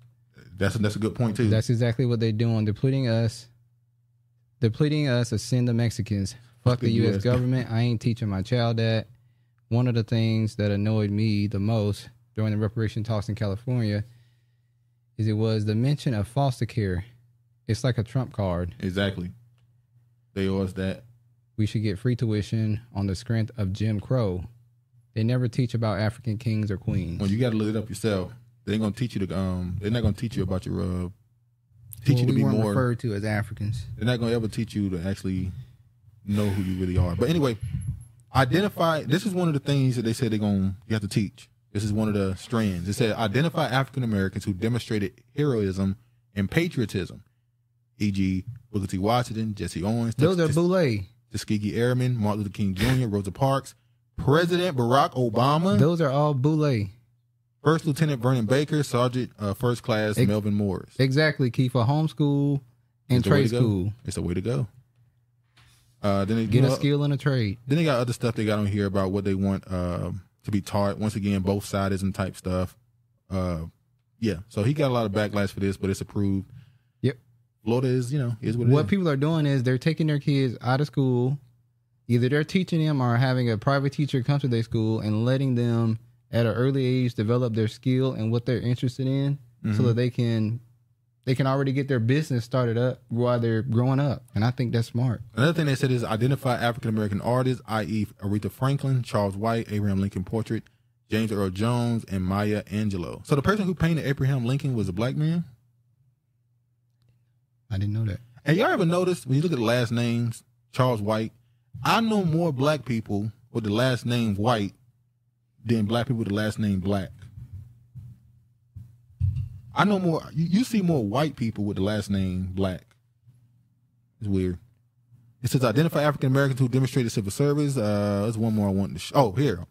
That's that's a good point too. That's exactly what they're doing. They're us. They're us to send the Mexicans. Fuck the, the U.S. US. government. I ain't teaching my child that. One of the things that annoyed me the most during the reparation talks in California is it was the mention of foster care. It's like a trump card. Exactly. They owe us that. We should get free tuition on the strength of Jim Crow. They never teach about African kings or queens. Well, you got to look it up yourself. They ain't gonna teach you to. Um, they're not gonna teach you about your. Uh, teach Well, you to we be weren't more. referred to as Africans. They're not gonna ever teach you to actually know who you really are. But anyway, identify. This is one of the things that they said they're gonna you have to teach. This is one of the strands. It said identify African Americans who demonstrated heroism and patriotism, e.g., Booker T. Washington, Jesse Owens, Those are Tus- Boule. Tuskegee Airmen, Martin Luther King Jr., Rosa Parks, President Barack Obama. Those are all Boule. First Lieutenant Vernon Baker, Sergeant uh, First Class Ex- Melvin Morris. Exactly, Key for homeschool and It's trade school. It's a way to go. Uh, then they, Get you a skill in a trade. Then they got other stuff they got on here about what they want um, to be taught. Once again, both sidism type stuff. Uh, yeah, so he got a lot of backlash for this, but it's approved. Florida is, you know, is what, what it is. people are doing is they're taking their kids out of school. Either they're teaching them or having a private teacher come to their school and letting them at an early age develop their skill and what they're interested in so Mhm. that they can they can already get their business started up while they're growing up. And I think that's smart. Another thing they said is identify African American artists, i.e., Aretha Franklin, Charles White, Abraham Lincoln portrait, James Earl Jones, and Maya Angelou. So the person who painted Abraham Lincoln was a black man. I didn't know that. And y'all ever notice when you look at the last names, Charles White, I know more black people with the last name White than black people with the last name Black. I know more. You, you see more white people with the last name Black. It's weird. It says identify African Americans who demonstrated civil service. Uh, there's one more I want to. Sh- oh, here.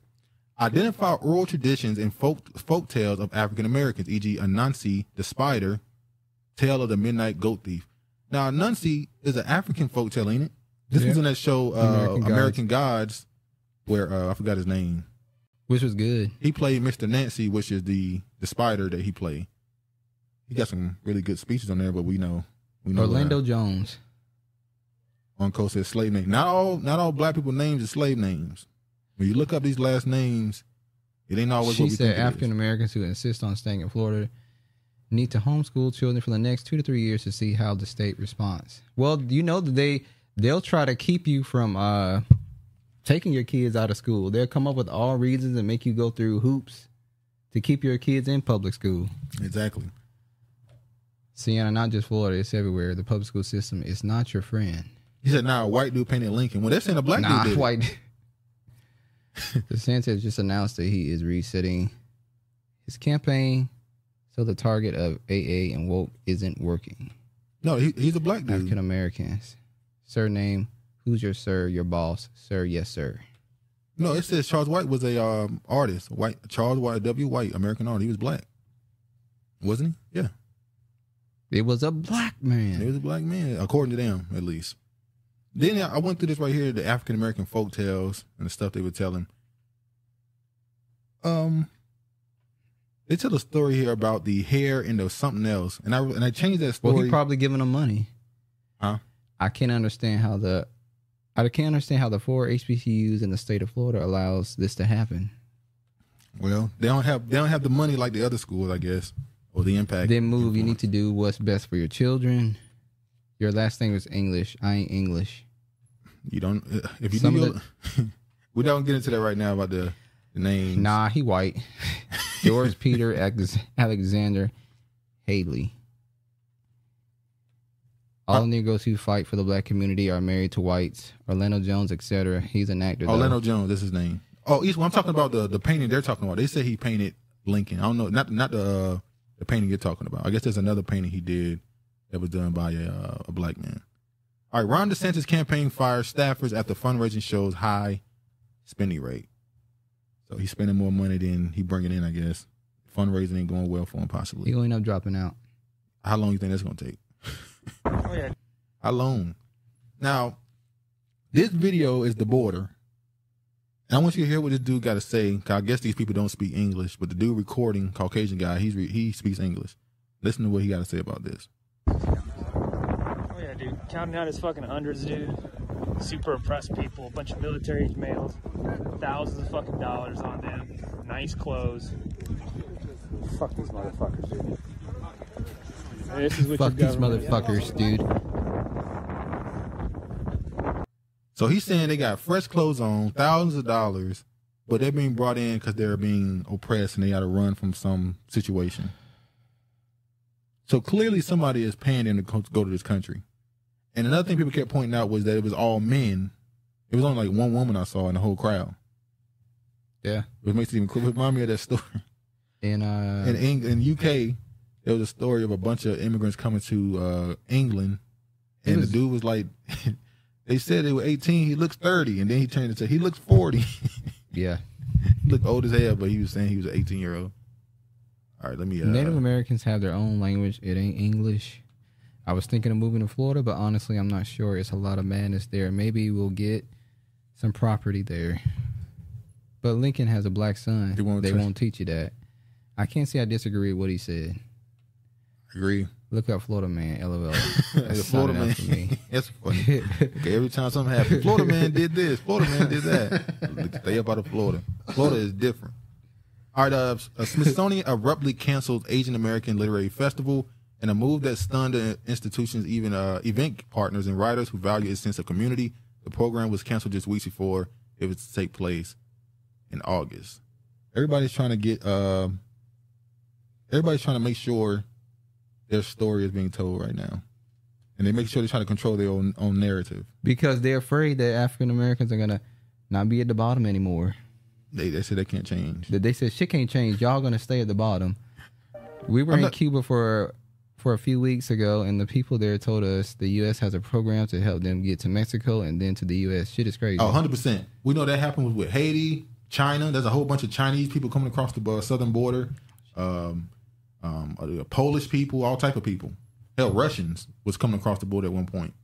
Identify oral traditions and folk folk tales of African Americans, e.g., Anansi the spider, tale of the midnight goat thief. Now, Anansi is an African folk tale, ain't it? This Yeah. was in that show, uh, American American, Gods. Gods, where uh, I forgot his name. Which was good. He played Mr. Nancy, which is the the spider that he played. He got some really good speeches on there, but we know we know Orlando uh, Jones. on Coast says slave name. Not all not all black people names are slave names. When you look up these last names, it ain't always She what we said think. African Americans who insist on staying in Florida need to homeschool children for the next two to three years to see how the state responds. Well, you know that they they'll try to keep you from uh taking your kids out of school. They'll come up with all reasons and make you go through hoops to keep your kids in public school. Exactly. Sienna, not just Florida, it's everywhere. The public school system is not your friend. He said, "Nah, a white dude painted Lincoln." Well, they're saying a black nah, dude it. white. <laughs> DeSantis just announced that he is resetting his campaign, so the target of AA and woke isn't working. No, he, he's a black dude. African Americans. Surname, who's your sir, your boss? Sir, yes, sir. No, it says Charles White was a um, artist. White Charles White W. White, American artist. He was black, wasn't he? Yeah, It was a black man. he was a black man, according to them, at least. Then I went through this right here, the African American folk tales and the stuff they were telling. Um, they tell a story here about the hare and the something else, and I and I changed that story. Well, he probably giving them money. Huh? I can't understand how the I can't understand how the four HBCUs in the state of Florida allows this to happen. Well, they don't have they don't have the money like the other schools, I guess, or the impact. Then move. You need to do what's best for your children. Your last name was English. I ain't English. You don't. If you Some do, your, <laughs> we don't get into that right now about the, the names. Nah, he white. <laughs> George Peter Alex- Alexander Haley. All Negroes who fight for the black community are married to whites. Orlando Jones, etc. He's an actor. though. Orlando Jones, that's his name. Oh, East. Well, I'm talking about the the painting they're talking about. They say he painted Lincoln. I don't know, not not the uh, the painting you're talking about. I guess there's another painting he did that was done by a uh, a black man. All right, Ron DeSantis campaign fires staffers after fundraising shows high spending rate. So he's spending more money than he bringing in. I guess fundraising ain't going well for him. Possibly. He gonna end up dropping out. How long you think that's gonna take? Oh yeah. <laughs> How long? Now, this video is the border. And I want you to hear what this dude got to say. I guess these people don't speak English, but the dude recording, Caucasian guy, he's re- he speaks English. Listen to what he got to say about this. Oh yeah, dude. Counting out his fucking hundreds, dude. Super oppressed people, a bunch of military males, thousands of fucking dollars on them, nice clothes. Fuck these motherfuckers, dude. This is what Fuck these government- motherfuckers, dude. So he's saying they got fresh clothes on, thousands of dollars, but they're being brought in because they're being oppressed and they got to run from some situation. So clearly somebody is paying them to go to this country. And another thing people kept pointing out was that it was all men. It was only like one woman I saw in the whole crowd. Yeah. Which makes it even cool. Remind me of that story. In uh in Eng- in UK, there was a story of a bunch of immigrants coming to uh, England, and was- the dude was like, <laughs> they said they were 18. He looks 30, and then he turned into he looks 40. <laughs> Yeah. he looked old as hell, but he was saying he was an 18 year old. All right, let me. Uh, Native Americans have their own language. It ain't English. I was thinking of moving to Florida, but honestly, I'm not sure. It's a lot of madness there. Maybe we'll get some property there. But Lincoln has a black son. They won't won't, teach you that. I can't say I disagree with what he said. agree. Look up Florida man. LOL. The <laughs> That's Florida man. for me. <laughs> That's funny. Okay, every time something happens, Florida man did this. Florida man did that. <laughs> Stay up out of Florida. Florida is different. All right, uh, uh, Smithsonian abruptly canceled Asian American Literary Festival in a move that stunned institution's even uh, event partners and writers who value its sense of community. The program was canceled just weeks before it was to take place in August. Everybody's trying to get. Uh, everybody's trying to make sure their story is being told right now, and they make sure they try to control their own own narrative. Because they're afraid that African Americans are gonna not be at the bottom anymore. They they said they can't change. That they said shit can't change. Y'all gonna stay at the bottom. We were I'm in not- Cuba for for a few weeks ago, and the people there told us the U.S. has a program to help them get to Mexico and then to the U.S. Shit is crazy. Oh, 100%. We know that happened with Haiti, China. There's a whole bunch of Chinese people coming across the uh, southern border. Um, um, uh, Polish people, all type of people. Hell, Russians was coming across the border at one point.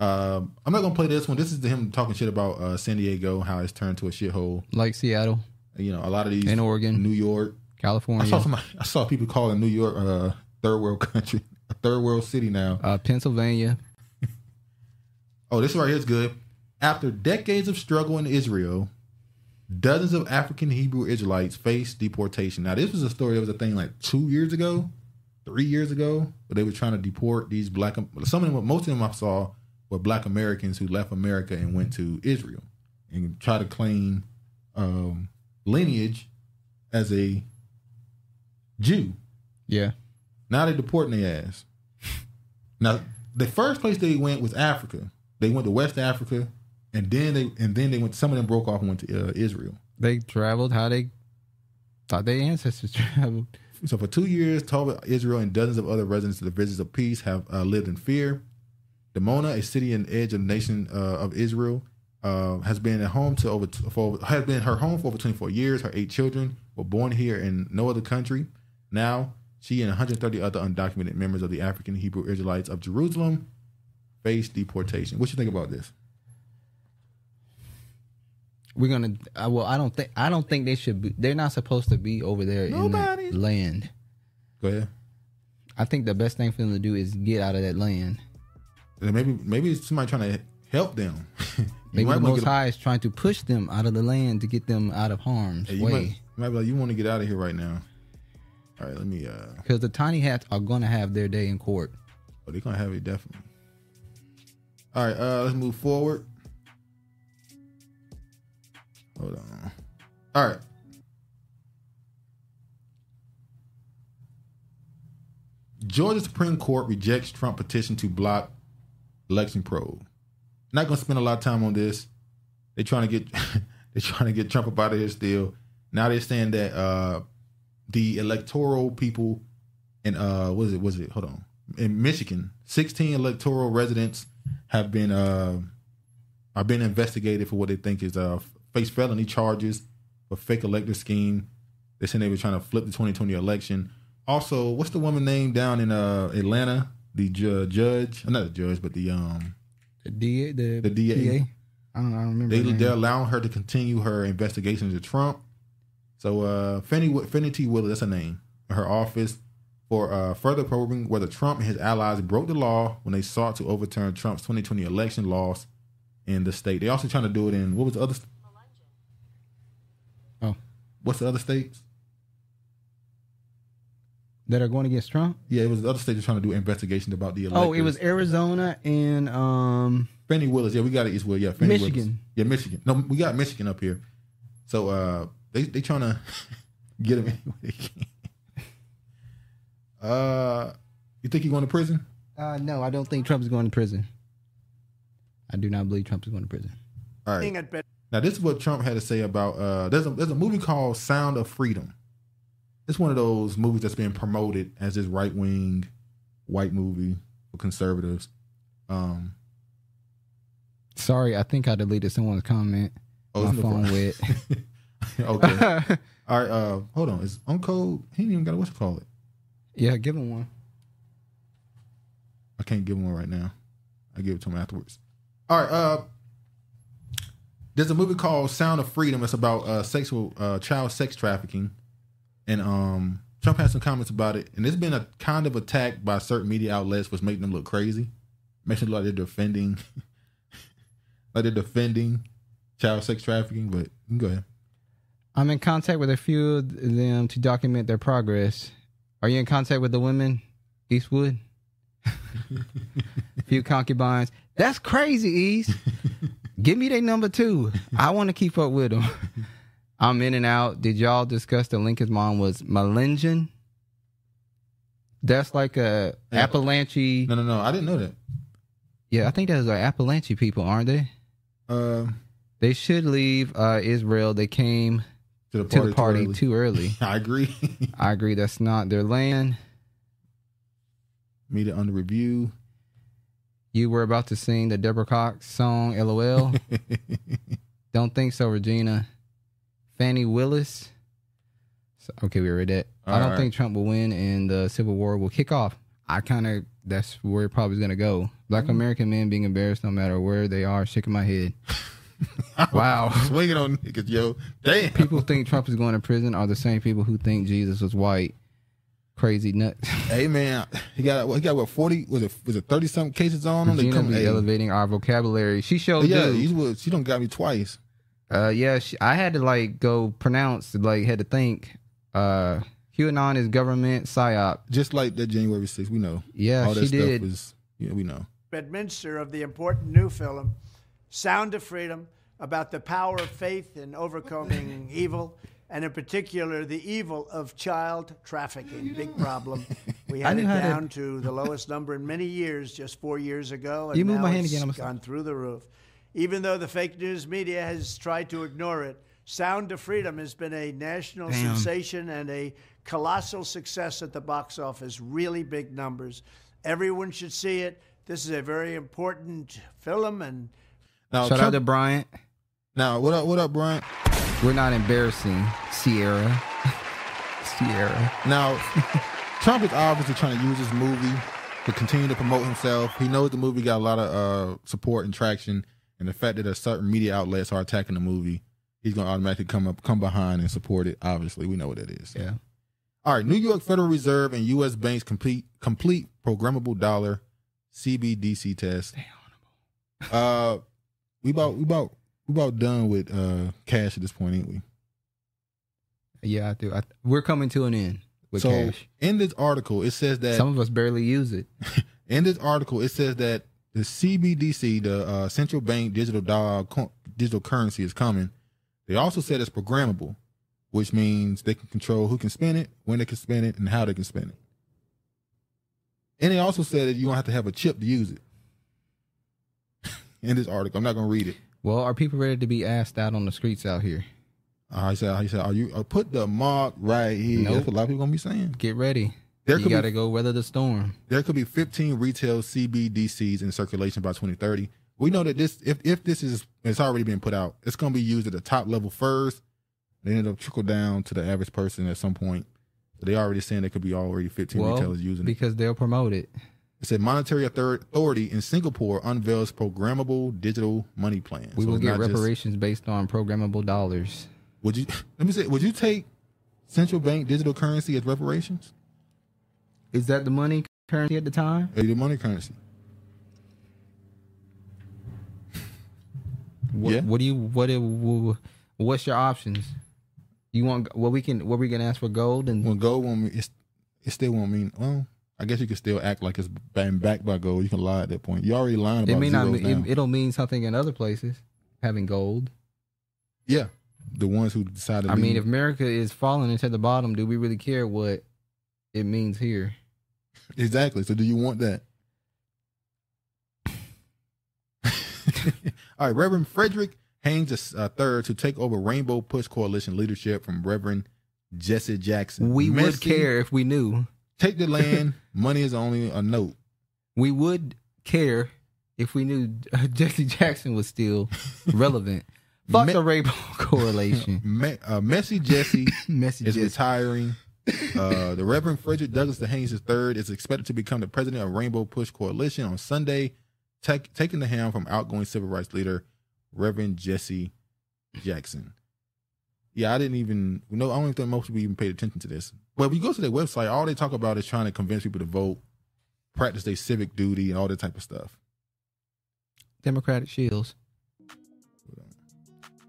Um, I'm not gonna play this one. This is him talking shit about uh, San Diego, how it's turned to a shithole. like Seattle You know, a lot of these in Oregon, New York, California, I saw somebody, I saw people calling New York uh, third world country, a third world city now. uh, Pennsylvania. Oh, this right here is good. After decades of struggle in Israel, dozens of African Hebrew Israelites face deportation. Now, this was a story that was a thing like two years ago, three years ago, but they were trying to deport these black. Some of them, most of them I saw were black Americans who left America and went to Israel and tried to claim um, lineage as a Jew. Yeah. Now they deporting their ass. Now the first place they went was Africa. They went to West Africa, and then they and then they went. Some of them broke off and went to uh, Israel. They traveled how they thought their ancestors <laughs> traveled. So for two years, Tova, Israel, and dozens of other residents of the villages of peace have uh, lived in fear. Dimona, a city and edge of the nation uh, of Israel, uh, has been at home to over for has been her home for over 24 years. Her eight children were born here in no other country. Now she and 130 other undocumented members of the African Hebrew Israelites of Jerusalem face deportation. What you think about this? We're gonna. Well, I don't think. I don't think they should be. They're not supposed to be over there Nobody. in that land. Go ahead. I think the best thing for them to do is get out of that land. And maybe maybe it's somebody trying to help them. <laughs> Maybe the Most get a- is trying to push them out of the land to get them out of harm's you way. might, might like, you want to get out of here right now. All right, let me. uh Because the tiny hats are going to have their day in court. Oh, they're gonna have it definitely. All right, uh let's move forward. Hold on. All right. Georgia Supreme Court rejects Trump petition to block election probe. Not gonna spend a lot of time on this. They're trying to get <laughs> they're trying to get Trump up out of here still. Now they're saying that uh the electoral people in uh what is it? Was it? Hold on. In Michigan, 16 electoral residents have been uh are being investigated for what they think is uh face felony charges for fake elector scheme. They said they were trying to flip the 2020 election. Also, what's the woman name down in uh Atlanta? The ju- judge, not the judge, but the um The DA, the, the DA. DA? I don't, I don't remember. They they're allowing her to continue her investigations of Trump. So uh Fani T. Willis, that's her name, her office for uh, further probing whether Trump and his allies broke the law when they sought to overturn Trump's 2020 election loss in the state. They also trying to do it in what was the other? st- Oh, what's the other states? that are going against Trump. Yeah, it was the other states trying to do investigations about the electors. Oh, it was Arizona and um Fani Willis. Yeah, we got it as well. Yeah, Fani Willis. Michigan. Yeah, Michigan. No, we got Michigan up here. So uh, they they trying <laughs> to get him any way they can. Uh, you think he going to prison? Uh, no, I don't think Trump is going to prison. I do not believe Trump is going to prison. All right. Now this is what Trump had to say about uh there's a there's a movie called Sound of Freedom. It's one of those movies that's being promoted as this right wing white movie for conservatives. Um Sorry, I think I deleted someone's comment. Oh, My no phone problem. wet. <laughs> <laughs> okay. <laughs> All right, uh hold on. Is Uncode he ain't even got a what's it called it. Yeah, give him one. I can't give him one right now. I give it to him afterwards. All right, uh there's a movie called Sound of Freedom. It's about uh sexual uh child sex trafficking. And um Trump had some comments about it, and it's been a kind of attack by certain media outlets, which make them look crazy. Makes it look like they're defending, <laughs> like they're defending child sex trafficking. But you can go ahead. I'm in contact with a few of them to document their progress. Are you in contact with the women, Eastwood? <laughs> few concubines. That's crazy, East. <laughs> Give me their number too. I want to keep up with them. I'm in and out. Did y'all discuss that Lincoln's mom was Melanesian? That's like a Appalachian. No, no, no. I didn't know that. Yeah, I think those are Appalachian people, aren't they? Uh, they should leave uh, Israel. They came to the to the party party too too early. <laughs> I agree. I agree. That's not their land. Media under review. You were about to sing the Deborah Cox song, LOL. <laughs> Don't think so, Regina. Fani Willis. So, okay, we read that. I don't right. think Trump will win and the Civil War will kick off. I kind of, that's where it probably is going to go. Black Mm. American men being embarrassed no matter where they are, shaking my head. <laughs> <laughs> wow. Swinging on niggas, yo. Damn. People think Trump is going to prison are the same people who think Jesus was white. Crazy nuts. <laughs> Hey man, he got what he got what forty was it was it thirty something cases on him? They come be hey, elevating our vocabulary. She showed yeah, do. he's what she don't got me twice. Uh, yeah, she, I had to like go pronounce, like had to think. Uh, QAnon is government psyop. Just like that January 6th, we know. Yeah, All that she stuff did. was yeah, we know. Bedminster of the important new film, Sound of Freedom, about the power of faith in overcoming evil, and in particular, the evil of child trafficking. Big problem. We had it knew how to- down to the lowest number in many years just four years ago. And You moved now my hand again, I'm gone through the roof. Even though the fake news media has tried to ignore it, Sound of Freedom has been a national Damn. sensation and a colossal success at the box office. Really big numbers. Everyone should see it. This is a very important film, and Now Shout out to Bryant. Now what up? What up, Bryant? We're not embarrassing Sierra. <laughs> Sierra. Now Trump is obviously trying to use this movie to continue to promote himself. He knows the movie got a lot of uh, support and traction, and the fact that a certain media outlets are attacking the movie, he's gonna automatically come up, come behind and support it. Obviously, we know what it is. Yeah. All right, New York Federal Reserve and U.S. banks complete complete programmable dollar CBDC test. Uh, we about we about we about done with uh cash at this point, ain't we? Yeah, I do. I, we're coming to an end with so cash. in this article, it says that Some of us barely use it. <laughs> in this article, it says that the CBDC, the uh, central bank digital dollar digital currency, is coming. They also said it's programmable, which means they can control who can spend it, when they can spend it, and how they can spend it. And they also said that you don't have to have a chip to use it. In this article, I'm not going to read it. Well, are people ready to be asked out on the streets out here? I said, he said, are you uh, put the mark right here? Nope. That's what a lot of people gonna be saying. Get ready. There you could be- got to go weather the storm. There could be 15 retail CBDCs in circulation by 2030. We know that this, if if this is, it's already been put out. It's going to be used at the top level first, then it'll trickle down to the average person at some point. They already saying there could be already 15 Well, retailers using it. because they'll promote it. It said monetary authority in Singapore unveils programmable digital money plan. We So will get not just- reparations based on programmable dollars. would you let me say? Would you take central bank digital currency as reparations? Is that the money currency at the time? The money currency? What, Yeah. What do you what do- what's your options? You want what we can what we can ask for gold and When gold won't it's, it still won't mean. Well, I guess you can still act like it's been backed by gold. You can lie at that point. You already lying about it may not mean, it, it'll mean something in other places having gold. yeah, the ones who decided. To I mean, if America is falling into the bottom, do we really care what it means here? exactly. So, do you want that? <laughs> <laughs> All right, Reverend Frederick Haynes uh, third to take over Rainbow Push Coalition leadership from Reverend Jesse Jackson. We would care if we knew. Take the land. <laughs> money is only a note. We would care if we knew <laughs> Jesse Jackson was still relevant. <laughs> Fuck Me- the rainbow correlation. Me- uh, Messy Jesse Messy is Jesse. retiring. Uh, the Reverend Frederick Douglass the Haynes III is expected to become the president of Rainbow Push Coalition on Sunday, take, taking the helm from outgoing civil rights leader Reverend Jesse Jackson. Yeah, I didn't even. No, I don't think most people even paid attention to this. Well, if you go to their website, all they talk about is trying to convince people to vote, practice their civic duty, and all that type of stuff. Democratic shields.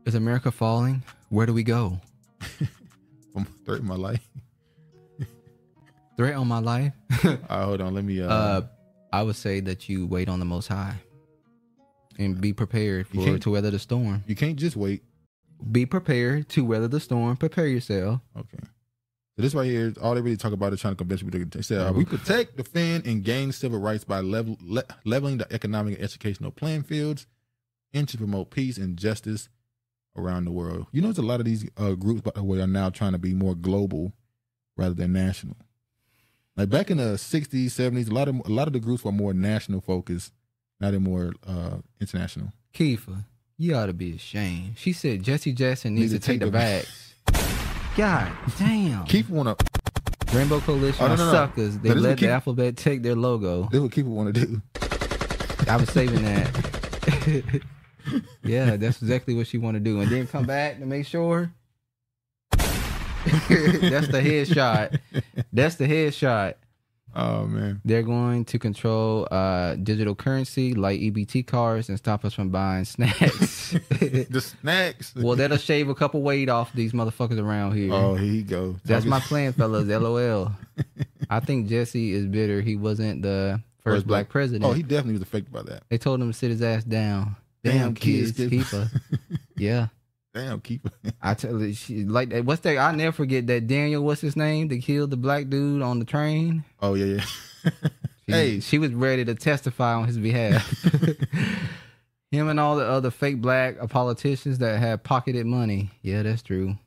Is America falling? Where do we go? <laughs> I'm threatening my life. <laughs> Threat on my life. <laughs> Right, hold on. Let me. Uh, Uh, I would say that you wait on the Most High and be prepared for to weather the storm. you can't just wait. Be prepared to weather the storm. Prepare yourself. Okay. So this right here, all they really talk about is trying to convince people. To, they say uh, we protect, defend, and gain civil rights by level, le- leveling the economic and educational playing fields, and to promote peace and justice around the world. You notice a lot of these uh, groups, by the way, are now trying to be more global rather than national. Like back in the '60s, '70s, a lot of a lot of the groups were more national focused, now they're more uh, international. Kiefer, you ought to be ashamed. She said Jesse Jackson needs to take, the bags. God damn. Keep wanna Rainbow Coalition Oh, no, no, no. suckers. They No, this is let the keep- alphabet take their logo. This is what people want to do. I was saving that. <laughs> yeah, that's exactly what she want to do, and then come back to make sure. <laughs> that's the headshot. That's the headshot. Oh man. They're going to control uh, digital currency like EBT cards and stop us from buying snacks. <laughs> <laughs> the snacks. well, that'll shave a couple weight off these motherfuckers around here. Oh, here you go. That's my plan, fellas. <laughs> LOL. I think Jesse is bitter. He wasn't the first, black president. Oh, he definitely was affected by that. They told him to sit his ass down. Damn, Damn, kids, kids, kid. keeper. yeah. Damn, keeper. <laughs> I tell you, she like that. What's that? I never forget that Daniel. What's his name? That killed the black dude on the train. Oh yeah, yeah. <laughs> She, Hey. she was ready to testify on his behalf. <laughs> Him and all the other fake black politicians that had pocketed money. Yeah, that's true.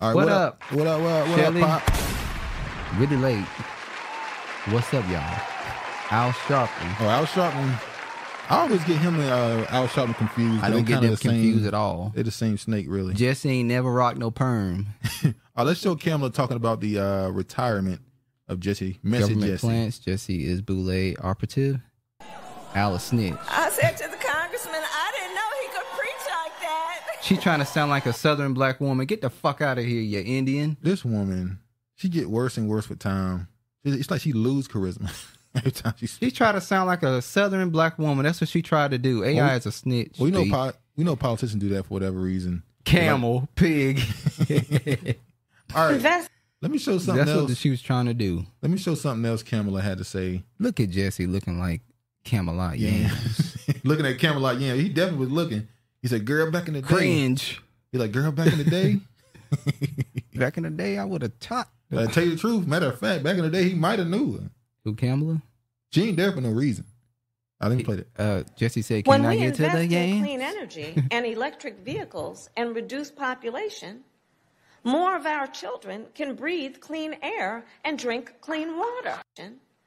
All right, what, what up? up? What up? What up? What Shelly? up, Pop? Really late. What's up, y'all? Al Sharpton. Oh, Al Sharpton. I always get him and uh, Al Sharpton confused. I don't get kinda them the same- confused at all. They're the same snake, really. Jesse ain't never rocked no perm. <laughs> Oh, let's show Kamala talking about the uh, retirement of Jesse. Message Government Jesse. plants. Jesse is Boule operative. Al a snitch. I said to the congressman, I didn't know he could preach like that. She trying to sound like a southern black woman. Get the fuck out of here, you Indian. This woman, she get worse and worse with time. It's it's like she lose charisma every <laughs> time she She tried to sound like a southern black woman. That's what she tried to do. Al Well, is a snitch. Well, you know, B. po- we know politicians do that for whatever reason. camel, pig. <laughs> All right, let me show something That's else. what she was trying to do. Let me show something else Kamala had to say. Look at Jesse looking like Camelot Yeah. <laughs> looking at Camelot, yeah, he definitely was looking. He said, "Girl, back in the day, Cringe. He like, "Girl, back in the day." <laughs> Back in the day, I would have taught. I tell you the truth. Matter of fact, back in the day, he might have knew her. Who Kamala? She ain't there for no reason. I didn't play it. Uh, Jesse said, When "Can I get to invest the in game?" clean energy <laughs> and electric vehicles and reduce population, more of our children can breathe clean air and drink clean water.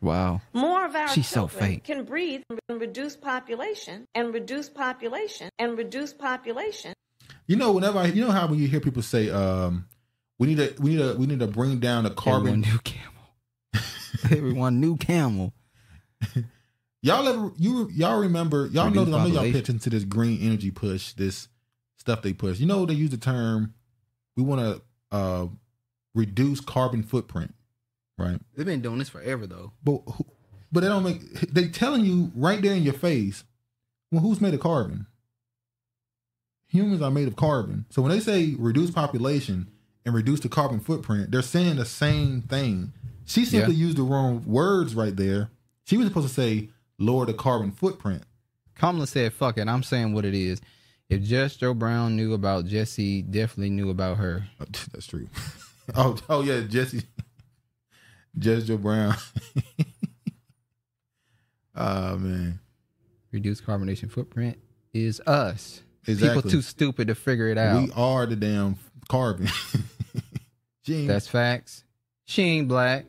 Wow. More of our She's so children fake. can breathe and reduce population and reduce population and reduce population. You know, whenever I, you know how when you hear people say, um, "We need to, we need to, we need to bring down the carbon." Everyone knew Camel. <laughs> <laughs> Everyone new Camel. Y'all ever you y'all remember y'all know Reduce that I know y'all pitch into this green energy push, this stuff they push. You know they use the term we want to uh reduce carbon footprint, right? They've been doing this forever, though. But but they don't make they telling you right there in your face, well, who's made of carbon? Humans are made of carbon. So when they say reduce population and reduce the carbon footprint, they're saying the same thing. She simply Yeah. used the wrong words right there. She was supposed to say lower the carbon footprint. Kamala said, "Fuck it." I'm saying what it is. If Judge Joe Brown knew about Jesse, definitely knew about her. Oh, <laughs> that's true. <laughs> oh, oh yeah, Jesse, <laughs> Judge Joe Brown. oh man, Reduce carbonation footprint is us. Exactly. People too stupid to figure it out. we are the damn carbon. she That's facts. She ain't black.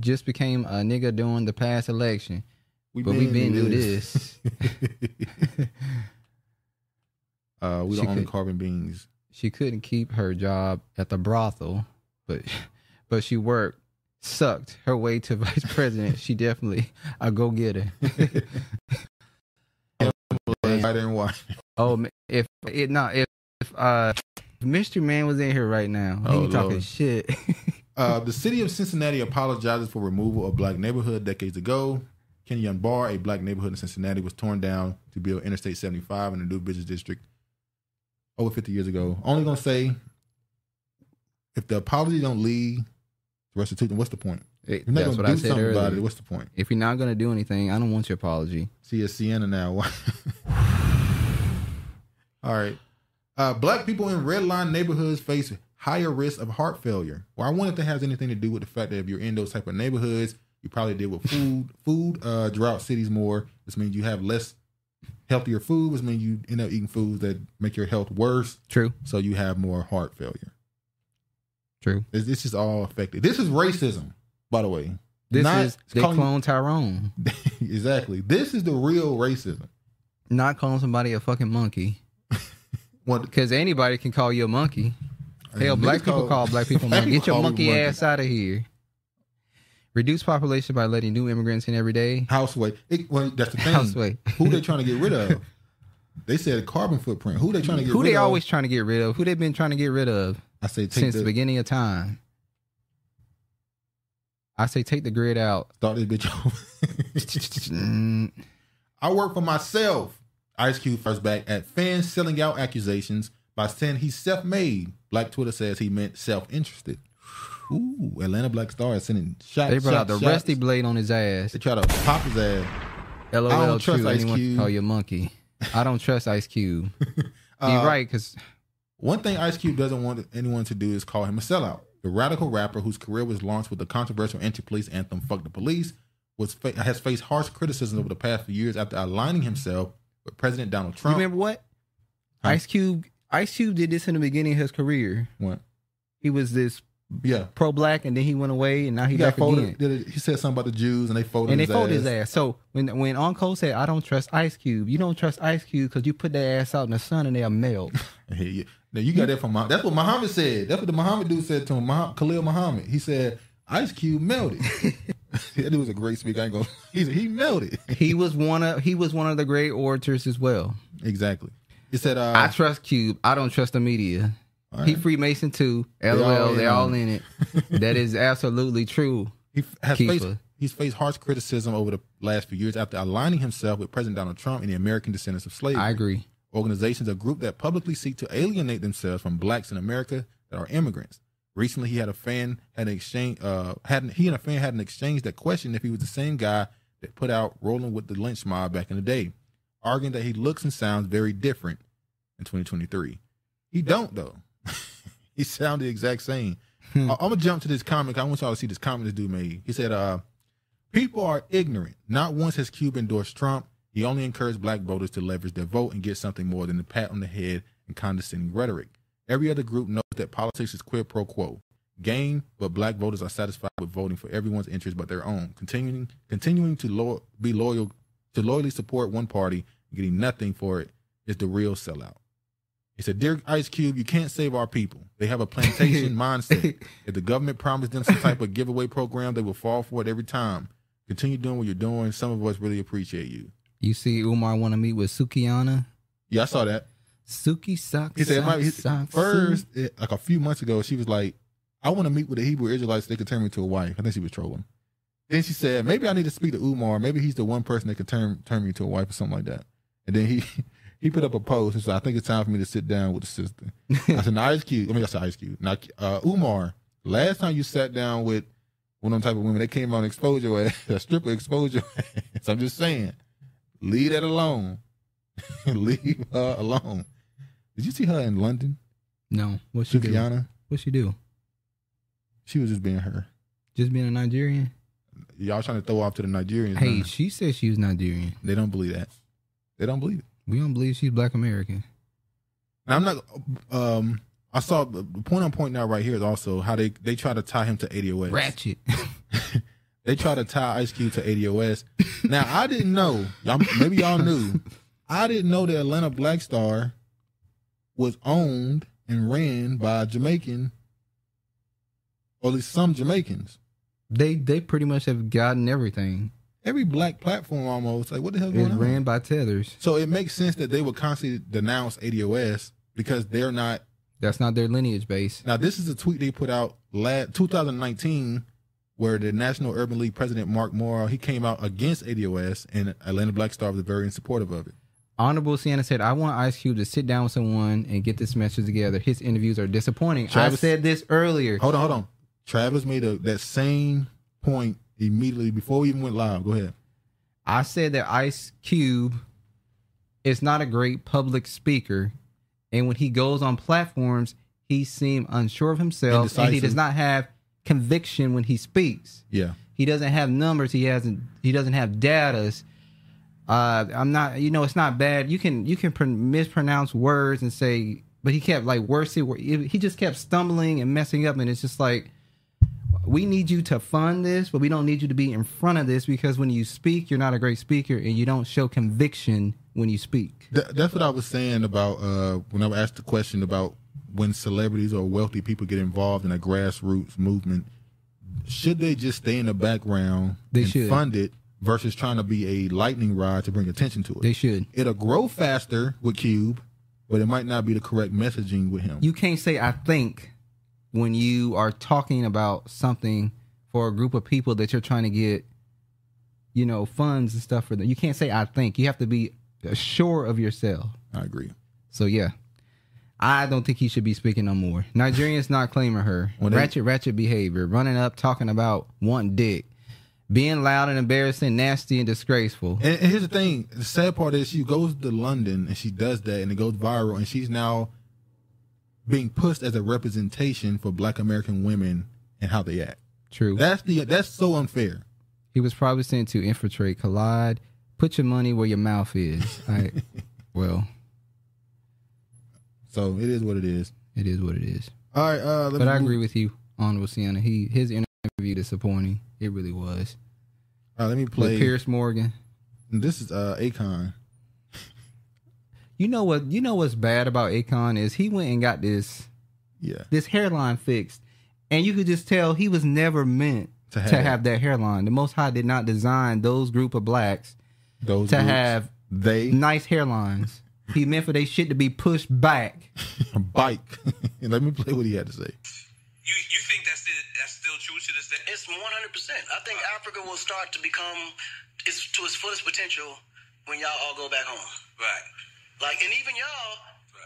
Just became a nigga during the past election. We but we been been knew knew this. this. <laughs> uh, we She only could- carbon beings. she couldn't keep her job at the brothel, but but she worked, sucked her way to <laughs> vice president. she definitely a go getter. Right <laughs> and white. oh, if it not if, if uh Mystery Man was in here right now. Oh, he talking shit. Uh, the city of Cincinnati apologizes for removal of black neighborhood decades ago. Kenyon Barr, a black neighborhood in Cincinnati, was torn down to build Interstate 75 in the new business district over 50 years ago. Only gonna say, if the apology don't lead to restitution, what's the point? It- You're not that's gonna what I do said something about earlier. it. What's the point? If you're not gonna do anything, I don't want your apology. See, it's Sienna now. <laughs> All right. Uh, black people in red line neighborhoods face higher risk of heart failure. Well, I wonder if that has anything to do with the fact that if you're in those type of neighborhoods, you probably deal with food, <laughs> food uh, drought cities more. This means you have less healthier food. This means you end up eating foods that make your health worse. True. So you have more heart failure. True. This, this is all affected. This is racism, by the way. This Not is they calling- clone Tyrone. <laughs> exactly. This is the real racism. Not calling somebody a fucking monkey. <laughs> Because anybody can call you a monkey. Hell, black people call- black people <laughs> monkey. Get your call monkey ass out of here. Reduce population by letting new immigrants in every day. Houseway. It, well, that's the thing. Houseway. Who they trying to get rid of? They said carbon footprint. Who they trying to get Who rid they of? always trying to get rid of? Who they been trying to get rid of I say take since the, the beginning of time? I say take the grid out. Start this bitch off. Mm, <laughs> I work for myself. Ice Cube first back at fans selling out accusations by saying he's self-made. Black Twitter says he meant self-interested. Ooh, Atlanta Black Star is sending shots. they brought out the shots, rusty blade on his ass. They try to pop his ass. LOL. I don't trust. Ice Anyone Cube. call you monkey. I don't trust Ice Cube. <laughs> Uh, You're right, because One thing Ice Cube doesn't want anyone to do is call him a sellout. The radical rapper whose career was launched with the controversial anti-police anthem "Fuck the Police" was fa- has faced harsh criticism over the past few years after aligning himself with President Donald you Trump. remember what? Ice Cube. Ice Cube did this in the beginning of his career. What? He was this Yeah, pro-black, and then he went away, and now he, he got back again. folded. It, he said something about the Jews, and they folded. and they his folded his ass. ass. So when when Uncle said, "I don't trust Ice Cube," you don't trust Ice Cube because you put that ass out in the sun and they'll melt. <laughs> Yeah. Now you got that from Muhammad. That's what Muhammad said. That's what the Muhammad dude said to him. Muhammad, Khalil Muhammad. He said Ice Cube melted. <laughs> <laughs> that dude was a great speaker. I ain't gonna. He he melted. he was one of he was one of the great orators as well. Exactly. He said, uh, I trust Cube. I don't trust the media. All He. Freemason too. They LOL. all They in all in it. <laughs> that is absolutely true. He has Keeper. faced he's faced harsh criticism over the last few years after aligning himself with President Donald Trump and the American descendants of slavery. I agree. Organizations, a group that publicly seek to alienate themselves from blacks in America that are immigrants. Recently, he had a fan had an exchange. Uh, had he and a fan had an exchange that questioned if he was the same guy that put out "Rolling with the Lench Mob" back in the day, arguing that he looks and sounds very different in 2023. He don't though. <laughs> he sounded the exact same. I- I'm gonna jump to this comment. I want y'all to see this comment this dude made. He said, uh, "People are ignorant. Not once has Cube endorsed Trump. He only encouraged black voters to leverage their vote and get something more than a pat on the head and condescending rhetoric. Every other group knows that politics is quid pro quo, game, but black voters are satisfied with voting for everyone's interest but their own, continuing continuing to lo- be loyal to loyally support one party getting nothing for it is the real sellout." He said, Dear Ice Cube, you can't save our people. They have a plantation <laughs> mindset. If the government promised them some type of giveaway program, they will fall for it every time. Continue doing what you're doing. Some of us really appreciate you. You see, Umar want to meet with Sukihana. Yeah, I saw that. Suki sucks. He said, sucks, first, it- like a few months ago, she was like, I want to meet with the Hebrew Israelites so they could turn me to a wife. I think she was trolling. Then she said, maybe I need to speak to Umar. Maybe he's the one person that could turn turn me to a wife or something like that. And then he <laughs> he put up a post and said, I think it's time for me to sit down with the sister. I said, Ice Cube. I mean, I said Ice Cube. Now, uh, Umar, last time you sat down with one of them type of women, they came on exposure, a <laughs> stripper exposure. <laughs> so I'm just saying, leave that alone. leave her alone. Did you see her in London? No, what she do? What she do? She was just being her. Just being a Nigerian. Y'all trying to throw off to the Nigerians. Hey, huh? she said she was Nigerian. they don't believe that. They don't believe it. We don't believe she's Black American. Now, I'm not. Um, I saw the the point I'm pointing out right here is also how they they try to tie him to ADOS. Ratchet. <laughs> They try to tie Ice Cube to ADOS. Now I didn't know. Y'all, maybe y'all knew. I didn't know that Atlanta Black Star was owned and ran by a Jamaican, or at least some Jamaicans. They they pretty much have gotten everything. Every black platform almost like what the hell going It's on? ran by tethers. So it makes sense that they would constantly denounce ADOS because they're not That's not their lineage base. Now, this is a tweet they put out last 2019, where the National Urban League president Marc Morial he came out against ADOS, and Atlanta Black Star was very supportive of it. Honorable Sienna said, I want Ice Cube to sit down with someone and get this message together. His interviews are disappointing. I Travis- said this earlier. Hold on, hold on. Travis made a, that same point immediately before we even went live. Go ahead. I said that Ice Cube is not a great public speaker, and when he goes on platforms, he seems unsure of himself, and he does not have conviction when he speaks. Yeah. He doesn't have numbers. He hasn't. He doesn't have datas. Uh, I'm not. You know, it's not bad. You can you can pr- mispronounce words and say, but he kept like worse. He just kept stumbling and messing up, and it's just like we need you to fund this, but we don't need you to be in front of this because when you speak, you're not a great speaker, and you don't show conviction when you speak. Th- that's what I was saying about uh, when I was asked the question about when celebrities or wealthy people get involved in a grassroots movement. Should they just stay in the background They and should. fund it versus trying to be a lightning rod to bring attention to it? They should. It'll grow faster with Cube, but it might not be the correct messaging with him. You can't say I think when you are talking about something for a group of people that you're trying to get, you know, funds and stuff for them. You can't say I think. You have to be sure of yourself. I agree. So yeah. I don't think he should be speaking no more. Nigerians not claiming her. When they- ratchet, ratchet behavior. Running up, talking about wanting dick. Being loud and embarrassing, nasty and disgraceful. And here's the thing: the sad part is she goes to London and she does that, and it goes viral, and she's now being pushed as a representation for Black American women and how they act. True. That's the that's so unfair. He was probably sent to infiltrate, collide, put your money where your mouth is. <laughs> I, well, so it is what it is. It is what it is. All right, uh, let but I move- agree with you, Honorable Sienna. He his interview disappointing. It really was. All right, let me play With Piers Morgan. This is uh Akon. You know what? You know what's bad about Akon is he went and got this, yeah, this hairline fixed, and you could just tell he was never meant To to have have, that. that hairline. The Most High did not design those group of blacks Those to groups, have they nice hairlines. <laughs> he meant for they shit to be pushed back. bike. <laughs> let me play what he had to say. You you think that's still, that's still true to this day? It's 100%. I think Africa will start to become its to its fullest potential when y'all all go back home. Right. Like, and even y'all,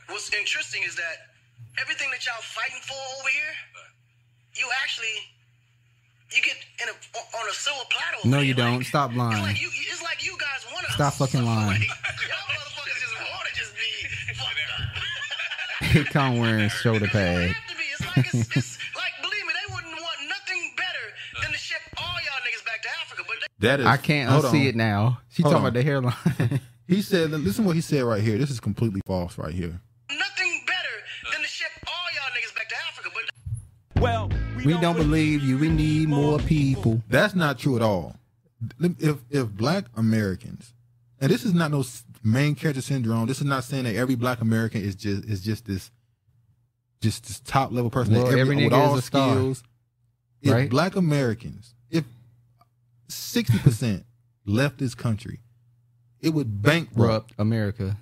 what's interesting is that everything that y'all fighting for over here, you actually you get in a on a silver platter. No, there. you don't. Stop lying. Like you, it's like you guys want to Stop fucking lying. <laughs> Y'all motherfuckers just want to just be fucked <laughs> up. Akon wearing <laughs> shoulder pads. It's like, believe me, they wouldn't want nothing better than to ship all y'all niggas back to Africa. But they, That is. I can't hold unsee on. it now. She Hold talking on. about the hairline. He said, "Listen, what he said right here. This is completely false right here." nothing better than to ship all y'all niggas back to Africa. But Well, we don't believe you. We need more people. That's not true at all. If if black Americans, and this is not no main character syndrome. This is not saying that every black American is just is just this just this top level person Well, that every with all is a star, skills. If right? black Americans, if sixty percent left this country, it would bankrupt America.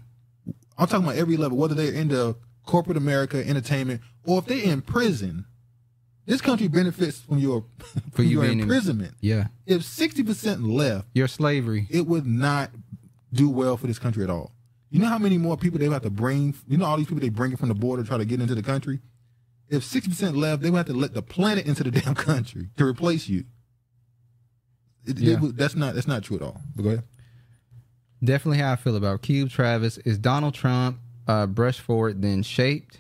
I'm talking about every level, whether they're into corporate America, entertainment, or if they're in prison. This country benefits from your <laughs> For from you your being in- imprisonment. Yeah. If sixty percent left, Your slavery. it would not do well for this country at all. You know how many more people they would have to bring? You know all these people they bring from the border to try to get into the country. If sixty percent left, they would have to let the planet into the <laughs> damn country to replace you. It- it Yeah. would- that's not that's not true at all. But go ahead. Definitely how I feel about Cube Travis. Is Donald Trump uh, brush forward then shaped?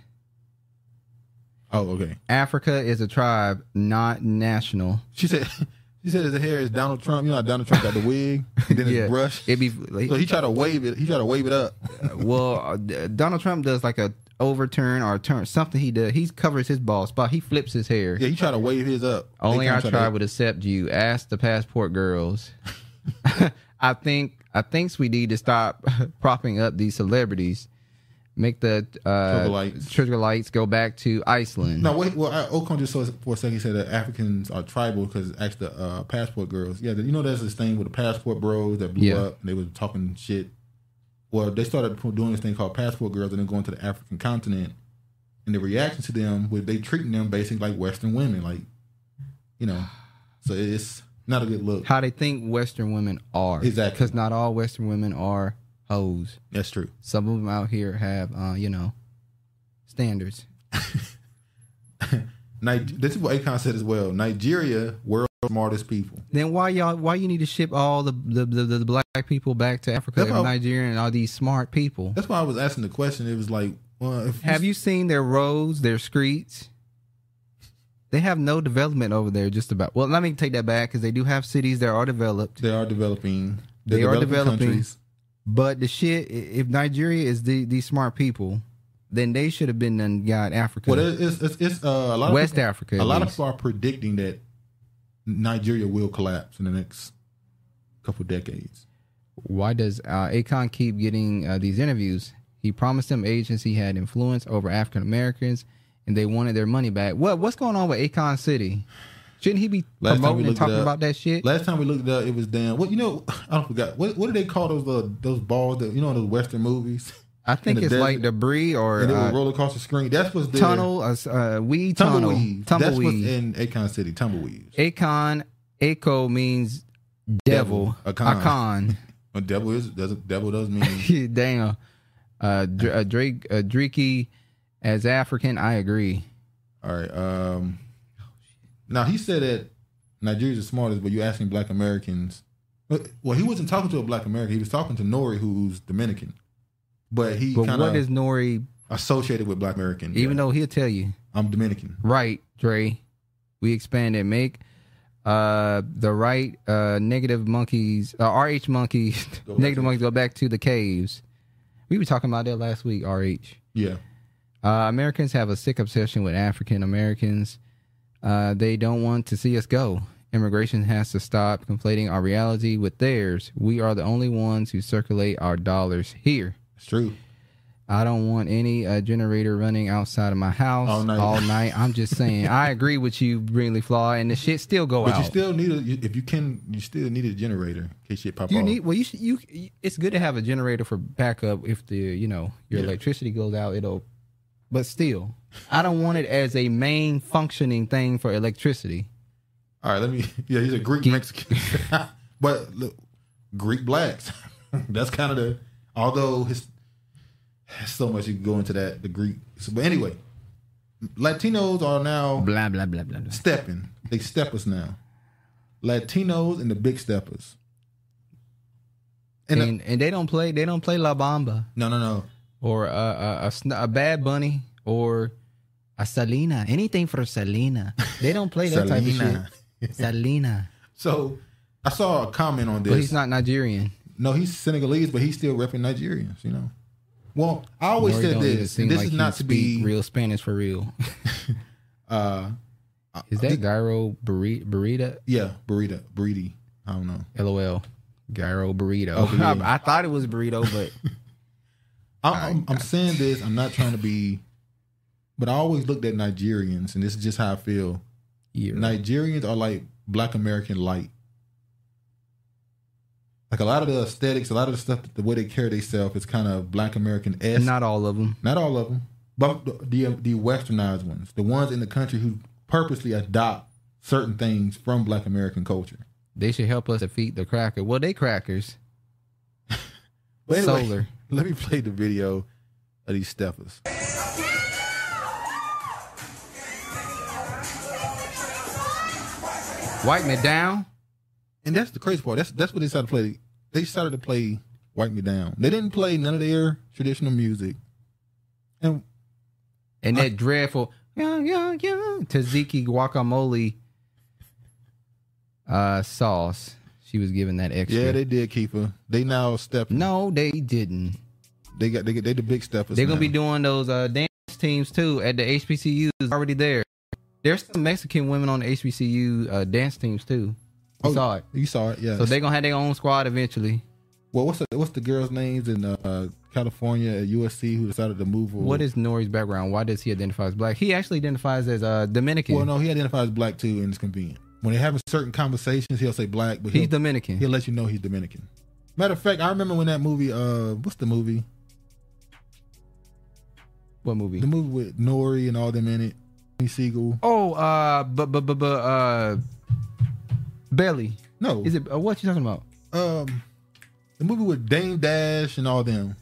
Oh, okay. Africa is a tribe, not national. She said. She said his hair is Donald Trump. You know how Donald Trump got the wig and then <laughs> Yeah. his brush. It be So he tried to wave it. He tried to wave it up. <laughs> well, uh, Donald Trump does like a overturn or turn something. He does. He covers his bald spot. He flips his hair. Yeah, he tried to wave his up. Only our tried to- tribe would accept you. Ask the passport girls. <laughs> I think I think we need to stop <laughs> propping up these celebrities. Make the uh, Trigger lights. trigger lights go back to Iceland. No, wait. Well, I, Akon just saw for a second. He said that Africans are tribal because actually the uh, passport girls. Yeah, you know, there's this thing with the passport bros that blew Yeah. up. And they were talking shit. Well, they started doing this thing called passport girls, and then going to the African continent and the reaction to them, with they treating them basically like Western women, like you know. So it's not a good look. How they think Western women are. Exactly. Because not all Western women are hoes. That's true. Some of them out here have, uh, you know, standards. <laughs> Nig- this is what Akon said as well. Nigeria, world's smartest people. Then why y'all? Why you need to ship all the the, the, the black people back to Africa and Nigeria and all these smart people? That's why I was asking the question. It was like, well, if Have you seen their roads, their streets? They have no development over there. Just about. Well, let me take that back because they do have cities that are developed. They are developing. They They're are developing developing. countries. But the shit, if Nigeria is the these smart people, then they should have been done got Africa. Well, it's it's, it's uh, a lot of West people- Africa, A at lot of least. people are predicting that Nigeria will collapse in the next couple decades. Why does uh, Akon keep getting uh, these interviews? He promised them agents he had influence over African Americans, and they wanted their money back. What what's going on with Akon City? Shouldn't he be promoting and talking about that shit? Last time we looked it up, it was damn. What you know? I don't forgot. What what do they call those uh, those balls that you know in those Western movies? I think In the it's like debris or and it uh, would roll across the screen. That's what's there. tunnel, uh, uh, weed tunnel, tumbleweed. That's what's in Akon City. Tumbleweed. Akon, Ako means devil. Akon. <laughs> Akon. A devil is does devil does mean <laughs> Damn. Uh, uh, Drake, uh, Drakey as African, I agree. All right. Um, now he said that Nigeria's the smartest, but you asking Black Americans. Well, he wasn't talking to a Black American. He was talking to Nori, who's Dominican. But he But what is Nori associated with Black Americans? Even though he'll tell you, I'm Dominican. right, Dre, we expand and make uh the right uh negative monkeys uh, RH monkeys <laughs> negative monkeys go back to the caves. We were talking about that last week, RH. Yeah. Uh, Americans have a sick obsession with African Americans. Uh, they don't want to see us go. Immigration has to stop conflating our reality with theirs. We are the only ones who circulate our dollars here. It's true. I don't want any uh, generator running outside of my house All night. All night. I'm just saying. I <laughs> agree with you, Brinley Flaw, and the shit still go But out. But you still need a if you can you still need a generator in case shit pop you off. need well you should you it's good to have a generator for backup if the you know your Yeah. electricity goes out it'll but still i don't want it as a main functioning thing for electricity All right, let me. <laughs> Yeah, he's a Greek Mexican, <laughs> but look, Greek blacks. <laughs> That's kind of the. Although his, so much you can go into that the Greek. So, but anyway, Latinos are now blah blah blah blah, blah. stepping. They steppers now. Latinos and the big steppers. and And, and, they don't play they don't play la bamba no, no, no. Or a a, a, sn- a bad bunny or a Selena anything for Selena they don't play that type of Selena. shit Selena So I saw a comment on this. but he's not nigerian No, he's Senegalese, but he's still repping Nigerians. You know. Well, I always Nor he said this. this like is not to be. real spanish for real <laughs> Uh, is that gyro burrito burrito yeah, burrito, burrito. I don't know. LOL. Gyro burrito. Oh, yeah. I, I thought it was burrito, but I'm, I'm, I'm saying this. I'm not trying to be, but I always looked at Nigerians, and this is just how I feel. Yeah. Nigerians are like Black American light. Like a lot of the aesthetics, a lot of the stuff, the way they carry themselves is kind of Black American esque. not all of them. Not all of them, but the, the the westernized ones, the ones in the country who purposely adopt certain things from Black American culture. They should help us defeat the cracker. Well, they crackers. <laughs> Anyway, Solar. <laughs> Let me play the video of these steppers. Wipe me down. And that's the crazy part. That's that's what they started to play. They started to play "Wipe Me Down." They didn't play none of their traditional music. And And that dreadful yeah, yeah, yeah, tzatziki guacamole uh, sauce. She was given that extra. yeah, they did keep her. They now step. No, they didn't. They got they get they the big steppers. They're gonna now. be doing those uh, dance teams too at the HBCUs already there. There's some Mexican women on the HBCU uh, dance teams too. You Oh, saw it. You saw it, yeah. So they're gonna have their own squad eventually. Well, what's the what's the girls' names in uh, California at USC who decided to move? What is Nori's background? Why does he identify as black? He actually identifies as uh, Dominican. Well, no, he identifies black too, and it's convenient. When they having certain conversations, he'll say black, but He's Dominican. He'll let you know he's Dominican. Matter of fact, I remember when that movie. Uh, what's the movie? What movie? The movie with Nori and all them in it. Benny Siegel. Oh, uh, but but but but uh, Belly. No, is it? Uh, what you talking about? Um, the movie with Dame Dash and all them.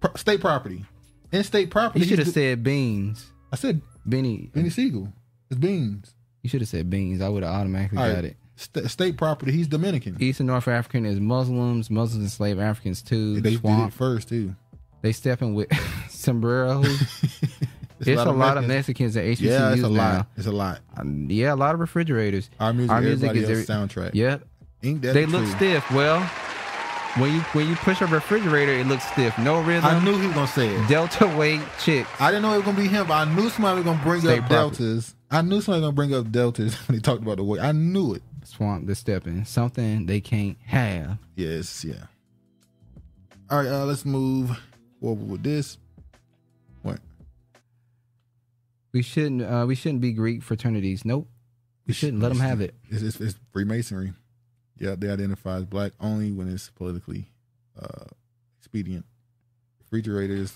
Pro- state property. In state property. You should have said Beans. I said Benny. Benny Siegel. It's Beans. You should have said Beans. I would have automatically All right. got it. St- state property. He's Dominican. East and North African is Muslims. Muslims enslave Africans too. They did it first too. They stepping with <laughs> sombreros. <laughs> It's it's a lot of Mexicans at HBCUs Yeah, it's a now. lot. It's a lot. Um, yeah, a lot of refrigerators. Our music, is else soundtrack. Yep. Ain't that they the look stiff. Well, when you when you push a refrigerator, it looks stiff. No rhythm. I knew he was gonna say it. Delta weight chick. I didn't know it was gonna be him, but I knew somebody was gonna bring State up property. deltas. I knew somebody was gonna bring up deltas <laughs> when he talked about the weight. I knew it. Swamp the stepping. Something they can't have. Yes, yeah. All right, uh, let's move forward with this. What? We shouldn't. Uh, we shouldn't be Greek fraternities. Nope. We shouldn't let them have it. It's, it's, it's Freemasonry. Yeah, they identify as black only when it's politically uh, expedient. Refrigerators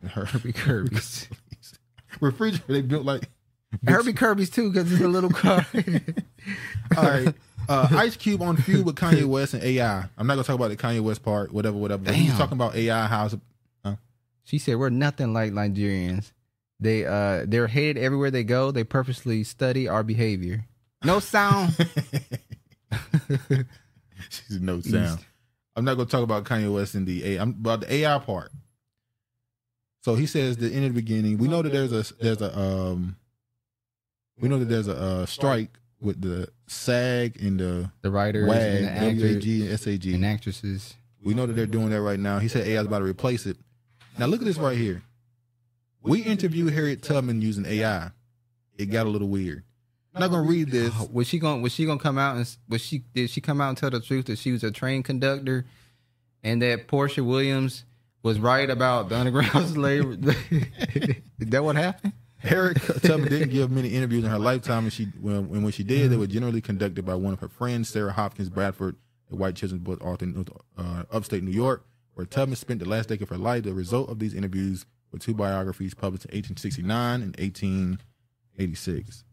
and Herbie Kirby's. <laughs> Refrigerator they built like Herbie Kirby's too, because it's a little <laughs> car. <laughs> All right. Uh, Ice Cube on feud with Kanye West and AI. I'm not gonna talk about the Kanye West part, whatever, whatever. But he's Damn. talking about AI. How's? She said we're nothing like Nigerians. They uh they're hated everywhere they go. They purposely study our behavior. No sound. <laughs> She's no sound. I'm not gonna talk about Kanye West and the AI. I'm about the AI part. So he says that in the beginning, we know that there's a there's a um we know that there's a uh, strike with the SAG and the the writers WAG, and the actors WAG and SAG and actresses. We know that they're doing that right now. He said AI is about to replace it. Now look at this right here. We interviewed Harriet Tubman using AI. It got a little weird. I'm not gonna read this. Was she going? Was she to come out and was she? Did she come out and tell the truth that she was a train conductor, and that Porsha Williams was right about the underground <laughs> slavery? <laughs> Is that what happened? Harriet <laughs> Tubman didn't give many interviews in her lifetime, and she when, and when she did, they were generally conducted by one of her friends, Sarah Hopkins Bradford, a white children's book author in uh, upstate New York, where Tubman spent the last decade of her life. The result of these interviews were two biographies published in 1869 and 1886.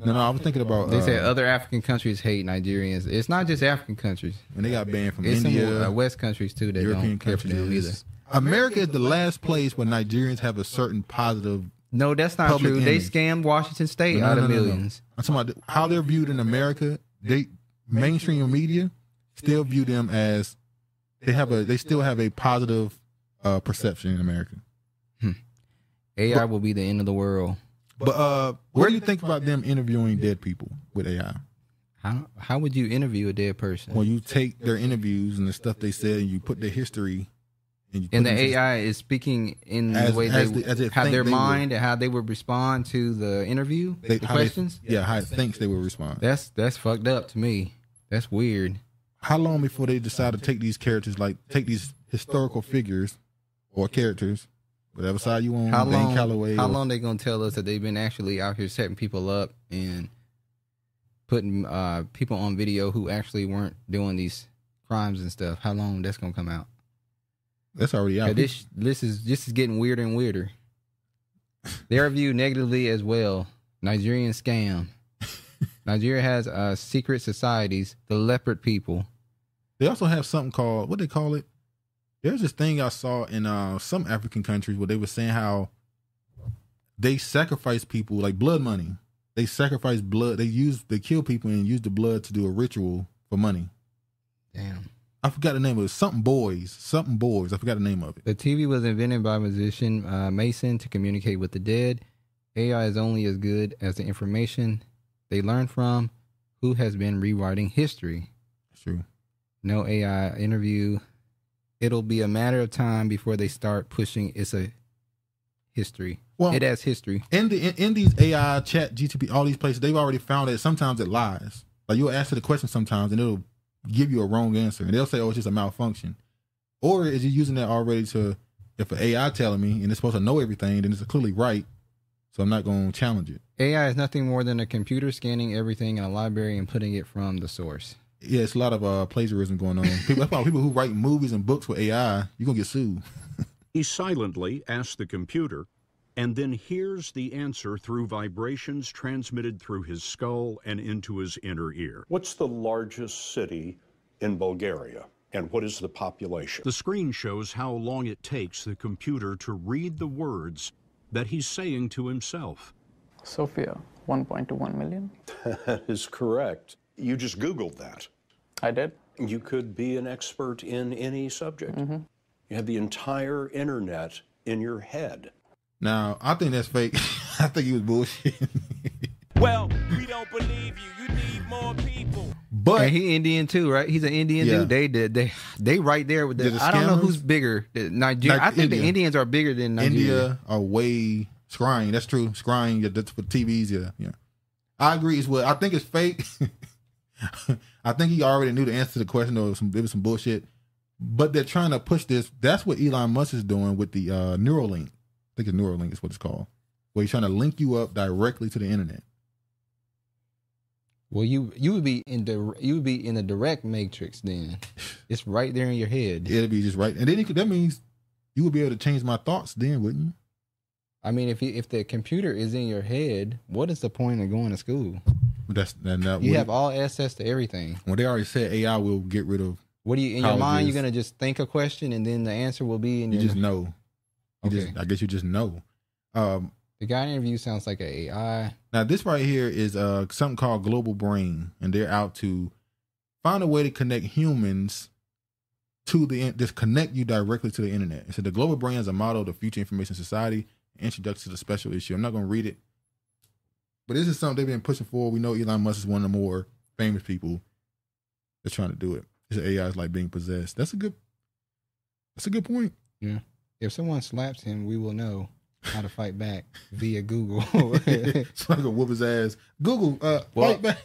No, no, I was thinking about. They uh, said other African countries hate Nigerians. It's not just African countries. And they got banned from it's India, Some, uh, West countries too. That European don't care for them either. America is the last place where Nigerians have a certain positive. No, that's not public true. They scammed Washington State No, out no, of no, millions. I'm talking about how they're viewed in America. They mainstream media still view them as they have a they still have a positive uh, perception in America. AI will be the end of the world. But uh, what do you think about them interviewing dead people with AI? How how would you interview a dead person? When you take their interviews and the stuff they said and you put their history and the AI is speaking in As- the way they the- it have their they would. mind and how they would respond to the interview, they- the they- questions. yeah, how it thinks they would respond. That's that's fucked up to me. That's weird. How long before they decide to take these characters, like take these historical figures or characters, whatever side you want, How Dan long? Calloway, how or- long they gonna tell us that they've been actually out here setting people up and putting uh, people on video who actually weren't doing these crimes and stuff? How long that's gonna come out? That's already out. This this is this is getting weirder and weirder. <laughs> They are viewed negatively as well. Nigerian scam. <laughs> Nigeria has uh, secret societies, the leopard people. They also have something called what they call it. There's this thing I saw in uh, some African countries where they were saying how they sacrifice people like blood money. They sacrifice blood. They use they kill people and use the blood to do a ritual for money. Damn. I forgot the name of it. Something boys. Something boys. I forgot the name of it. The TV was invented by musician uh, Mason to communicate with the dead. AI is only as good as the information they learn from who has been rewriting history. True. No AI interview. It'll be a matter of time before they start pushing it's a history. Well, it has history. In the in, in these AI chat GTP, all these places, they've already found that sometimes it lies. Like you'll ask it a question sometimes and it'll give you a wrong answer. And they'll say, Oh, it's just a malfunction. Or is it using that already to if an AI telling me and it's supposed to know everything, then it's clearly right. So I'm not gonna challenge it. AI is nothing more than a computer scanning everything in a library and putting it from the source. Yeah, it's a lot of uh, plagiarism going on. People, that's why people who write movies and books with AI, you're gonna get sued. <laughs> He silently asks the computer and then hears the answer through vibrations transmitted through his skull and into his inner ear. What's the largest city in Bulgaria? And what is the population? The screen shows how long it takes the computer to read the words that he's saying to himself. Sofia, 1.1 million? <laughs> that is correct. You just Googled that. I did. You could be an expert in any subject. Mm-hmm. You have the entire internet in your head. Now, I think that's fake. <laughs> I think he was bullshit. Well, we don't believe you. You need more people. But and he Indian too, right? He's an Indian Yeah. dude. They did they they right there with the. Did the I don't know who's bigger. Nigeria. Ni- I think the Indians are bigger than Nigeria. India are way scrying. That's true. Scrying yeah, that's for TVs. Yeah, yeah. I agree as well. I think it's fake. <laughs> I think he already knew the answer to the question, or it was some, it was some bullshit. But they're trying to push this. That's what Elon Musk is doing with the uh, Neuralink. I think it's Neuralink is what it's called. Where he's trying to link you up directly to the internet. Well, you you would be in the you would be in the direct matrix. Then it's right there in your head. It'll be just right, and then he could, that means you would be able to change my thoughts. Then, wouldn't you? I mean, if you, if the computer is in your head, what is the point of going to school? That's that. that You have all access to everything. Well, they already said AI will get rid of. What do you in your mind? You're gonna just think a question and then the answer will be in You your. just know. You Okay. just, I guess you just know. Um, the guy in the interview sounds like an AI. Now, this right here is uh something called Global Brain, and they're out to find a way to connect humans to the just connect you directly to the internet. So the Global Brain is a model of the future information society. Introduction to the special issue. I'm not going to read it, but this is something they've been pushing for. We know Elon Musk is one of the more famous people that's trying to do it. His AI is like being possessed. That's a good. That's a good point. Yeah. If someone slaps him, we will know how to fight back via Google. so I can whoop his ass. Google, uh, well, fight back.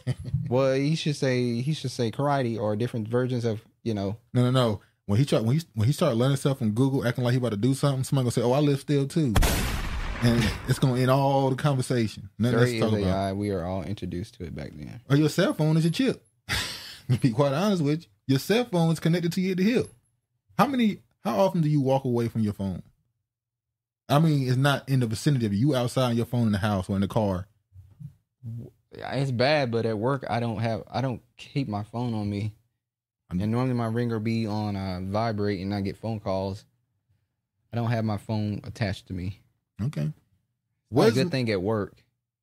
well, he should say he should say karate or different versions of you know. No, no, no. When he tried, when he when he started learning stuff from Google, acting like he about to do something, somebody gonna say, "Oh, I live still too," and it's gonna end all the conversation. Nothing else to talk about. AI. We are all introduced to it back then. Or your cell phone is your chip. <laughs> to be quite honest with you, your cell phone is connected to you at the hip. How many? How often do you walk away from your phone? I mean, it's not in the vicinity of you. You outside your phone in the house or in the car. Yeah, It's bad, but at work I don't have I don't keep my phone on me. And normally my ringer be on uh, vibrate and I get phone calls. I don't have my phone attached to me. Okay. It's not a good thing at work.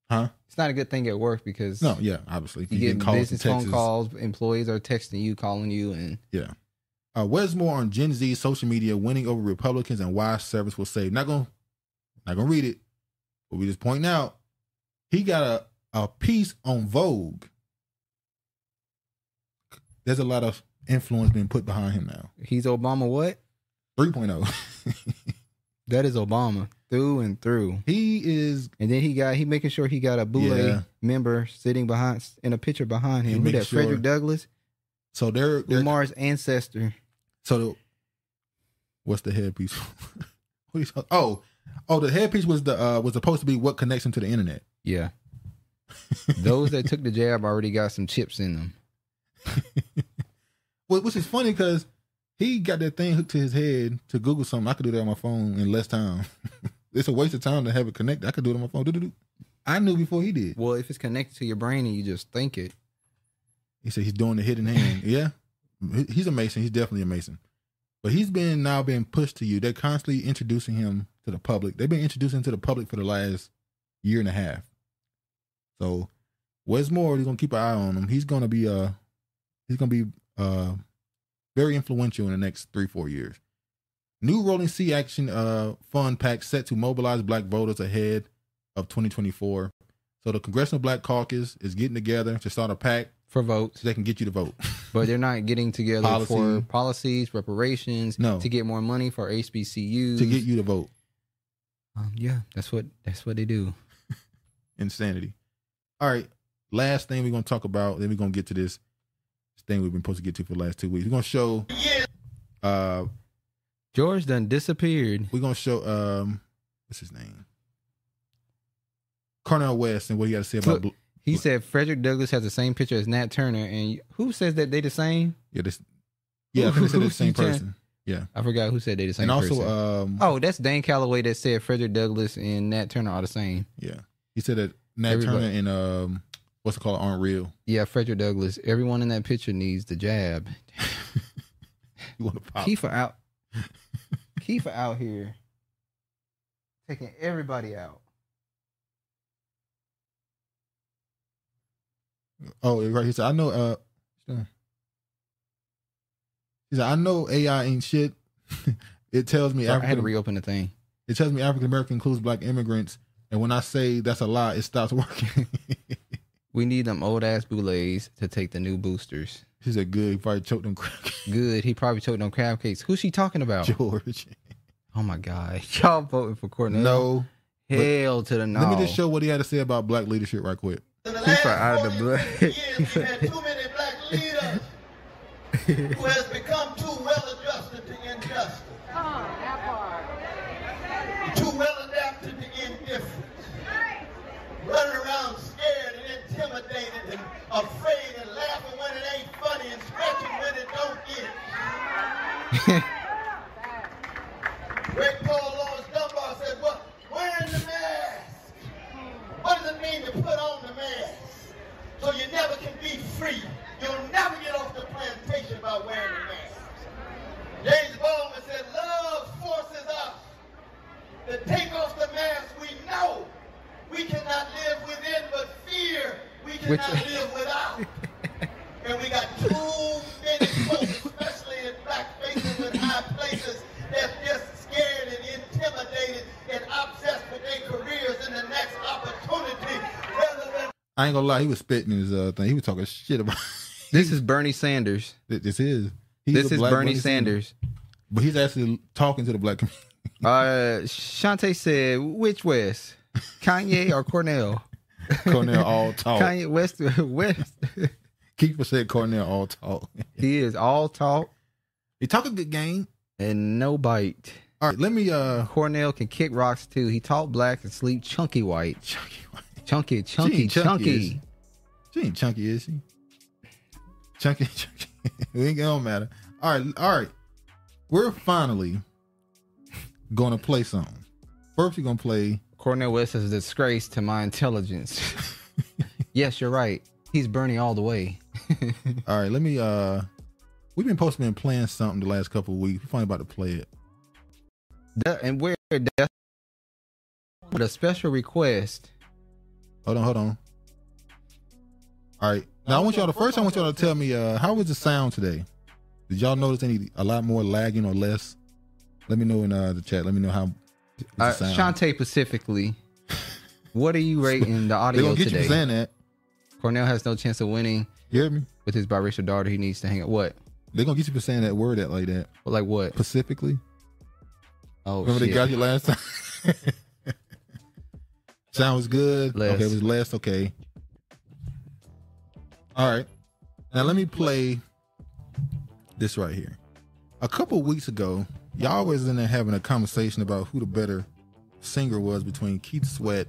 Huh? It's not a good thing at work because No, yeah, obviously. you, You get get calls business phone calls. Employees are texting you, calling you, and Yeah. Uh, where's more on Gen Z social media winning over Republicans and why service will save? Not gonna, not gonna read it, but we just pointing out he got a a piece on Vogue. There's a lot of influence being put behind him now. he's Obama. What? 3.0. <laughs> That is Obama through and through. He is, and then he got he making sure he got a Boule Yeah. member sitting behind in a picture behind him. Who that? sure- Frederick Douglass, So they're, they're Lamar's ancestor. So the, what's the headpiece? <laughs> what are you talking? Oh, oh, the headpiece was the uh was supposed to be what connects him to the internet. Yeah. <laughs> Those that took the jab already got some chips in them. Well, which is funny because he got that thing hooked to his head to Google something. I could do that on my phone in less time. <laughs> it's a waste of time to have it connected. I could do it on my phone. Do-do-do. I knew before he did. Well, if it's connected to your brain and you just think it, He said he's doing the hidden hand. yeah, he's a Mason. He's definitely a Mason. But he's been now being pushed to you. They're constantly introducing him to the public. They've been introducing him to the public for the last year and a half. So Wes Moore, is gonna keep an eye on him. He's gonna be uh he's gonna be uh very influential in the next three, four years. New Rolling Sea Action uh fund pack set to mobilize black voters ahead of 2024. So the Congressional Black Caucus is getting together to start a pack for votes. So they can get you to vote. <laughs> but they're not getting together Policy. for policies, reparations, No. to get more money for HBCUs to get you to vote. Um, yeah, that's what that's what they do. <laughs> Insanity. All right. Last thing we're gonna talk about, then we're gonna get to this thing we've been supposed to get to for the last two weeks. We're gonna show uh George done disappeared. We're gonna show um what's his name? Cornel West and what he got to say about Look, he said Frederick Douglass has the same picture as Nat Turner, and who says that they the same? yeah this yeah I think they said the same person. Yeah. I forgot who said they the same And also, person. um, oh, that's Dane Calloway that said Frederick Douglass and Nat Turner are the same. Yeah. He said that Nat Everybody- Turner and um, what's it called, aren't real. Yeah, Frederick Douglass. Everyone in that picture needs the jab. <laughs> You want to pop? Kiefer out. Kiefer out here taking everybody out. Oh, right. He said, I know. Uh, he said, I know AI ain't shit. <laughs> it tells me Sorry, I had to reopen the thing. It tells me African American includes black immigrants, and when I say that's a lie, it stops working. <laughs> We need them old ass boulets to take the new boosters. He said, "Good." He probably choked them. Good. He probably choked them crab cakes. Who's she talking about? George. Oh my god, <laughs> y'all voting for Cornel? No. Hell to the no. Let me just show what he had to say about black leadership right quick. Kiefer out of the blood. <laughs> too many black leaders who has become too well adjusted to injustice. Too well adapted to indifference. Running around scared and intimidated and afraid and laughing when it ain't funny and stretching when it don't get. Great Paul Laurence Dunbar said, what? Wearing the mask. What does it mean to put on the mask? So you never can be free. You'll never get off the plantation by wearing the mask. James Baldwin said, love forces us to take off the mask we know. We cannot live within but fear. We Which- cannot live without. And we got too many folks, especially in black faces in high places, that's just scared and intimidated and obsessed with their careers and the next opportunity than I ain't gonna lie, he was spitting his uh, thing. He was talking shit about. <laughs> This is Bernie Sanders. This is. He's This is black Bernie Sanders. but he's actually talking to the black community. Uh, Shantae said, "Which West, Kanye or Cornel?" Cornel all talk. Kanye West, <laughs> West. Keeper said Cornel all talk. He is all talk. He talk a good game and no bite. All right, let me. uh Cornel can kick rocks too. He talk black and sleep chunky white. Chunky white. Chunky, chunky, chunky, chunky. she? She ain't chunky, is she? Chunky, <laughs> chunky. it ain't gonna matter. All right, all right. We're finally gonna play something. First, we're gonna play. Cornel West is a disgrace to my intelligence. <laughs> yes, you're right. He's Bernie all the way. <laughs> All right, let me. uh We've been posting and playing something the last couple of weeks. We're finally about to play it. And where that's with a special request. Hold on, hold on. All right. Now I want y'all to first. I want y'all to tell me uh how was the sound today. Did y'all notice any a lot more lagging or less? Let me know in uh, the chat. Let me know how. Uh. Shantae specifically, what are you rating the They audio gonna get today? you saying that. Cornel has no chance of winning. You hear me? With his biracial daughter, he needs to hang up. What? They're gonna get you for saying that word that like that. Like what? Specifically. Oh, Remember they got you last time. <laughs> Sounds good. Less. Okay, it was less. Okay. All right. Now let me play this right here. A couple weeks ago, y'all was in there having a conversation about who the better singer was between Keith Sweat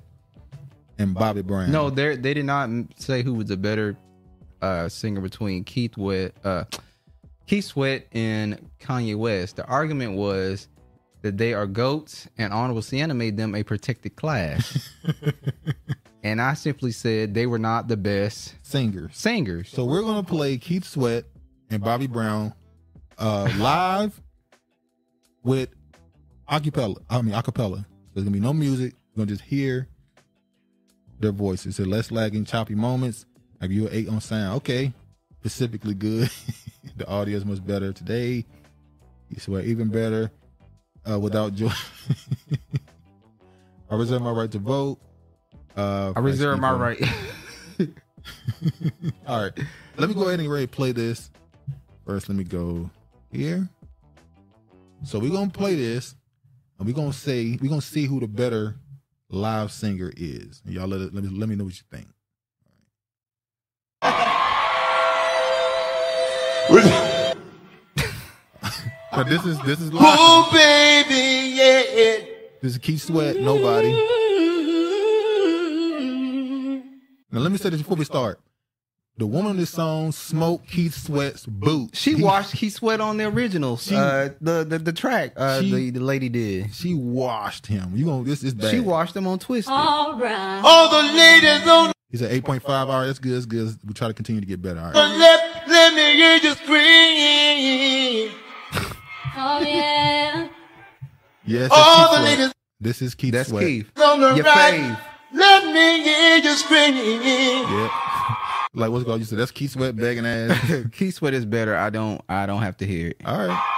and Bobby Brown. No, they they did not say who was the better uh, singer between Keith Wet, uh, Keith Sweat and Kanye West. The argument was that they are goats, and Honorable Sienna made them a protected class. <laughs> and I simply said they were not the best singers. Singers. So we're gonna play Keith Sweat and Bobby Brown uh live with acapella. I mean acapella. There's gonna be no music. You're gonna just hear their voices. So less lagging, choppy moments. I give you an eight on sound. Okay. Specifically good. <laughs> the audio is much better today. You swear even better. Uh without joy. <laughs> I reserve my right to vote. Uh I reserve my right. <laughs> All right. Let me go ahead and ready play this. First, let me go here. So we're gonna play this, and we're gonna say we're gonna see who the better live singer is. And y'all let it, let me let me know what you think. <laughs> Now, this is this is live. Oh, baby, yeah. This is Keith Sweat. Nobody. Now let me say this before we start. The woman on this song smoked Keith Sweat's boot. She washed Keith Sweat on the original, She- uh, the, the the track. Uh, She- the, the lady did. She washed him. You gonna this is bad. She washed him on Twisted. All right. All the ladies on He's at eight point five. All right, that's good. That's good. We try to continue to get better. All right. the right. let me hear you scream. Oh, yeah. Yes. All the ladies This is Keith That's Sweat. Keith. on the Your right, fave. let me hear you scream. Yeah. Like what's going? called? You said that's Key Sweat begging ass. <laughs> Key Sweat is better. I don't. I don't have to hear it. All right.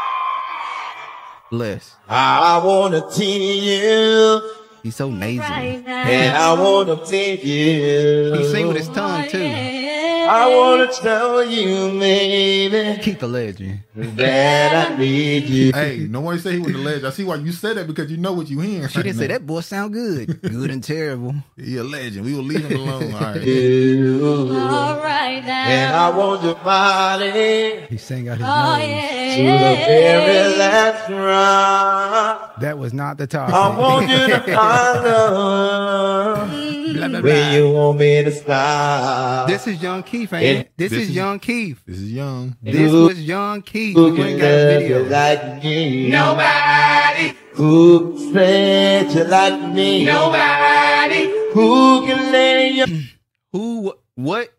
Bless. I wanna tease you, He's so nasal. Right now. and I wanna please you. He sing with his tongue too. Oh, I wanna tell you, baby, Keith the legend. that I need you. Hey, no one say he was the legend. I see why you said that because you know what you hearing. She didn't say that boy sound good. Good and terrible. He a legend. We will leave him alone. All right. You. <laughs> All right now. And I want your body He sang out his Oh, nose. to the very last drop. That was not the topic. I want you to find love Blah, blah, when blah. you want me to stop. This is Young Keith, ain't it? This, This is is- Young Keith. This is young. This was Young Keith. Who We can ain't got a love video. you like me? Nobody. Who can stretch you like me? Nobody. Who can lay you? <clears throat> Who? What?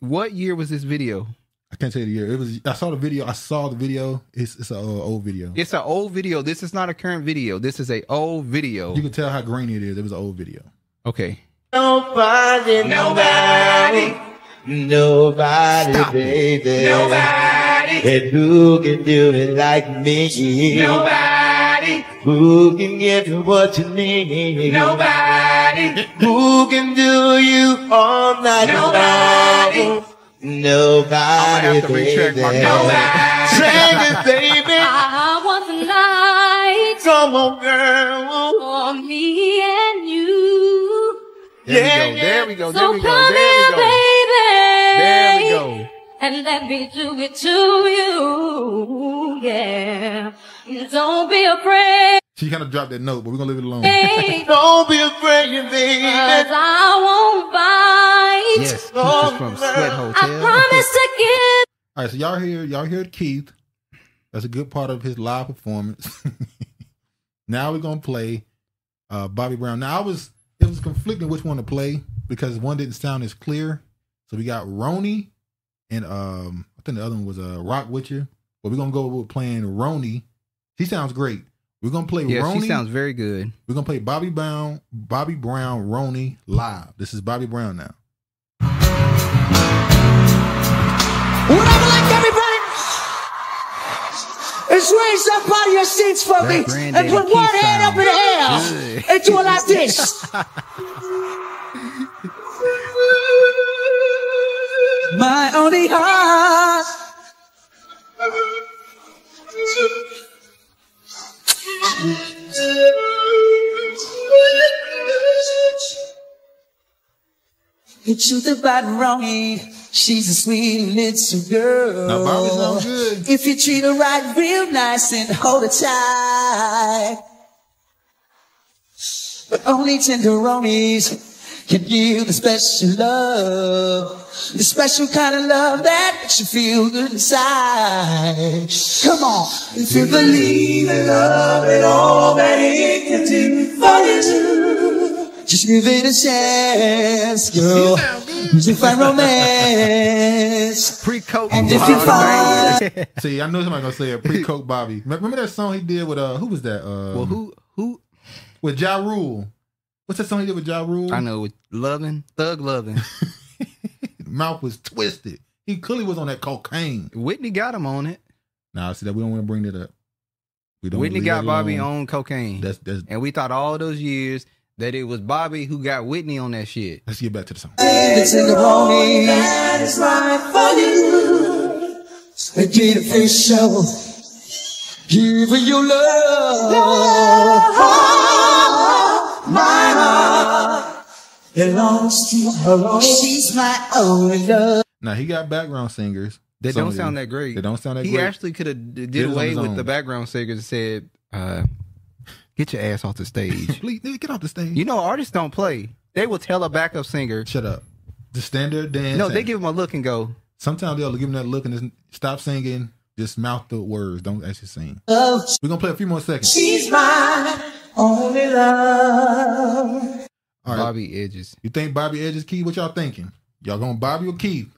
What year was this video? I can't tell you the year. It was. I saw the video. I saw the video. It's it's an uh, old video. It's an old video. This is not a current video. This is a old video. You can tell how grainy it is. It was an old video. Okay. Nobody. Nobody. Nobody, Stop baby. Nobody. And who can do it like me? Nobody. Who can give you what you need? Nobody. Who can do you all night long? Nobody, have to baby. my Nobody. Sing it, baby. I want the night Come on, girl. for me and you. There we go. There we go. There So we go. come There here, we go. And let me do it to you. Yeah. Don't be afraid. She kind of dropped that note, but we're gonna leave it alone. Don't be afraid, baby. Cause I won't bite. Yes, Keith is from Sweat I Hotel. promise to give. All right, so y'all hear y'all heard Keith. That's a good part of his live performance. <laughs> now we're gonna play uh, Bobby Brown. Now I was it was conflicting which one to play because one didn't sound as clear. So we got Roni and um I think the other one was uh, Rock Wit'cha. But we're gonna go with playing Roni. She sounds great. We're gonna play Yeah, Roni. she sounds very good. We're gonna play Bobby Brown, Bobby Brown, Roni live. This is Bobby Brown now. Would I like everybody? Let's raise up out of your seats for That me and put one hand up in the air sounds good. and do it like this. <laughs> My only heart. The truth about Roni, she's a sweet little girl. Now, Bobby sound good. If you treat her right, real nice and hold her tight. But only tenderonis can give the special love. The special kind of love that makes you feel good inside. Come on. If you believe in love and all that it can do for you, just give it a chance, girl. <laughs> To find romance. Pre-coke. And if you find <laughs> See, I know somebody gonna say a pre-coke Bobby. Remember that song he did with uh who was that? Uh Well, who who with Ja Rule. What's that song he did with Ja Rule? I know with loving, thug loving. <laughs> Mouth was twisted. He clearly was on that cocaine. Whitney got him on it. Nah, see that we don't want to bring that up. We don't Whitney got Bobby on cocaine. That's that's and we thought all those years that it was Bobby who got Whitney on that shit. let's get back to the song. It's in the morning that is right for you. And get a fish show. Give her your love. My heart belongs to her. She's my only love. Now he got background singers. They Some don't sound that great. They don't sound that he great. He actually could have did, Did away with own. the background singers and said, uh, "Get your ass off the stage." <laughs> Please get off the stage. you know, artists don't play. They will tell a backup singer, Shut up. Just stand there, dance. No, they give him a look and go. Sometimes they'll give him that look and just stop singing. Just mouth the words. Don't actually sing. We're gonna play a few more seconds. She's my only love. All right. Bobby Edges. You think Bobby Edges Keith? What y'all thinking? Y'all going Bobby or Keith?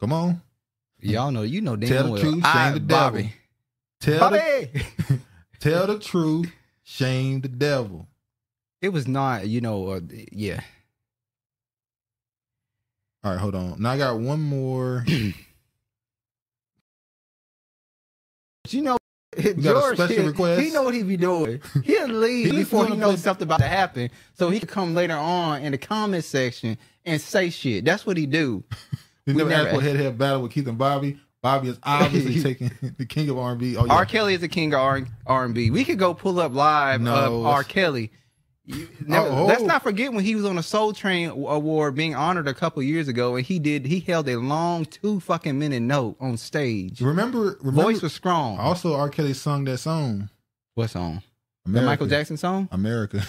Come on. Y'all know, you know damn Tell the well. truth, shame I- the devil. Bobby. Tell Bobby. The, <laughs> tell the truth, shame the devil. It was not, you know, uh, yeah. All right, hold on. Now I got one more. <clears throat> You know, got a special he, request? he know what he be doing. <laughs> He'll leave He before he knows play- something about to happen, so he can come later on in the comment section and say shit. That's what he do. <laughs> We We never, never- asked for head-to-head battle with Keith and Bobby. Bobby is obviously <laughs> taking the king of R&B. Oh, yeah. R. Kelly is the king of R and B. We could go pull up live No, of R. Kelly. You- never- Oh, Let's oh. not forget when he was on a Soul Train award being honored a couple years ago, and he did he held a long two fucking minute note on stage. Remember, remember voice was strong. Also, R. Kelly sung that song. What song? The Michael Jackson song? America.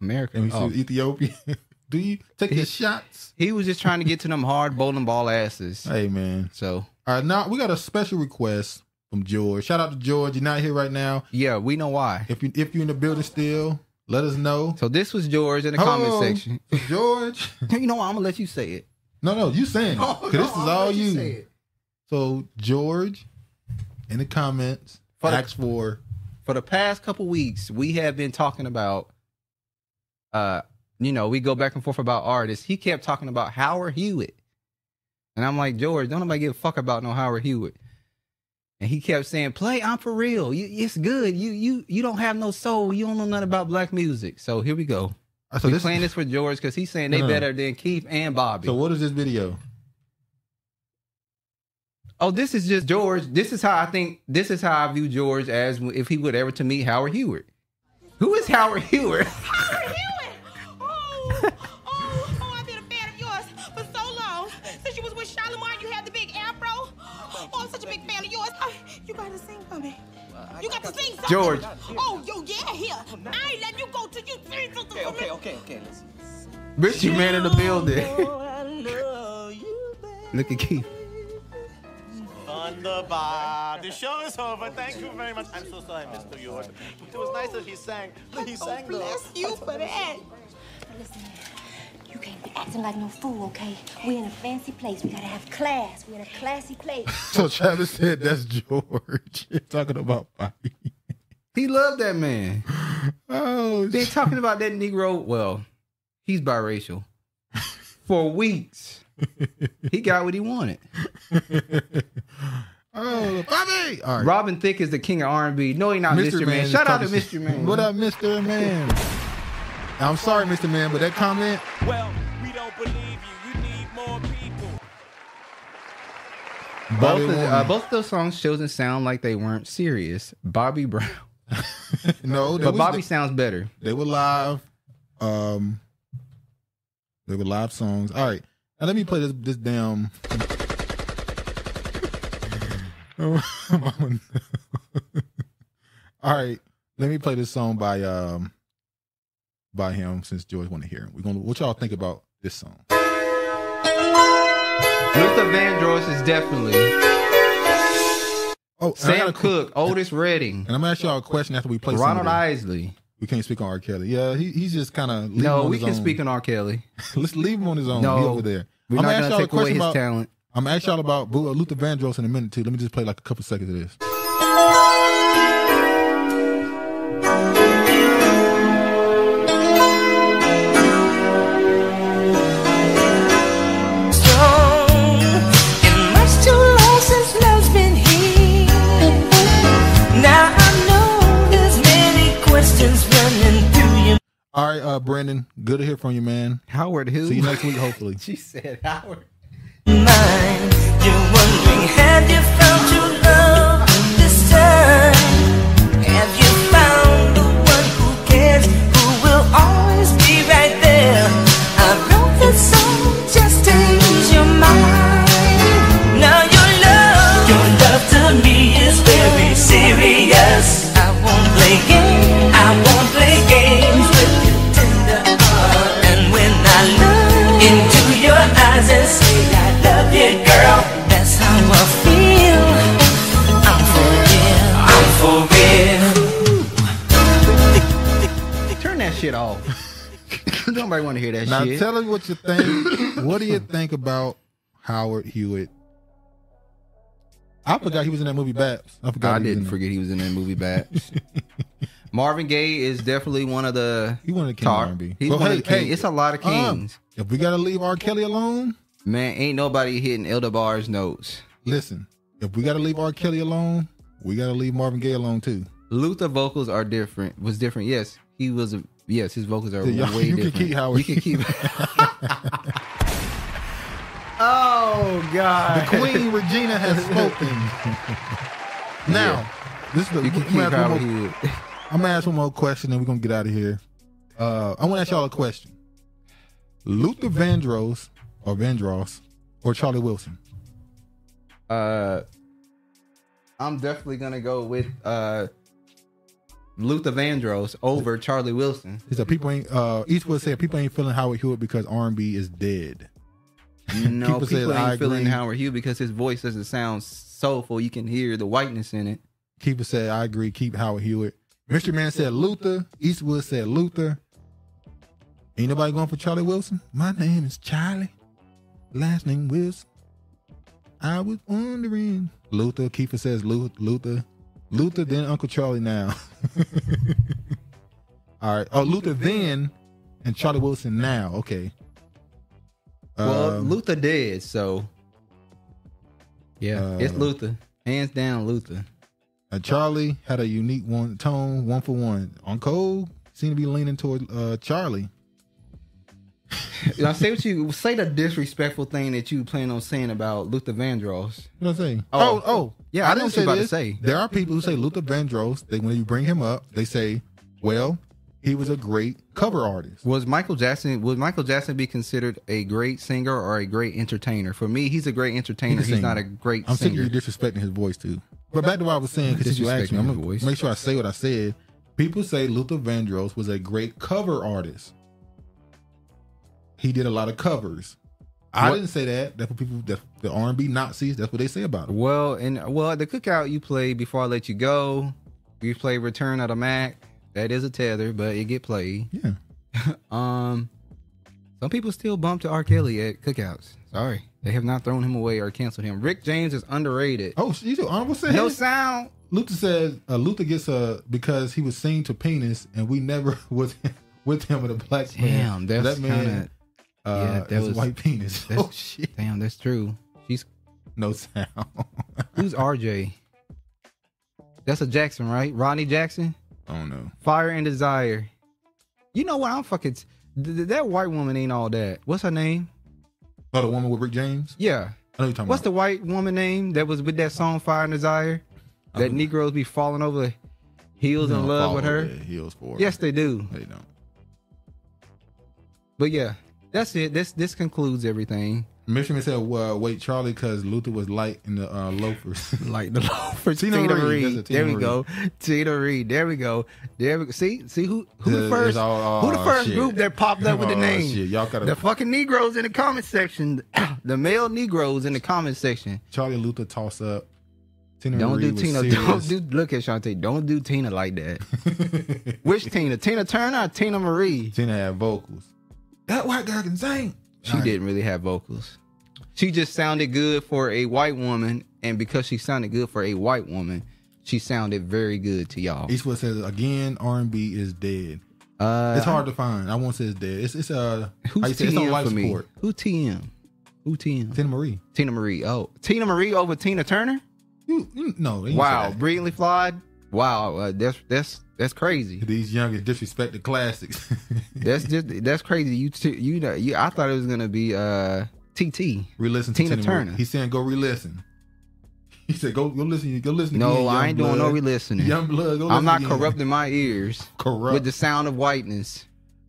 America. And Oh. Ethiopia. <laughs> Do you take your shots? He was just trying to get to them hard bowling ball asses. Hey man. So All right, now we got a special request from George. Shout out to George. You're not here right now. yeah, we know why. If you if you're in the building still, let us know. So this was George in the Hold comment on. section. <laughs> George. <laughs> You know what? I'm gonna let you say it. No, no, you saying it. Oh, 'Cause no, this is I'm all let you you. say it. So George, in the comments, For the- ask for for the past couple weeks, we have been talking about, uh, you know, we go back and forth about artists. He kept talking about Howard Hewitt, and I'm like, George, don't nobody give a fuck about no Howard Hewitt. And he kept saying, "Play, I'm for real. You, it's good. You, you, you don't have no soul. You don't know nothing about black music." So here we go. Uh, so we this- playing this for George because he's saying they No, no. better than Keith and Bobby. So what is this video? Oh, this is just George. This is how I think. This is how I view George as if he would ever to meet Howard Hewitt. Who is Howard Hewitt? <laughs> Howard Hewitt. Oh, oh, oh! I've been a fan of yours for so long. Since you was with Shalimar, you had the big afro. Oh, I'm such a big fan of yours. You gotta sing for me. You got to sing something. George. Oh, yo, yeah, here. Oh, I ain't letting you go till you sing something for me. okay, okay. Listen. Richie man in the building. Look at Keith. Thunderbar. The show is over. Thank you very much. I'm so sorry, Mr. York. It was nice that he sang. He oh, sang though. Bless you for that. Listen, you can't be acting like no fool, okay? We're in a fancy place. We gotta have class. We're in a classy place. <laughs> So Travis said that's George <laughs> talking about Bobby. He loved that man. <laughs> Oh, Been talking about that Negro. Well, he's biracial for weeks. He got what he wanted. Oh, Bobby! All right. Robin Thicke is the king of R&B. No, he not Mr. Man. is Shout out to Mr. Man. What up, Mr. Man? I'm sorry, Mr. Man, but that comment, Well, we don't believe you. You need more people. Bobby Both of, uh, both of those songs doesn't sound like they weren't serious. Bobby Brown, <laughs> no, but was- Bobby sounds better. They were live. Um, they were live songs. All right, now let me play this this damn. <laughs> <laughs> All right, let me play this song by um by him since George want to hear him. We're gonna what y'all think about this song? Luther Vandross is definitely. Oh, and I got Sam Cooke, Otis Redding, And I'm gonna ask y'all a question after we play. Ronald. Isley. We can't speak on R. Kelly. Yeah, he, he's just kind of No, we can speak on R. Kelly. <laughs> Let's leave him on his own. No, he over there. we're I'm not gonna y'all take away his about- talent. I'm gonna ask y'all about Luther Vandross in a minute too. Let me just play like a couple seconds of this. Questions running through your All right, uh, Brandon, good to hear from you, man. Howard, who? See you next week, hopefully. <laughs> she said Howard. mind. You're wondering, have you found your love this time? Have you found the one who cares, who will always be right there? I wrote this song just to ease your mind. Now your love, your love to me is very serious. I won't play games, shit off. <laughs> Nobody want to hear that now shit. tell us what you think. what do you think about Howard Hewitt? I forgot he was in that movie Babs. I forgot. I he was in didn't forget he was in that movie <laughs> Babs. Marvin Gaye is definitely one of the. He of the king Tar- R&B. He's Well, one hey, of the king. hey, it's a lot of um, kings. if we gotta leave R. Kelly alone, Man, ain't nobody hitting El DeBarge's notes. listen. If we gotta leave R. Kelly alone, we gotta leave Marvin Gaye alone too. Luther vocals are different. Was different. Yes, he was. A, yes, his vocals are So y'all- way you can different. keep Howard. You can keep. <laughs> oh God! The Queen Regina has <laughs> spoken. now, this is the. You can I'm gonna keep ask one Howard more- <laughs> I'm gonna ask one more question, and we're gonna get out of here. Uh, I want to ask y'all a question: Luther Vandross or Vandross or Charlie Wilson? Uh, I'm definitely gonna go with uh Luther Vandross over Charlie Wilson. He said people ain't. Uh, Eastwood said people ain't feeling Howard Hewitt because R&B is dead. No, people, said, ain't "I feeling agree." Howard Hewitt because his voice doesn't sound soulful. You can hear the whiteness in it. Keeper said, I agree. Keep Howard Hewitt. Mystery Man said Luther. Eastwood said Luther. Ain't nobody going for Charlie Wilson? My name is Charlie. Last name Wilson. I was wondering. Luther. Keeper says Luther. Luther, then Uncle Charlie now. <laughs> All right. Oh, Luther then and Charlie Wilson now. Okay. Well, Um, Luther did so yeah, it's Uh, Luther, hands down Luther. Uh, Charlie had a unique one tone, one for one. On Cole, seemed to be leaning toward uh, Charlie. now say what you <laughs> say the disrespectful thing that you plan on saying about Luther Vandross. What I say? Oh. Oh, oh, Yeah, I know didn't what you're about to this. say. There are people who say Luther Vandross. They when you bring him up, they say, "Well, he was a great cover artist." Was Michael Jackson would Michael Jackson be considered a great singer or a great entertainer? For me, he's a great entertainer. He's, He's not a great I'm sick of singer. you disrespecting his voice too. But back to what I was saying, because you asked me, I'm gonna voice. make sure I say what I said. People say Luther Vandross was a great cover artist. He did a lot of covers. I What- didn't say that. That's what people, that, the R&B Nazis. That's what they say about it. Well, and well, the cookout you played before I let you go, you play Return of the Mack. That is a tether, but it get played. Yeah. <laughs> um, some people still bump to R. Kelly at cookouts. Sorry, they have not thrown him away or canceled him. Rick James is underrated. Oh, you do honorable say No sound. Luther says uh, Luther gets a because he was seen to penis, and we never <laughs> was with him with a black man. Damn, that's that man. kinda- uh, yeah, that is was white penis. <laughs> that's- Oh shit! Damn, that's true. She's no sound. <laughs> Who's RJ? That's a Jackson, right? Ronnie Jackson. I don't know. Fire and Desire. You know what? I'm fucking. th- th- that white woman ain't all that. What's her name? Oh, the woman with Rick James. Yeah. I know you're talking What's about. the white woman name that was with that song Fire and Desire? That Negroes be falling over heels in love with her. heels for. Yes, they do. They don't. But yeah, that's it. This this concludes everything. Michigan said, well, "Wait, Charlie, because Luther was light in the uh, loafers." <laughs> Like the loafers. Tina, Tina, Marie. Reid. That's a Tina There we Marie. go. Tina Reid. There we go. There we go. See, see who who the It's first all- who the oh, first shit. group that popped up with the <laughs> Oh, name? shit. Y'all gotta- the fucking Negroes in the comment section. <clears throat> the male Negroes in the comment section. Charlie Luther toss up. Tina Don't Marie do Tina. <laughs> Don't do. Look at Shantae. Don't do Tina like that. Which Tina? Tina Turner or Teena Marie? Tina had vocals. That white girl can sing. She right. didn't really have vocals. She just sounded good for a white woman, and because she sounded good for a white woman, she sounded very good to y'all. Eastwood says again, R and B is dead. Uh, it's hard to find. I won't say it's dead. It's it's uh Who's how you say, it's on TM life for me? support. Who TM? Who TM? Teena Marie. Teena Marie. Oh, Teena Marie over Tina Turner. You, you no. Wow, brilliantly flawed. Wow, uh, that's that's that's crazy. These youngest disrespect the classics. <laughs> That's just that's crazy. You t- you know you. I thought it was gonna be uh TT. re-listen to Tina Tina, Turner. He's saying go re-listen. He said go go listen. Go listen. No, again, I ain't young doing no re-listening. Young blood. Go I'm not again. corrupting my ears <laughs> Corrupt. with the sound of whiteness.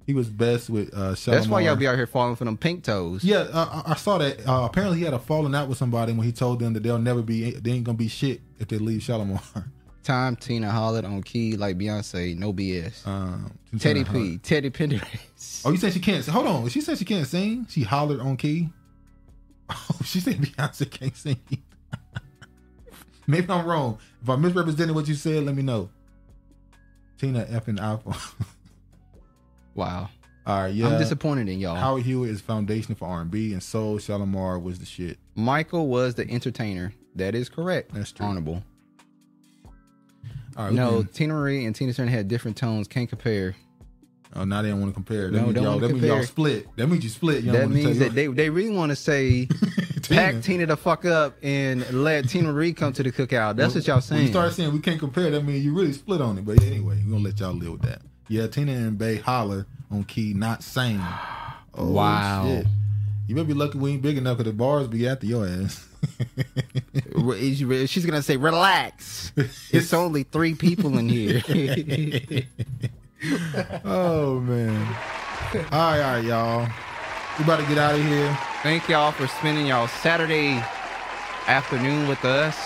He was best with uh That's why y'all be out here falling for them pink toes. Yeah, uh, I I saw that. Uh, apparently, he had a falling out with somebody when he told them that they'll never be, they ain't gonna be shit if they leave Shalamar. <laughs> Time Tina hollered on key like Beyonce. No BS. Um, Teddy P. Teddy Pendergrass. Oh, you said she can't? Hold on, she said she can't sing. She hollered on key. <laughs> Oh, she said Beyonce can't sing. <laughs> Maybe I'm wrong. If I misrepresented what you said, let me know. Tina effing iPhone. <laughs> Wow. All right, yeah. I'm disappointed in y'all. Howard Hewitt is foundation for R&B, and Soul Shalamar was the shit. Michael was the entertainer. That is correct. That's true. Honorable. Right, no, Teena Marie and Tina Turner had different tones. Can't compare. Oh, now they don't want to compare. That No, means don't y'all, that means y'all split. That means you split. Don't that means that they, they really want to say <laughs> pack Tina the fuck up and let Teena Marie come to the cookout. That's what y'all saying. you start saying we can't compare, that means you really split on it. But anyway, we're gonna let y'all live with that. Yeah, Tina and Bay holler on key, not same. <sighs> Oh, Wow. shit. You better be lucky we ain't big enough because the bars be after your ass. <laughs> She's gonna say, "Relax. It's only three people in here." <laughs> oh man. All right, all right, y'all. We about to get out of here. Thank y'all for spending y'all Saturday afternoon with us.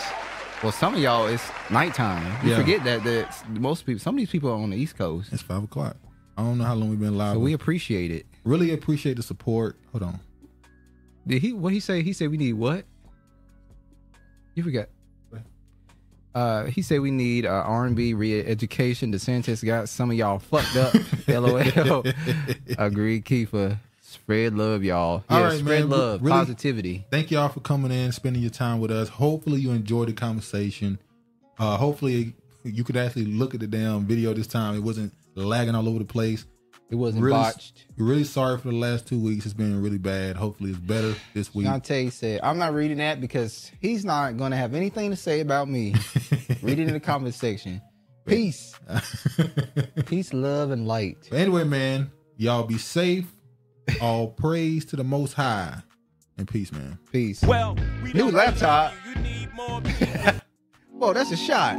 Well, some of y'all it's nighttime. You Yeah. forget that that most people, some of these people are on the East Coast. It's five o'clock. I don't know how long we've been live. So we appreciate it. really appreciate the support. Hold on. Did he? What he say? He said we need what? You forgot. Uh, he said we need uh, R&B re-education. DeSantis got some of y'all fucked up. <laughs> LOL. Agree, Kiefer. Spread love, y'all. Yeah, All right, spread man. love, Really- positivity. Thank y'all for coming in, spending your time with us. Hopefully you enjoyed the conversation. Uh, hopefully you could actually look at the damn video this time. It wasn't lagging all over the place. It wasn't really, botched. Really sorry for the last two weeks. It's been really bad. Hopefully it's better this week. Shantae said, I'm not reading that because he's not going to have anything to say about me. <laughs> Read it in the comment section. Peace. <laughs> Peace, love, and light. But anyway, man, y'all be safe. All praise to the Most High. And peace, man. Peace. Well, we New don't laptop. <laughs> Whoa, that's a shot.